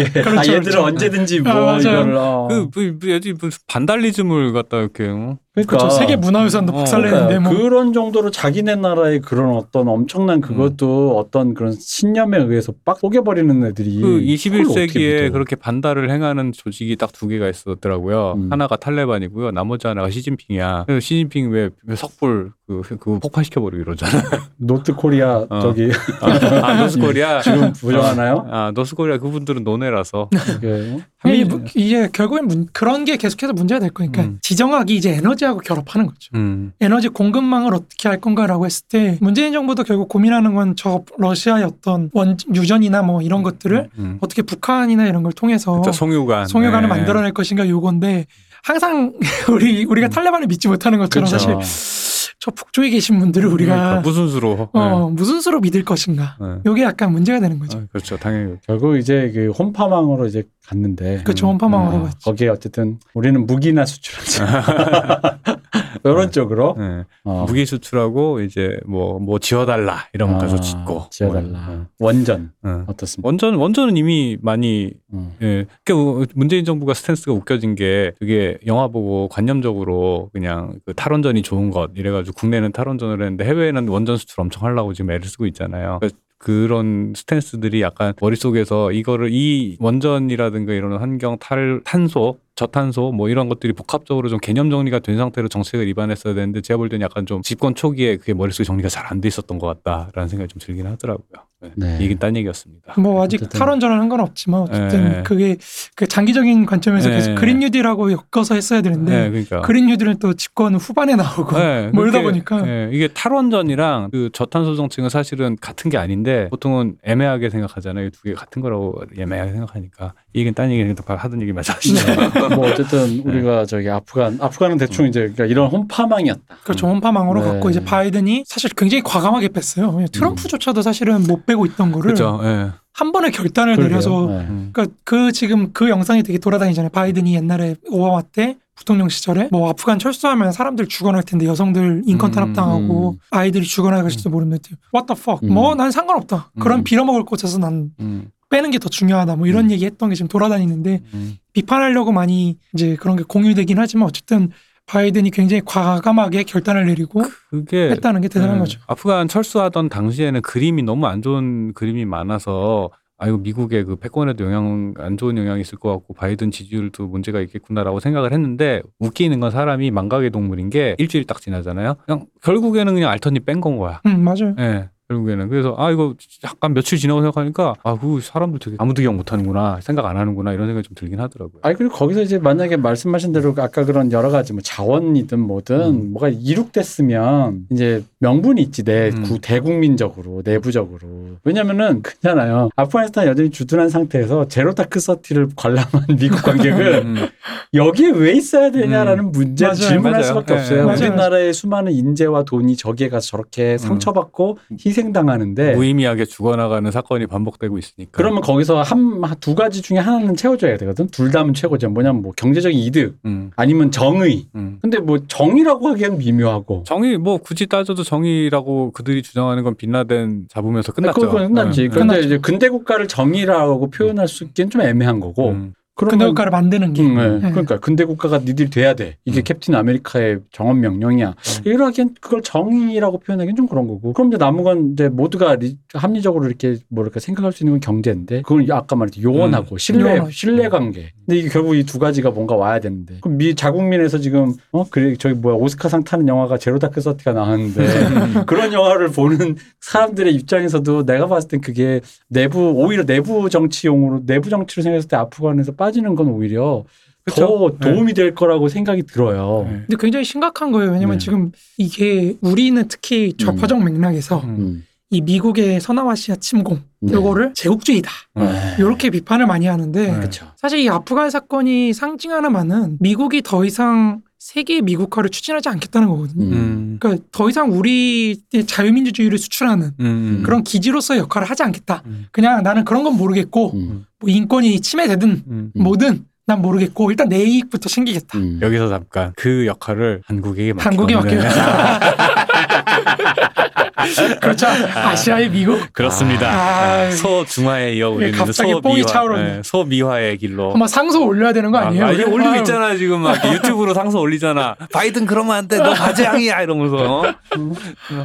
이게 아, 그렇죠, 얘들은 그렇죠. 언제든지 뭐 아. 이거를 어. 그, 그, 그 애들이 무슨 반달리즘을 갖다 이렇게 어? 그러니까 그렇죠. 세계 문화유산도 어, 박살내는데 뭐 그런 정도로 자기네 나라의 그런 어떤 엄청난 그것도 어떤 그런 신념에 의해서 빡 뽀개버리는 애들이 그 그걸 어떻게 21세기에 믿어. 그렇게 vandal을 행하는 조직이 딱 두 개가 있었더라고요. 음. 하나가 탈레반이고요. 나머지 하나가 시진핑이야. 그래서 시진핑 왜, 왜 석불 그, 그 폭파시켜 버리고 이러잖아. [LAUGHS] North Korea 어. 저기 아, 아, North Korea. [LAUGHS] 지금 부정하나요? 아, North Korea 그분들은 논외라서. 이게 이게, 뭐- 이게 결국엔 문- 그런 게 계속해서 문제가 될 거니까 음. 지정학이 이제 에너지하고 결합하는 거죠. 음. 에너지 공급망을 어떻게 할 건가라고 했을 때 문재인 정부도 결국 고민하는 건 저 러시아의 어떤 원 유전이나 뭐 이런 것들을 음. 어떻게 북한이나 이런 걸 통해서 그쵸, 송유관. 송유관을 네. 만들어낼 것인가 요건데 항상 [LAUGHS] 우리 우리가 탈레반을 믿지 못하는 것처럼 그렇죠. 사실 저 북쪽에 계신 분들을 우리가 그러니까 무슨 수로. 어, 무슨 수로 믿을 것인가 네. 네. 요게 약간 문제가 되는 거죠. 아, 그렇죠. 당연히. 결국 이제 그 홈파망으로 이제 갔는데 그렇죠. 음. 원파망으로 아, 갔죠. 거기에 어쨌든 우리는 무기나 수출하자 [LAUGHS] [LAUGHS] 이런 쪽으로 네. 어. 무기 수출하고 이제 뭐뭐 지어달라 이러면 가서 아, 짓고 지어달라 뭐, 원전 어. 어떻습니까? 원전 원전은 이미 많이 음. 예. 그러니까 문재인 정부가 스탠스가 웃겨진 게 그게 영화 보고 관념적으로 그냥 그 탈원전이 좋은 것 이래가지고 국내는 탈원전을 했는데 해외에는 원전 수출 엄청 하려고 지금 애를 쓰고 있잖아요. 그러니까 그런 스탠스들이 약간 머릿속에서 이거를 이 원전이라든가 이런 환경 탈 탄소 저탄소 뭐 이런 것들이 복합적으로 좀 개념 정리가 된 상태로 정책을 입안했어야 되는데 제가 볼 때는 약간 좀 집권 초기에 그게 머릿속에 정리가 잘 안 돼 있었던 것 같다라는 생각이 좀 들긴 하더라고요. 네. 네. 이긴 딴 얘기였습니다. 뭐 아직 어쨌든. 탈원전을 한건 없지만 어쨌든 예. 그게 그 장기적인 관점에서 예. 계속 그린 뉴딜하고 엮어서 했어야 되는데 네, 그러니까. 그린 뉴딜은 또 집권 후반에 나오고 네, 뭐 이러다 그게, 보니까 예, 이게 탈원전이랑 그 저탄소 정책은 사실은 같은 게 아닌데 보통은 애매하게 생각하잖아요. 두 개 같은 거라고 애매하게 생각하니까 이 얘기는 딴 얘기는 또 하던 얘기 맞아 하시죠. [LAUGHS] 뭐 어쨌든 우리가 저기 아프간 아프간은 대충 이제 그러니까 이런 홈파망이었다. 그렇죠 홈파망으로 네. 갔고 이제 바이든이 사실 굉장히 과감하게 뺐어요. 왜냐면 트럼프조차도 사실은 못 빼고 있던 거를 그렇죠. 예. 한 번에 결단을 그러게요. 내려서 네. 음. 그러니까 그 지금 그 영상이 되게 돌아다니잖아요. 바이든이 옛날에 오바마 때 부통령 시절에 뭐 아프간 철수하면 사람들 죽어날 텐데 여성들 인권 음, 탈압당하고 음. 아이들이 죽어날 것일지도 모르는데 What the fuck? 음. 뭐난 상관없다. 그런 음. 빌어먹을 곳에서 난 음. 빼는 게 더 중요하다. 뭐 이런 음. 얘기 했던 게 지금 돌아다니는데 음. 비판하려고 많이 이제 그런 게 공유되긴 하지만 어쨌든 바이든이 굉장히 과감하게 결단을 내리고 그게 했다는 게 대단한 예, 거죠. 아프간 철수하던 당시에는 그림이 너무 안 좋은 그림이 많아서 아이고 미국의 그 패권에도 영향 안 좋은 영향이 있을 것 같고 바이든 지지율도 문제가 있겠구나라고 생각을 했는데 웃기는 건 사람이 망각의 동물인 게 일주일 딱 지나잖아요. 그냥 결국에는 그냥 알턴이 뺀 건 거야. 음 맞아요. 예. 결국에는 그래서 아 이거 약간 며칠 지나고 생각하니까 아그 사람들 되게 아무도 기억 못하는구나 생각 안 하는구나 이런 생각이 좀 들긴 하더라고요. 아니 그리고 거기서 이제 만약에 말씀하신 대로 아까 그런 여러 가지 뭐 자원이든 뭐든 음. 뭐가 이룩됐으면 이제 명분이 있지 내 음. 구- 대국민적으로 내부적으로 왜냐면은 그잖아요 아프가니스탄 여전히 주둔한 상태에서 제로 다크 서티를 관람한 미국 [LAUGHS] 관객은 음, 음. 여기에 왜 있어야 되냐라는 문제 맞아요. 질문할 맞아요. 수밖에 예, 없어요. 맞아요. 우리나라의 수많은 인재와 돈이 저기에 가서 저렇게 상처받고 희생당하는데 무의미하게 죽어나가는 사건이 반복되고 있으니까. 그러면 거기서 한 두 가지 중에 하나는 채워줘야 되거든. 둘 다면 최고죠. 뭐냐면 뭐 경제적인 이득 음, 아니면 정의. 음. 근데 뭐 정의라고 하기엔 미묘하고. 정의 뭐 굳이 따져도 정의라고 그들이 주장하는 건 빛나덴 잡으면서 끝났죠. 그건 끝났지. 네, 끝났죠. 이제 근대 국가를 정의라고 표현할 수 있기엔 좀 애매한 거고. 음. 근대 국가를 만드는 게 응, 네. 네. 그러니까 근대 국가가 니들이 돼야 돼. 이게 음. 캡틴 아메리카의 정원 명령이야. 이러기엔 그걸 정의라고 표현하기엔 좀 그런 거고. 그럼 이제 남은 건 이제 모두가 리- 합리적으로 이렇게 뭐랄까 생각할 수 있는 건 경제인데 그걸 아까 말했듯이 요원하고 신뢰. 신뢰 관계. 근데 이게 결국 이 두 가지가 뭔가 와야 되는데. 그럼 미 자국민에서 지금 어 그래 저기 뭐야 오스카상 타는 영화가 Zero Dark Thirty가 나왔는데 [LAUGHS] 그런 영화를 보는 사람들의 입장에서도 내가 봤을 땐 그게 내부 오히려 내부 정치용으로 내부 정치로 생각했을 때 아프간에서 빠지는 건 오히려 그쵸? 더 도움이 될 거라고 생각이 들어요. 네. 근데 굉장히 심각한 거예요. 왜냐면 네. 지금 이게 우리는 특히 좌파적 맥락에서 음. 음. 이 미국의 서남아시아 침공 네. 요거를 제국주의다 네. 이렇게 비판을 많이 하는데 네. 사실 이 아프간 사건이 상징하는 바는 미국이 더 이상 세계 미국화를 추진하지 않겠다는 거거든요. 음. 음. 그러니까 더 이상 우리의 자유민주주의를 수출하는 음. 그런 기지로서의 역할을 하지 않겠다. 음. 그냥 나는 그런 건 모르겠고 음. 뭐 인권이 침해되든 음. 음. 뭐든 난 모르겠고 일단 내 이익부터 챙기겠다. 음. 여기서 잠깐 그 역할을 한국에게 한국에 맡기면 [LAUGHS] [LAUGHS] 그렇죠. 아시아의 미국. 그렇습니다. 아, 소중화에 이어 우리는 갑자기 뽕이 소미화, 차오르네. 네, 소미화의 길로. 한번 상소 올려야 되는 거 아니에요? 아, 이제 우리? 올리고 아, 있잖아 지금 막 유튜브로 상서 올리잖아. [LAUGHS] 바이든 그러면 안 돼. 너 바지향이야 이러면서. 어?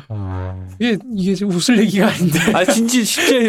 아. 이게 이게 지금 웃을 얘기가 아닌데. 아 진짜 실제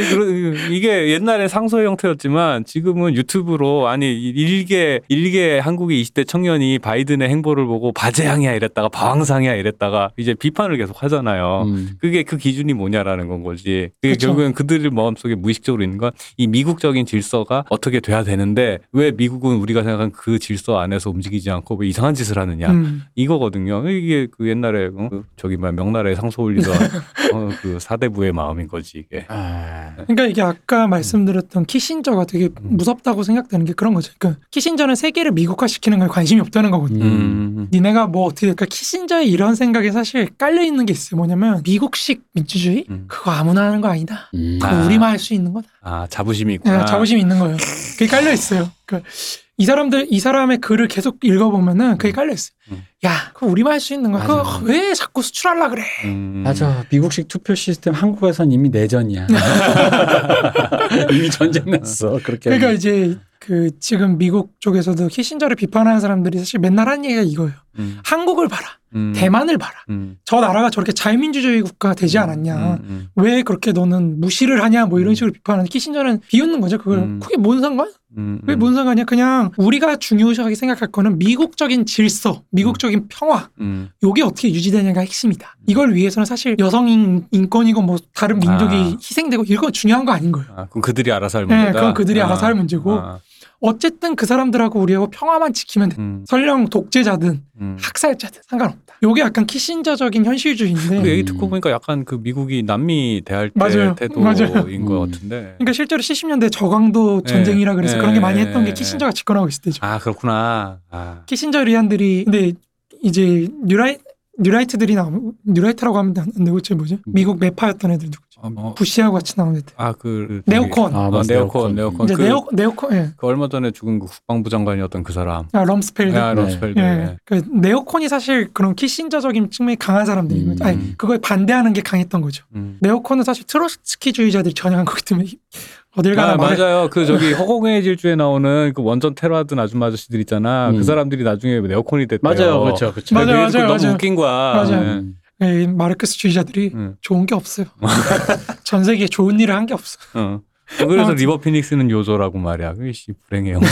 이게 옛날에 상소의 형태였지만 지금은 유튜브로 아니 일개 일개 한국의 20대 청년이 바이든의 행보를 보고 바제향이야 이랬다가 방황상이야 이랬다가 이제 비판을 계속 하잖아요. 음. 그게 그 기준이 뭐냐라는 건 거지. 그게 그쵸. 결국엔 그들 마음속에 무의식적으로 있는 건 이 미국적인 질서가 어떻게 돼야 되는데 왜 미국은 우리가 생각한 그 질서 안에서 움직이지 않고 왜 이상한 짓을 하느냐. 음. 이거거든요. 이게 그 옛날에 어? 그 저기 막 명나라에 상소 올리던 [LAUGHS] 어, 그 사대부의 마음인 거지 이게. 아. 그러니까 이게 아까 말씀드렸던 키신저가 되게 음. 무섭다고 생각되는 게 그런 거죠. 그러니까 키신저는 세계를 미국화시키는 거에 관심이 없다는 거거든요. 음. 니네가 뭐 어떻게 그러니까 키신저의 이런 생각이 사실 깔려 있는 게 있어요. 뭐냐면 미국식 민주주의 음. 그거 아무나 하는 거 아니다. 음. 그거 아. 우리만 할 수 있는 거다. 아 자부심이 예, 있구나. 자부심이 있는 거예요. 그게 깔려 있어요. 그러니까 이 사람들 이 사람의 글을 계속 읽어보면은 그게 깔려 있어요. 음. 야, 그거 우리만 할 수 있는 거야. 그거. 왜 자꾸 수출하려 그래? 음. 맞아. 미국식 투표 시스템 한국에선 이미 내전이야. [LAUGHS] 이미 전쟁 났어. 그렇게. 그러니까 하면. 이제 그 지금 미국 쪽에서도 키신저를 비판하는 사람들이 사실 맨날 하는 얘기가 이거예요. 음. 한국을 봐라. 음. 대만을 봐라. 음. 저 나라가 저렇게 자유민주주의 국가 되지 않았냐. 음. 음. 왜 그렇게 너는 무시를 하냐. 뭐 이런 식으로 비판하는 키신저는 비웃는 거죠. 그걸. 음. 그게 뭔 상관? 음. 그게 뭔 상관이야? 그냥 우리가 중요하게 생각할 거는 미국적인 질서, 미국적인 평화, 음. 요게 어떻게 유지되냐가 핵심이다. 이걸 위해서는 사실 여성 인- 인권이고 뭐 다른 민족이 아. 희생되고 이건 중요한 거 아닌 거예요. 아, 그럼 그들이 알아서 할 네, 문제다. 그건 그들이 알아서 할 문제고. 아. 어쨌든 그 사람들하고 우리하고 평화만 지키면 돼. 음. 설령 독재자든 음. 학살자든 상관없다. 요게 약간 키신저적인 현실주의인데. 그 얘기 듣고 보니까 약간 그 미국이 남미 대할 때 맞아요. 태도인 맞아요. 것 음. 같은데. 그러니까 실제로 70년대 저강도 네. 전쟁이라 그래서 네. 그런 게 많이 했던 게 네. 키신저가 집권하고 있을 때죠. 아 그렇구나. 아. Kissingerian들이 근데 이제 뉴라이 뉴라이트들이 나오면 뉴라이트라고 하면 안 되고 제 뭐지? 미국 매파였던 애들 누구죠? 어, 뭐. 부시하고 같이 나온 애들. 아그 네오콘. 아, 아, 맞아. 네오콘, 네오콘. 이제 그, 네오 네오콘 예. 그 얼마 전에 죽은 그 국방부 장관이었던 그 사람. 아, 럼스펠드. 아, 네. 럼스펠드. 예. 그 네오콘이 사실 그런 키신저적인 측면이 강한 사람들인 음. 거죠. 아니, 그거에 반대하는 게 강했던 거죠. 음. 네오콘은 사실 트로츠키주의자들이 전향한 거기 때문에 [LAUGHS] 어딜 가나 아, 말을 맞아요. 그 [LAUGHS] 저기 허공의 질주에 나오는 그 원전 테러하던 아줌마 아저씨들 있잖아. 음. 그 사람들이 나중에 네오콘이 됐대요. 맞아요. 그렇죠. 그렇죠. 맞아요, 그게 맞아요, 너무 맞아요. 웃긴 거야. 맞아요. 예. 음. 예, 마르크스주의자들이 음. 좋은 게 없어요. [LAUGHS] 전 세계에 좋은 일을 한 게 없어. 어. 그래서. 리버 피닉스는 요조라고 말이야. 그씨 불행해 형제.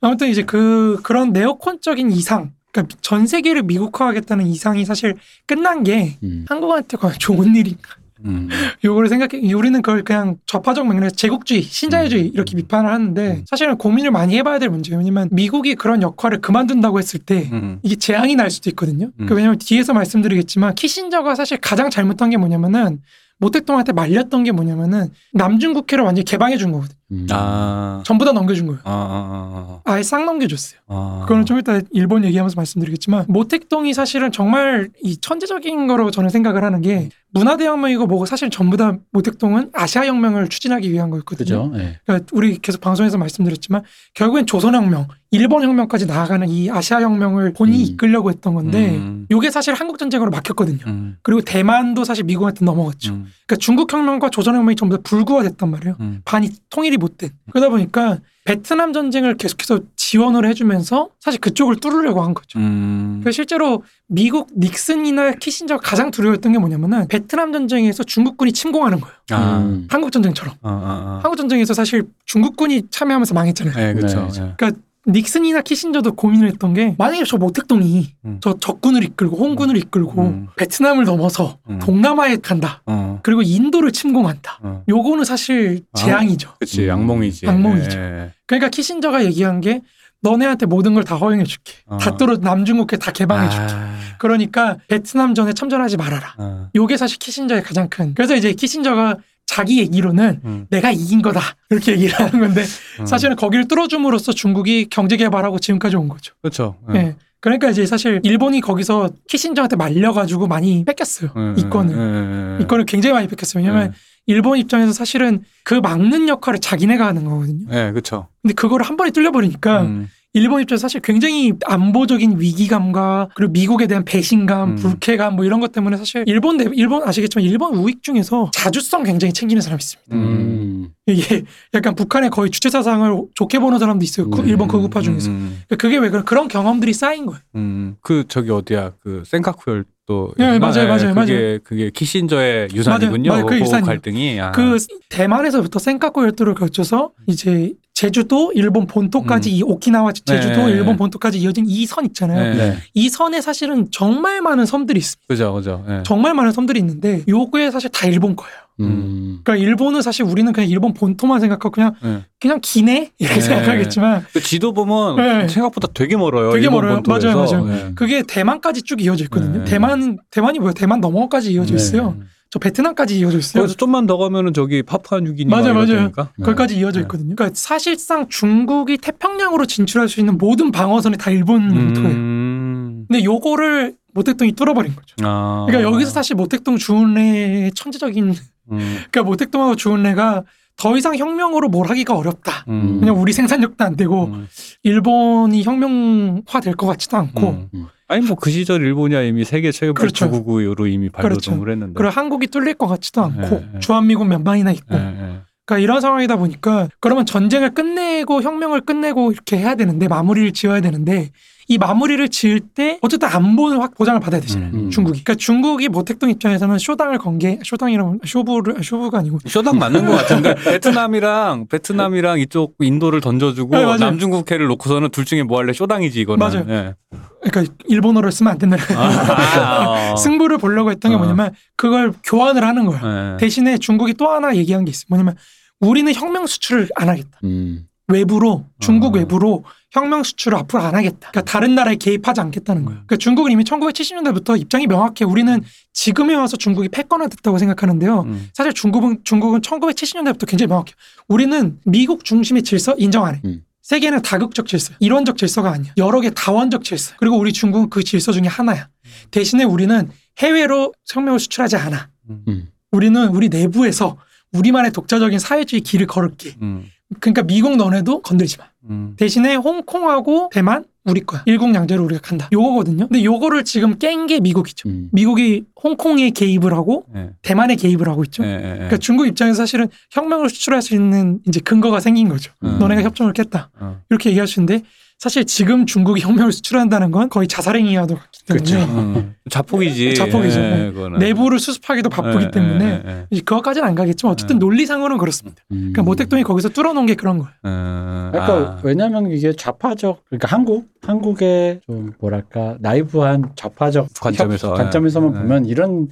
아무튼 이제 그 그런 네오콘적인 이상, 그러니까 전 세계를 미국화하겠다는 이상이 사실 끝난 게 음. 한국한테 과연 좋은 일인가? 음. 요거를 생각해 우리는 그걸 그냥 좌파적 맥락에서 제국주의, 신자유주의 이렇게 비판을 하는데 음. 사실은 고민을 많이 해봐야 될 문제예요. 왜냐면 미국이 그런 역할을 그만둔다고 했을 때 음. 이게 재앙이 날 수도 있거든요. 음. 그 왜냐면 뒤에서 말씀드리겠지만 키신저가 사실 가장 잘못한 게 뭐냐면은 모택동한테 말렸던 게 뭐냐면은 남중 국해를 완전히 개방해 준 거거든요. 음. 아. 전부 다 넘겨준 거예요. 아, 아, 아예 싹 넘겨줬어요. 아, 아. 그거는 좀 이따 일본 얘기하면서 말씀드리겠지만 모택동이 사실은 정말 이 천재적인 거로 저는 생각을 하는 게 문화대혁명이고 뭐고 사실 전부 다 모택동은 아시아혁명을 추진하기 위한 거였거든요. 그죠. 예. 그러니까 우리 계속 방송에서 말씀드렸지만 결국엔 조선혁명, 일본 혁명까지 나아가는 이 아시아 혁명을 본인이 음. 이끌려고 했던 건데 음. 이게 사실 한국 전쟁으로 막혔거든요. 음. 그리고 대만도 사실 미국한테 넘어갔죠. 음. 그러니까 중국 혁명과 조선 혁명이 전부 다 불구화됐단 말이에요. 음. 반이 통일이 못 된. 그러다 보니까 베트남 전쟁을 계속해서 지원을 해주면서 사실 그쪽을 뚫으려고 한 거죠. 음. 그래서 실제로 미국 닉슨이나 키신저가 가장 두려웠던 게 뭐냐면은 베트남 전쟁에서 중국군이 침공하는 거예요. 아. 음. 한국 전쟁처럼. 아, 아, 아. 한국 전쟁에서 사실 중국군이 참여하면서 망했잖아요. 네, 그렇죠. 네. 예. 닉슨이나 키신저도 고민을 했던 게 만약에 저 모택동이 음. 저 적군을 이끌고 홍군을 이끌고 음. 베트남을 넘어서 음. 동남아에 간다. 어. 그리고 인도를 침공한다. 어. 요거는 사실 아. 재앙이죠. 그치, 음. 악몽이지. 악몽이죠. 예. 그러니까 키신저가 얘기한 게 너네한테 모든 걸 다 허용해 줄게. 어. 다 뚫어 남중국해 다 개방해 줄게. 아. 그러니까 베트남 전에 참전하지 말아라. 아. 요게 사실 키신저의 가장 큰. 그래서 이제 키신저가 자기 얘기로는 음. 내가 이긴 거다 이렇게 얘기를 하는 건데 음. 사실은 거기를 뚫어줌으로써 중국이 경제 개발하고 지금까지 온 거죠. 그렇죠. 예. 그러니까 이제 사실 일본이 거기서 키신저한테 말려가지고 많이 뺏겼어요. 음, 이권을. 이권을 굉장히 많이 뺏겼어요. 왜냐면 네. 일본 입장에서 사실은 그 막는 역할을 자기네가 하는 거거든요. 네, 그렇죠. 근데 그거를 한 번에 뚫려버리니까 음. 일본 입장에서 사실 굉장히 안보적인 위기감과 그리고 미국에 대한 배신감, 음. 불쾌감 뭐 이런 것 때문에 사실 일본 내 일본 아시겠지만 일본 우익 중에서 자주성 굉장히 챙기는 사람이 있습니다. 음. 이게 약간 북한의 거의 주체 사상을 좋게 보는 사람도 있어요. 그 음. 일본 극우파 중에서. 음, 그게 왜 그런 그런 경험들이 쌓인 거예요. 음. 그 저기 어디야? 그 센카쿠 또 네, 맞아요, 맞아요, 그게 그게 키신저의 유산이군요. 맞아요, 그그 유산이에요. 갈등이. 아. 그 대만에서부터 센카쿠 열도를 거쳐서 이제 제주도 일본 본토까지 이 오키나와 제주도 네. 일본 본토까지 이어진 이 선 있잖아요. 네. 네. 이 선에 사실은 정말 많은 섬들이 있습니다. 그죠, 그죠. 예. 정말 많은 섬들이 있는데 요게 사실 다 일본 거예요. 음. 그러니까 일본은 사실 우리는 그냥 일본 본토만 생각하고 그냥 예. 그냥 기네 이렇게 네. 생각하겠지만 그 지도 보면 네. 생각보다 되게 멀어요. 되게 일본 멀어요. 본토에서. 맞아요, 맞아요. 예. 그게 대만까지 쭉 이어져 있거든요. 네. 대만 대만이 뭐야? 대만 넘어까지 이어져 네. 있어요. 저 베트남까지 이어져 있어요. 거기서 좀만 더 가면은 저기 파푸아 뉴기니 맞아요, 막 맞아요. 이러니까. 거기까지 이어져 네. 있거든요. 그러니까 사실상 중국이 태평양으로 진출할 수 있는 모든 방어선이 다 일본 본토예요. 음. 근데 요거를 모택동이 뚫어버린 거죠. 아. 그러니까 여기서 사실 모택동 주은래의 천재적인 음. 그러니까 모택동하고 주은래가 더 이상 혁명으로 뭘 하기가 어렵다. 음. 그냥 우리 생산력도 안 되고 음. 일본이 혁명화 될 것 같지도 않고 음. 음. 아니 뭐 그 시절 일본이야 이미 세계 최고 그렇죠. 주국으로 이미 발돋움을 했는데. 그리고 한국이 뚫릴 것 같지도 않고 네, 네. 주한미군 몇 방이나 있고 예, 예. 그러니까 이런 상황이다 보니까 그러면 전쟁을 끝내고 혁명을 끝내고 이렇게 해야 되는데 마무리를 지어야 되는데 이 마무리를 지을 때 어쨌든 안보는 확 보장을 받아야 되잖아요. 음. 중국이. 그러니까 중국이 모택동 입장에서는 쇼당을 건 게 쇼당이라면 쇼부를 쇼부가 아니고 쇼당 맞는 것 같은데 [LAUGHS] 베트남이랑 베트남이랑 이쪽 인도를 던져주고 네. 남중국해를 놓고서는 둘 중에 뭐 할래 쇼당이지 이거는. 맞아요. 예. 그러니까 일본어를 쓰면 안 된다는 아, [LAUGHS] 승부를 보려고 했던 게 어. 뭐냐면 그걸 교환을 하는 거예요. 예. 대신에 중국이 또 하나 얘기한 게 있어요. 뭐냐면 우리는 혁명 수출을 안 하겠다. 음. 외부로 중국 어. 외부로 혁명 수출을 앞으로 안 하겠다. 그러니까 다른 나라에 개입하지 않겠다는 거예요. 그러니까 중국은 이미 1970년대부터 입장이 명확해. 우리는 지금에 와서 중국이 패권화됐다고 생각하는데요. 음. 사실 중국은 중국은 1970년대부터 굉장히 명확해요. 우리는 미국 중심의 질서 인정 안 해. 음. 세계는 다극적 질서, 이론적 질서가 아니야. 여러 개 다원적 질서. 그리고 우리 중국은 그 질서 중에 하나야. 대신에 우리는 해외로 혁명을 수출하지 않아. 음. 우리는 우리 내부에서 우리만의 독자적인 사회주의 길을 걸을게. 음. 그러니까 미국 너네도 건들지 마. 음. 대신에 홍콩하고 대만 우리 거야. 일국양제로 우리가 간다. 요거거든요. 근데 요거를 지금 깬 게 미국이죠. 음. 미국이 홍콩에 개입을 하고 예. 대만에 개입을 하고 있죠. 예, 예, 예. 그러니까 중국 입장에서 사실은 혁명을 수출할 수 있는 이제 근거가 생긴 거죠. 음. 너네가 협정을 깼다. 어. 이렇게 얘기할 수 있는데 사실 지금 중국이 혁명을 수출한다는 건 거의 자살행위와도 같기 때문에 그쵸. 음. 자폭이지. 자폭이죠. 예, 그거는. 내부를 수습하기도 바쁘기 예, 때문에 예, 예, 이제 그것까지는 안 가겠지만 어쨌든 예. 논리상으로는 그렇습니다. 음. 그러니까 모택동이 거기서 뚫어놓은 게 그런 거예요. 예. 음, 그러니까 아. 왜냐하면 이게 좌파적 그러니까 한국 한국의 좀 뭐랄까 나이브한 좌파적 관점에서, 협- 관점에서만 예. 보면 이런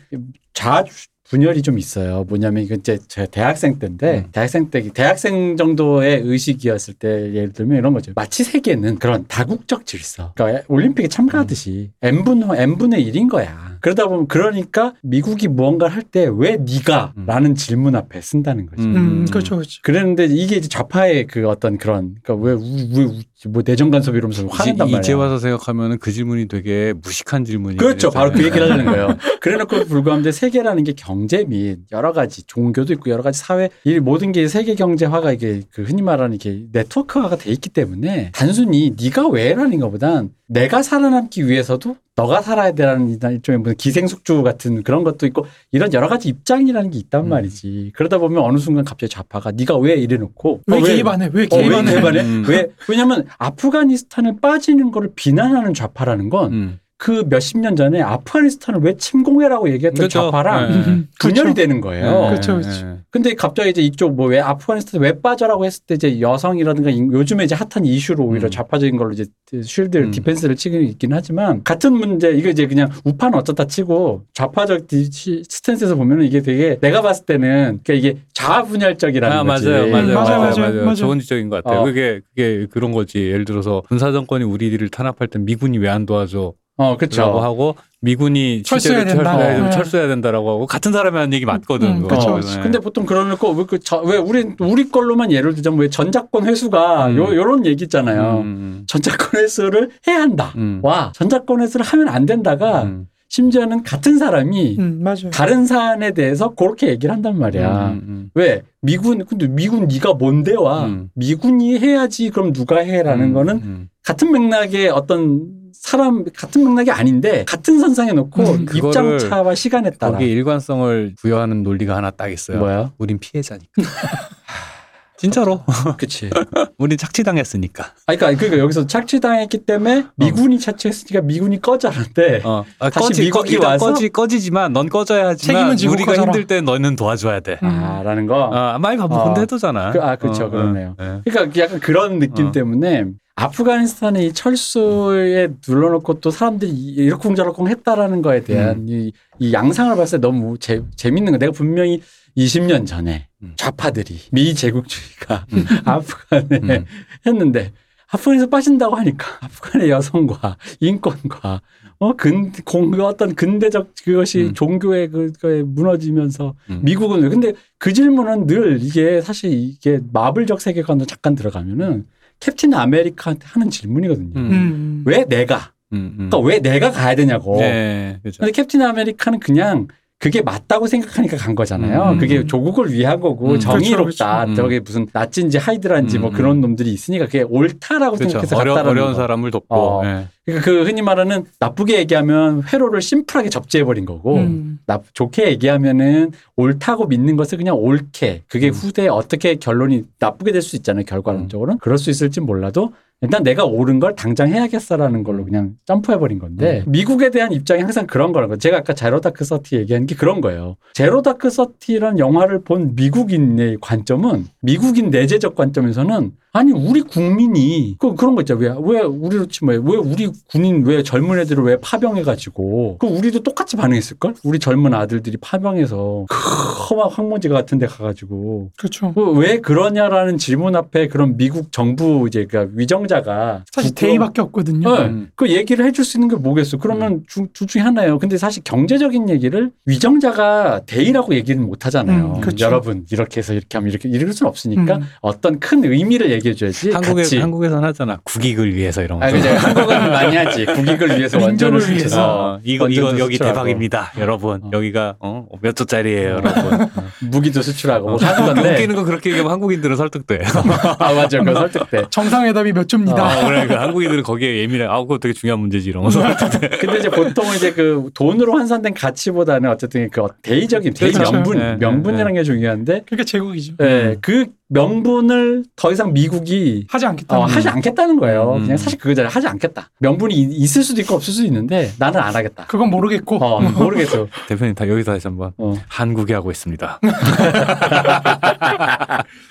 자아 분열이 좀 있어요. 뭐냐면 이거 이제 제 대학생 때인데 음. 대학생 때 대학생 정도의 의식이었을 때 예를 들면 이런 거죠. 마치 세계는 그런 다국적 질서. 그러니까 올림픽에 참가하듯이 n분 n분의 1인 거야. 그러다 보면 그러니까 미국이 무언가를 할 때 왜 네가라는 질문 앞에 쓴다는 거지. 음. 음, 그렇죠, 그렇죠. 그랬는데 이게 이제 좌파의 그 어떤 그런 그러니까 왜왜뭐 내정 간섭 이러면서 화낸단 이제, 말이야. 이제 와서 생각하면은 그 질문이 되게 무식한 질문이 그렇죠. 바로 그 얘기를 하려는 거예요. [LAUGHS] 그래놓고 불구하는데 세계라는 게 경제 및 여러 가지 종교도 있고 여러 가지 사회 이 모든 게 세계 경제화가 이게 그 흔히 말하는 이게 네트워크화가 돼 있기 때문에 단순히 네가 왜라는 것보단 내가 살아남기 위해서도 너가 살아야 되라는 일종의 무슨 기생숙주 같은 그런 것도 있고 이런 여러 가지 입장이라는 게 있단 음. 말이지. 그러다 보면 어느 순간 갑자기 좌파가 네가 왜 이래놓고 왜 어, 개입 안 해? 왜 어, 개입 왜안 해? 개입 안 해? 음. 왜? 왜냐면 아프가니스탄을 빠지는 거를 비난하는 좌파라는 건 음. 그 몇십 년 전에 아프가니스탄을 왜 침공해라고 얘기했던 그렇죠. 좌파랑 예. 음, 분열이 그렇죠. 되는 거예요. 예, 그렇죠, 예, 그렇죠. 예. 근데 갑자기 이제 이쪽 뭐 왜 아프가니스탄 왜 빠져라고 했을 때 이제 여성이라든가 인- 요즘에 이제 핫한 이슈로 오히려 음. 좌파적인 걸로 이제 shield를 음. 디펜스를 치긴 있긴 하지만 같은 문제 이거 이제 그냥 우파는 어쩌다 치고 좌파적 디- 시- 스탠스에서 보면은 이게 되게 내가 봤을 때는 그러니까 이게 자아분열적이라는 아, 거지. 맞아요, 맞아요, 맞아요, 맞아요, 맞아요, 맞아요. 맞아요. 좋은 지적인 것 같아요. 어. 그게 그게 그런 거지. 예를 들어서 군사 정권이 우리를 탄압할 때 미군이 왜 안 도와줘? 어, 그렇죠. 라고 하고 미군이 철수해야 된다. 철- 네. 철수해야 된다라고 하고 같은 사람이 하는 얘기 맞거든. 음. 그쵸, 어. 네. 근데 보통 그러놓고 왜, 그 저- 왜 우리 우리 걸로만 예를 들자면 왜 전자권 회수가 음. 요 요런 얘기 있잖아요. 음, 전자권 회수를 해야 한다. 음. 와 전자권 회수를 하면 안 된다가 음. 심지어는 같은 사람이 음, 맞아요. 다른 사안에 대해서 그렇게 얘기를 한단 말이야. 음, 음, 왜 미군 근데 미군 네가 뭔데 와 음. 미군이 해야지 그럼 누가 해라는 음, 거는 음. 같은 맥락의 어떤 사람 같은 맥락이 아닌데 같은 선상에 놓고 음, 입장차와 시간에 따라 거기에 일관성을 부여하는 논리가 하나 딱 있어요. 뭐야? 우린 피해자니까. [LAUGHS] 진짜로. [LAUGHS] 그치. [LAUGHS] 우린 착취당했으니까. 아, 그러니까, 그러니까 여기서 착취당했기 때문에 미군이 착취했으니까 미군이 꺼져라는데 어. 아, 다시 꺼지, 미국이 와서? 꺼지, 꺼지지만 넌 꺼져야 하지만 우리가 꺼져라. 힘들 때 너는 도와줘야 돼. 음. 아라는 거. 아, 많이 어. 반복한데 해도잖아. 그- 아, 그쵸, 어, 그러네요. 어, 네. 그러니까 약간 그런 느낌 어. 때문에 아프가니스탄의 이 철수에 눌러놓고 또 사람들이 이러쿵저러쿵 했다라는 거에 대한 이, 이 양상을 봤을 때 너무 재, 재밌는 거. 내가 분명히 20년 전에 음. 좌파들이 미 제국주의가 음. [LAUGHS] 아프간에 음. 했는데 아프간에서 빠진다고 하니까 아프간의 여성과 인권과 어, 근, 공, 그 어떤 근대적 그것이 음. 종교의 그, 그거에 무너지면서 음. 미국은 왜? 근데 그 질문은 늘 이게 사실 이게 마블적 세계관으로 잠깐 들어가면은 캡틴 아메리카한테 하는 질문이거든요. 음. 음. 왜 내가? 음, 음. 그러니까 왜 내가 가야 되냐고. 네, 그렇죠. 근데 캡틴 아메리카는 그냥 그게 맞다고 생각하니까 간 거잖아요. 음. 그게 조국을 위한 거고 음. 정의롭다. 그렇죠, 그렇죠. 음. 저게 무슨 나치인지 하이드라인지 뭐 음. 그런 놈들이 있으니까 그게 옳다라고 그렇죠. 생각해서 어려, 갔다라는 어려운 거. 사람을 돕고. 어. 예. 그러니까 그 흔히 말하는 나쁘게 얘기하면 회로를 심플하게 접지해버린 거고 음. 나, 좋게 얘기하면은 옳다고 믿는 것을 그냥 옳게 그게 음. 후대에 어떻게 결론이 나쁘게 될 수 있잖아요 결과론적으로는 그럴 수 있을지 몰라도 일단 내가 옳은 걸 당장 해야겠어라는 걸로 그냥 점프해버린 건데 미국에 대한 입장이 항상 그런 거라는 거 제가 아까 Zero Dark Thirty 얘기한 게 그런 거예요. Zero Dark Thirty라는 영화를 본 미국인의 관점은 미국인 내재적 관점에서는 아니 우리 국민이 그 그런 거 있잖아요 왜, 왜 우리로 치면 왜 우리 군인 왜 젊은 애들을 왜 파병해가지고 그 우리도 똑같이 반응했을 걸 우리 젊은 아들들이 파병해서 크, 험한 황무지 같은 데 가가지고 그렇죠. 그 왜 그러냐라는 질문 앞에 그런 미국 정부 이제 그 위정자가 사실 국정- 대의밖에 없거든요. 네. 음. 그 얘기를 해줄 수 있는 게 뭐겠어? 그러면 주- 둘 중에 하나예요. 근데 사실 경제적인 얘기를 위정자가 대의라고 얘기는 못 하잖아요. 음, 그쵸. 여러분 이렇게 해서 이렇게 하면 이렇게 이럴 수는 없으니까 음. 어떤 큰 의미를 얘기해줘야지. 한국에, 같이. 한국에선 하잖아. 국익을 위해서 이런 거. 아, 그죠. 한국은 많이 하지. 국익을 위해서 원전을. 위해서. 어, 이거, 이거 원전도 여기 수출하고. 대박입니다. 여러분. 어. 여기가 어, 몇 조짜리예요, 여러분. [LAUGHS] 무기도 수출하고 뭐 어. 하는 건데. 웃기는 거 그렇게 얘기하면 한국인들은 설득돼. [LAUGHS] 아, 맞아. 그거 설득돼. [LAUGHS] 정상회담이 몇 조입니다. 아, 그러니까 한국인들은 거기에 예민해. 아, 그거 되게 중요한 문제지 이런 거. 설득돼. 근데 이제 보통 이제 그 돈으로 환산된 가치보다는 어쨌든 그 대의적인 대의 그렇죠. 명분, 네, 명분이라는 게 중요한데 그러니까 제국이죠. 예, 그 명분을 더 이상 미국이 하지 않겠다. 어, 하지 않겠다는 거예요. 음. 그냥 사실 그거잖아요. 하지 않겠다. 명분이 이- 있을 수도 있고 없을 수도 있는데 나는 안 하겠다. 그건 모르겠고. 어, 모르겠어. [LAUGHS] 대표님 다 여기서 다시 한번 어. 한국에 하고 있습니다.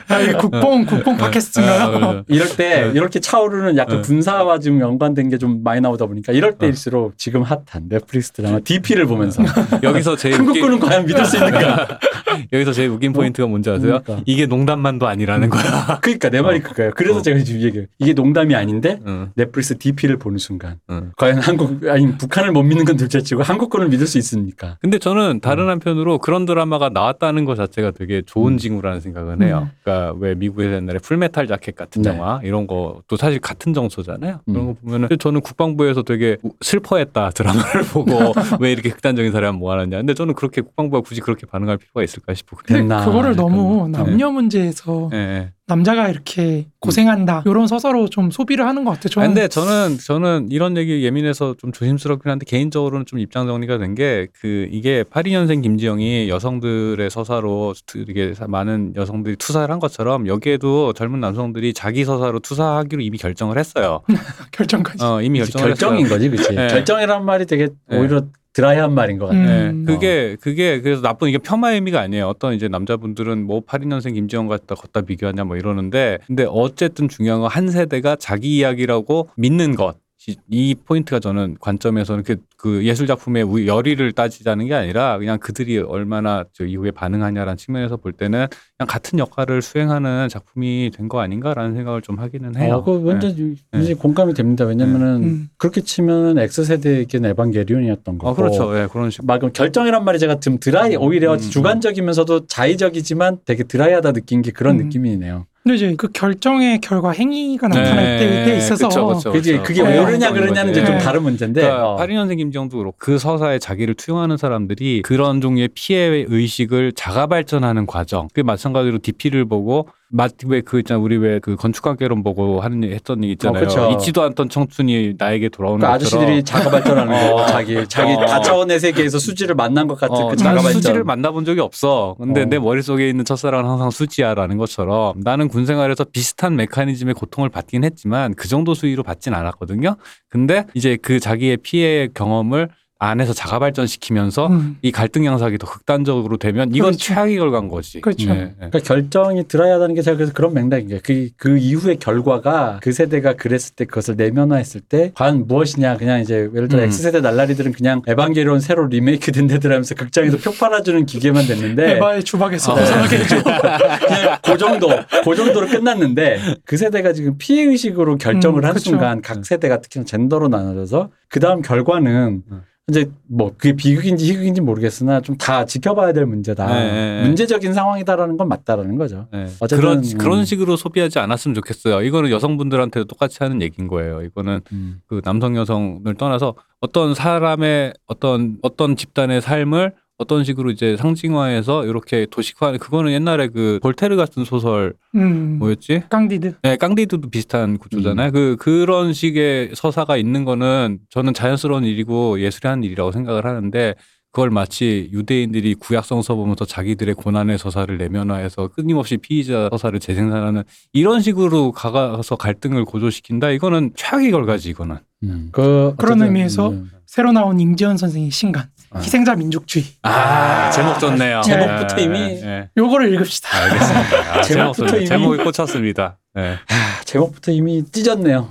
아, 이게 국뽕 국뽕 팟캐스트인가요? 아, 이럴 때 이렇게 차오르는 약간 네. 군사와 좀 연관된 게 좀 많이 나오다 보니까 이럴 때일수록 지금 핫한 넷플릭스 드라마 DP를 보면서 여기서 제일 한국 웃긴, 거는 과연 믿을 수 있는가? [LAUGHS] 여기서 제일 웃긴 포인트가 뭔지 아세요? 그러니까. 이게 농담만도 아니라는 거야. [LAUGHS] 그러니까 내 말이 그거예요. 그래서 어. 제가 지금 얘기해요. 이게 농담이 아닌데 응, 넷플릭스 DP를 보는 순간 응. 과연 한국 아니 북한을 못 믿는 건 둘째치고 한국 거는 믿을 수 있습니까? 근데 저는 다른 한편으로 그런 드라마가 나왔다는 것 자체가 되게 좋은 음. 징후라는 생각은 해요. 그러니까 왜 미국에서 옛날에 Full Metal Jacket 같은 네. 영화 이런 것도 사실 같은 정서잖아요. 음. 그런 거 보면은 저는 국방부에서 되게 슬퍼했다 드라마를 [LAUGHS] 보고 [LAUGHS] 왜 이렇게 극단적인 사람 모아놨냐. 근데 저는 그렇게 국방부가 굳이 그렇게 반응할 필요가 있을까 싶고. 근데 그거를. 너무 네. 남녀 문제에서 예, 예. 남자가 이렇게 고생한다 이런 서사로 좀 소비를 하는 것 같아요. 아, 저는 근데 저는 저는 이런 얘기 예민해서 좀 조심스럽긴 한데 개인적으로는 좀 입장 정리가 된 게 그 이게 82년생 김지영이 여성들의 서사로 투- 이게 많은 여성들이 투사를 한 것처럼 여기에도 젊은 남성들이 자기 서사로 투사하기로 이미 결정을 했어요. [LAUGHS] 결정까지. 어, 이미 결정을 결정인 했어요. 거지, 그치? 네. 결정이란 말이 되게 네. 오히려 드라이한 말인 것 같아. 음. 네, 그게 그게 그래서 나쁜 이게 혐의 의미가 아니에요. 어떤 이제 남자분들은 뭐 82년생 김지영 갖다 걷다 비교하냐 뭐 이러는데 근데 어쨌든 중요한 건 한 세대가 자기 이야기라고 믿는 것. 이- 이 포인트가 저는 관점에서는 그 그 예술 작품의 우- 열의를 따지자는 게 아니라 그냥 그들이 얼마나 저 이후에 반응하냐라는 측면에서 볼 때는 그냥 같은 역할을 수행하는 작품이 된 거 아닌가라는 생각을 좀 하기는 해요. 어, 그 완전 이제 공감이 됩니다. 왜냐면은 음. 그렇게 치면 X세대에겐 에반게리온이었던 네. 거고. 어, 그렇죠. 예, 그런 식. 막 결정이란 말이 제가 좀 드라이 오히려 음, 음. 주관적이면서도 자의적이지만 되게 드라이하다 느낀 게 그런 음. 느낌이네요. 근데 이제 그 결정의 결과 행위가 나타날 네, 때에 있어서 그쵸, 그쵸. 그게 그게 네. 옳으냐 그러냐는 이제 좀 네. 다른 문제인데. 그러니까 어. 82년생 김정도 그렇고 그 서사에 자기를 투영하는 사람들이 그런 종류의 피해 의식을 자가 발전하는 과정. 그 마찬가지로 DP를 보고 마왜그 있잖아 우리 왜 그 건축학개론 보고 하는 얘기 했던 얘기 있잖아요. 어. 잊지도 않던 청춘이 나에게 돌아오는 그. 아저씨들이 자가 발전하는 [LAUGHS] 거, 어. 자기 자기 어. 다차원의 세계에서 수지를 만난 것 같은 어, 그 자가 발전. 수지를 만나본 적이 없어. 근데 어. 내 머릿속에 있는 첫사랑은 항상 수지야라는 것처럼 나는 군 생활에서 비슷한 메커니즘의 고통을 받긴 했지만 그 정도 수위로 받진 않았거든요. 근데 이제 그 자기의 피해 경험을 안에서 자가 발전시키면서 음, 이 갈등 양상이 더 극단적으로 되면 이건 그렇죠. 최악의 결과인 거지. 그렇죠. 네, 네. 그러니까 결정이 드라이하다는 게 제가 그래서 그런 맥락인 게 그, 그 이후의 결과가 그 세대가 그랬을 때 그것을 내면화했을 때 과연 무엇이냐 그냥 이제 예를 들어 음. X세대 날라리들은 그냥 에반게리온 새로 리메이크 된 데들 하면서 극장에서 표 팔아주는 기계만 됐는데 에바의 주박에서 어. 벗어나게 해줘. 그냥 그 정도 그 정도로 끝났는데 그 세대가 지금 피해 의식으로 결정을 음, 한 그쵸. 순간 각 세대가 특히나 젠더로 나눠져서 그 다음 결과는 음. 이제 뭐 그게 비극인지 희극인지 모르겠으나 좀 다 지켜봐야 될 문제다 네, 네, 네. 문제적인 상황이다라는 건 맞다라는 거죠. 네. 어쨌든, 그런 음. 그런 식으로 소비하지 않았으면 좋겠어요. 이거는 여성분들한테도 똑같이 하는 얘기인 거예요. 이거는 음. 그 남성 여성을 떠나서 어떤 사람의 어떤 어떤 집단의 삶을 어떤 식으로 이제 상징화해서 이렇게 도식화 그거는 옛날에 그 볼테르 같은 소설 음, 뭐였지? 깡디드. 네, 깡디드도 비슷한 구조잖아요. 그 그런 식의 서사가 있는 거는 저는 자연스러운 일이고 예술이 하는 일이라고 생각을 하는데 그걸 마치 유대인들이 구약성 서 보면서 자기들의 고난의 서사를 내면화해서 끊임없이 피의자 서사를 재생산하는 이런 식으로 가서 갈등을 고조시킨다. 이거는 최악의 결과지 이거는. 음. 그 그런 의미에서 음. 새로 나온 임지현 선생의 신간 아. 희생자 민족주의 아, 제목 좋네요. 제목부터 네, 이미 네, 네. 요거를 읽읍시다. 알겠습니다. 아, 제목 제목부터. 이미- 제목이 꽂혔습니다. 네. 아, 제목부터 이미 찢었네요.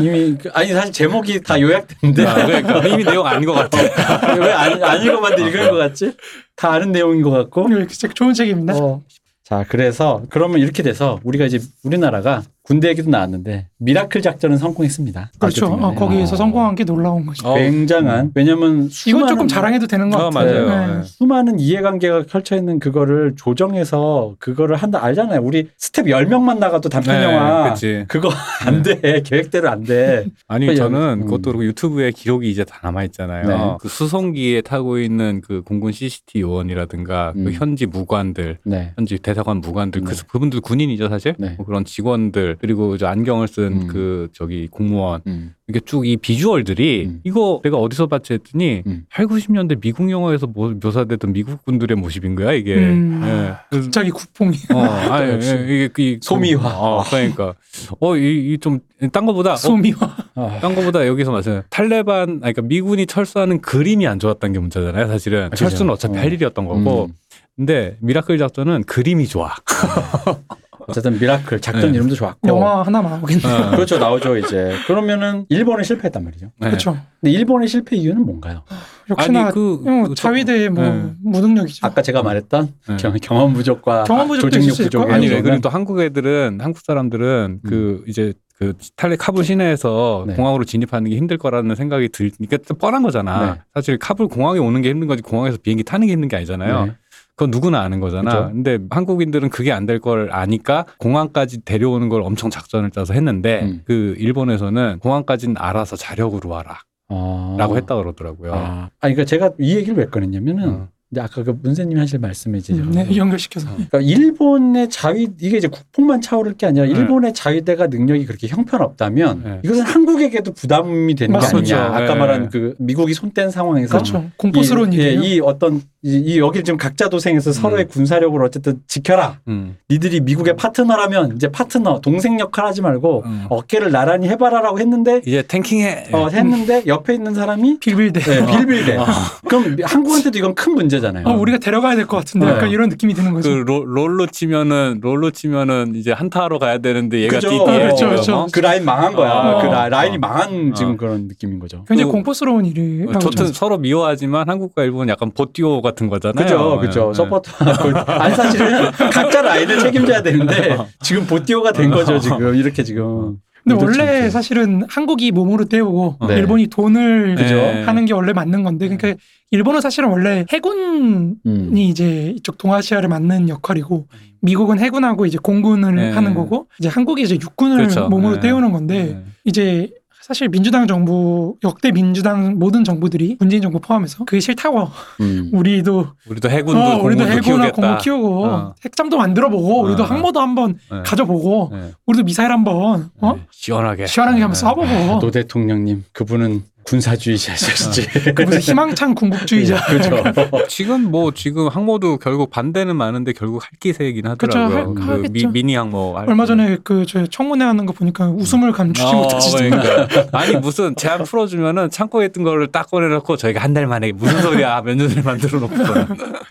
이미 그- 아니 사실 제목이 다 요약됐는데 아, 그러니까 이미 내용 아닌 것 같아. 왜안 안 읽어봤는데 읽은 것 같지? 다 아는 내용인 것 같고. 이거 진짜 좋은 책입니다. 어. 자, 그래서 그러면 이렇게 돼서 우리가 이제 우리나라가 군대 얘기도 나왔는데 미라클 작전은 성공했습니다. 그렇죠. 어. 거기에서 성공한 게 놀라운 거죠. 어. 굉장한 왜냐면 이건 수많은 조금 자랑해도 되는 것 어, 같아요. 맞아요. 네. 수많은 이해관계가 펼쳐 있는 그거를 조정해서 그거를 한다 알잖아요. 우리 스텝 10명만 나가도 단편 영화 네, 그치. 그거 안 돼. 계획대로 안 돼. 아니 저는 음. 그것도 그렇고 유튜브에 기록이 이제 다 남아 있잖아요. 네. 그 수송기에 타고 있는 그 공군 CCT 요원이라든가 음. 그 현지 무관들, 네. 현지 대사관 무관들, 네. 그 그분들 군인이죠 사실. 네. 뭐 그런 직원들 그리고 저 안경을 쓴 음. 그 저기 공무원 음. 이게 쭉 이 비주얼들이 음. 이거 내가 어디서 봤지 했더니 음. 8, 90년대 미국 영화에서 모- 묘사됐던 미국 군들의 모습인 거야 이게. 음. 예. 갑자기 국뽕이. 어, [LAUGHS] 아니, 역시. 예, 이게 그 소미화. 어, 그러니까 어, 이좀딴 거보다 어, 소미와 아, 딴 거보다 여기서 맞아요. 탈레반, 아니, 그러니까 미군이 철수하는 그림이 안 좋았던 게 문제잖아요. 사실은 그죠. 철수는 어차피 어. 할 일이었던 거고. 음. 근데 미라클 작전은 그림이 좋아. [LAUGHS] 어쨌든 미라클 작전 네. 이름도 좋았고. 영화 하나 나오겠네. 어. 그렇죠 나오죠 이제. 그러면은 일본은 실패했단 말이죠. 네. 그렇죠. 근데 일본의 실패 이유는 뭔가요? 역시나 아니, 그, 어, 그 자위대의 뭐 네. 무능력이죠. 아까 제가 말했던 네. 경, 경험 부족과 경험 부족도 조직력. 부족의 아니, 그리고 또 한국 애들은, 한국 사람들은 그 이제 그 탈레 카불 시내에서 네. 공항으로 진입하는 게 힘들 거라는 생각이 들, 그러니까 또 뻔한 거잖아. 네. 사실 카불 공항에 오는 게 힘든 거지 공항에서 비행기 타는 게 힘든 게 아니잖아요. 네. 그건 누구나 아는 거잖아. 그죠. 근데 한국인들은 그게 안 될 걸 아니까 공항까지 데려오는 걸 엄청 작전을 짜서 했는데 음. 그 일본에서는 공항까지는 알아서 자력으로 와라. 어. 라고 했다 그러더라고요. 아, 그러니까 제가 이 얘기를 왜 꺼냈냐면은 어. 이제 아까 그 문세님이 하실 말씀에 이제 음, 네, 연결시켜서. 그러니까 일본의 자위 이게 이제 국뽕만 차오를 게 아니라 네. 일본의 자위대가 능력이 그렇게 형편없다면 네. 이것은 한국에게도 부담이 되는 게 맞습니다. 아니냐. 아까 네. 말한 그 미국이 손뗀 상황에서 그렇죠. 공포스러운 이, 일이에요. 예, 이 어떤 이, 이 여기를 지금 각자 도생해서 서로의 군사력을 어쨌든 지켜라. 음. 니들이 미국의 파트너라면 이제 파트너 동생 역할 하지 말고 음. 어깨를 나란히 해봐라라고 했는데 이제 탱킹해. 어, 했는데 옆에 있는 사람이 빌빌대. 네, 빌빌대. 어. 그럼 한국한테도 이건 큰 문제잖아요. 되잖아요. 어, 우리가 데려가야 될 것 같은데 네. 약간 이런 느낌이 드는 그 거죠. 롤, 롤로 치면은 롤로 치면은 이제 한타하러 가야 되는데 얘가 그죠. 그렇죠, 지금, 그렇죠. 어? 그 라인 망한 거야. 어. 그 라, 라인이 망한 어. 지금 그런 느낌인 거죠. 굉장히 그- 공포스러운 일이라고 저튼 저는 서로 미워하지만 한국과 일본은 약간 bot duo 같은 거잖아요. 그죠, 그죠. 예, 서포터. 아니, 사실은 각자 라인을 책임져야 되는데, 지금 bot duo가 된 거죠, 지금. 이렇게 지금. 근데 원래 않게. 사실은 한국이 몸으로 때우고 네. 일본이 돈을 그죠. 하는 게 원래 맞는 건데 그러니까 일본은 사실은 원래 해군이 음. 이제 이쪽 동아시아를 맡는 역할이고 미국은 해군하고 이제 공군을 네. 하는 거고 이제 한국이 이제 육군을 그렇죠. 몸으로 네. 때우는 건데 네. 이제 사실 민주당 정부 역대 민주당 모든 정부들이 문재인 정부 포함해서 그게 싫다고 음. [LAUGHS] 우리도 우리도 해군도 어, 우리도 키우겠다. 공군 키우고 어. 핵잠도 만들어보고 우리도 어. 항모도 한번 네. 가져보고 네. 우리도 미사일 한번 어? 네. 시원하게 시원하게 한번 네. 쏴보고 노 대통령님, 그분은 군사주의자셨지. 그 무슨 희망찬 군국주의자 그죠. [LAUGHS] 지금 뭐 지금 항모도 결국 반대는 많은데 결국 할 기세이긴 하더라고요. 그쵸, 할- 그 하겠죠. 미, 니 항모. 할- 얼마 전에 그 저 청문회 하는 거 보니까 웃음을 감추지 어, 못하시더라고요. 그러니까. 아니 무슨 제한 풀어주면은 창고에 있던 거를 딱 꺼내놓고 저희가 한 달 만에 무슨 소리야 몇 년을 만들어 놓고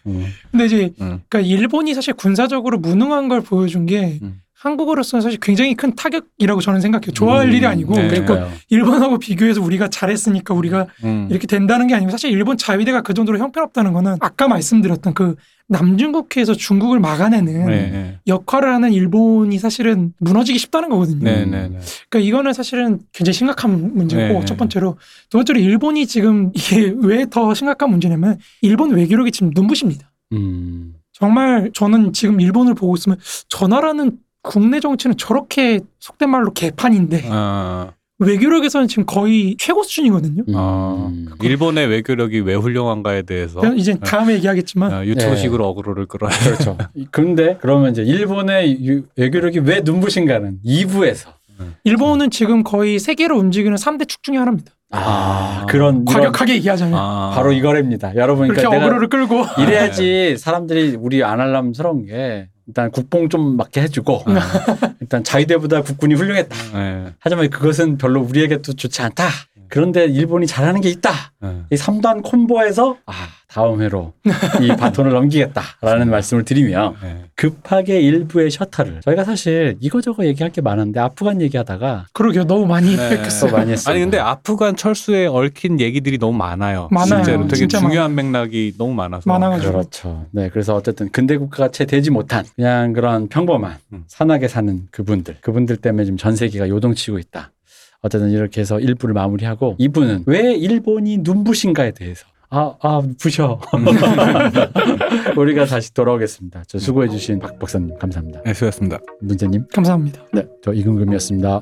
음. 근데 이제 음. 그러니까 일본이 사실 군사적으로 무능한 걸 보여준 게 음. 한국으로서는 사실 굉장히 큰 타격이라고 저는 생각해요. 좋아할 음, 일이 아니고 네. 그러니까요. 일본하고 비교해서 우리가 잘했으니까 우리가 음. 이렇게 된다는 게 아니고 사실 일본 자위대가 그 정도로 형편없다는 거는 아까 말씀드렸던 그 남중국해에서 중국을 막아내는 네, 네. 역할을 하는 일본이 사실은 무너지기 쉽다는 거거든요. 네, 네, 네. 그러니까 이거는 사실은 굉장히 심각한 문제고 네. 첫 번째로 두 번째로 일본이 지금 이게 [LAUGHS] 왜 더 심각한 문제냐면 일본 외교력이 지금 눈부십니다. 음. 정말 저는 지금 일본을 보고 있으면 저 나라는 국내 정치는 저렇게 속된 말로 개판인데 어, 외교력에서는 지금 거의 최고 수준이거든요. 어, 음. 일본의 외교력이 왜 훌륭한가에 대해서 이제 다음에 얘기하겠지만 어, 유튜브식으로 어그로를 끌어야 그렇죠. [LAUGHS] 그런데 그러면 이제 일본의 유- 외교력이 왜 눈부신가는 2부에서 일본은 지금 거의 세계로 움직이는 3대 축 중에 하나입니다. 아, 아. 그런 과격하게 얘기하자면 아. 바로 이거랍니다. 여러분 이렇게 그러니까 내가 어그로를 끌고 이래야지 사람들이 우리 안 할람스러운 게 일단 국뽕 좀 맞게 해주고 일단 자위대보다 국군이 훌륭했다. 네, 하지만 그것은 별로 우리에게도 좋지 않다. 그런데 일본이 잘하는 게 있다. 네. 이 3단 콤보에서 아 다음 회로 이 [LAUGHS] 바톤을 넘기겠다라는 말씀을 드리며 네. 급하게 일부의 셔터를 저희가 사실 이거저거 얘기할 게 많은데 아프간 얘기하다가 그러게요. 너무 많이 네. 또 뺏겼어요. 많이 했어요. 아니 근데 아프간 철수에 얽힌 얘기들이 너무 많아요. 많아요. 실제로 되게 진짜 중요한 맥락이 너무 많아서. 많아가지고. 그렇죠. 네, 그래서 어쨌든 근대 국가가 채 되지 못한 그냥 그런 평범한 음. 산악에 사는 그분들, 그분들 때문에 지금 전 세계가 요동치고 있다. 어쨌든 이렇게 해서 1부를 마무리하고 2부는 왜 일본이 눈부신가에 대해서 아, 아, 부셔. [LAUGHS] 우리가 다시 돌아오겠습니다. 저 수고해주신 박 박사님, 감사합니다. 네, 수고하셨습니다. 문재님, 감사합니다. 네, 저 이근금이었습니다.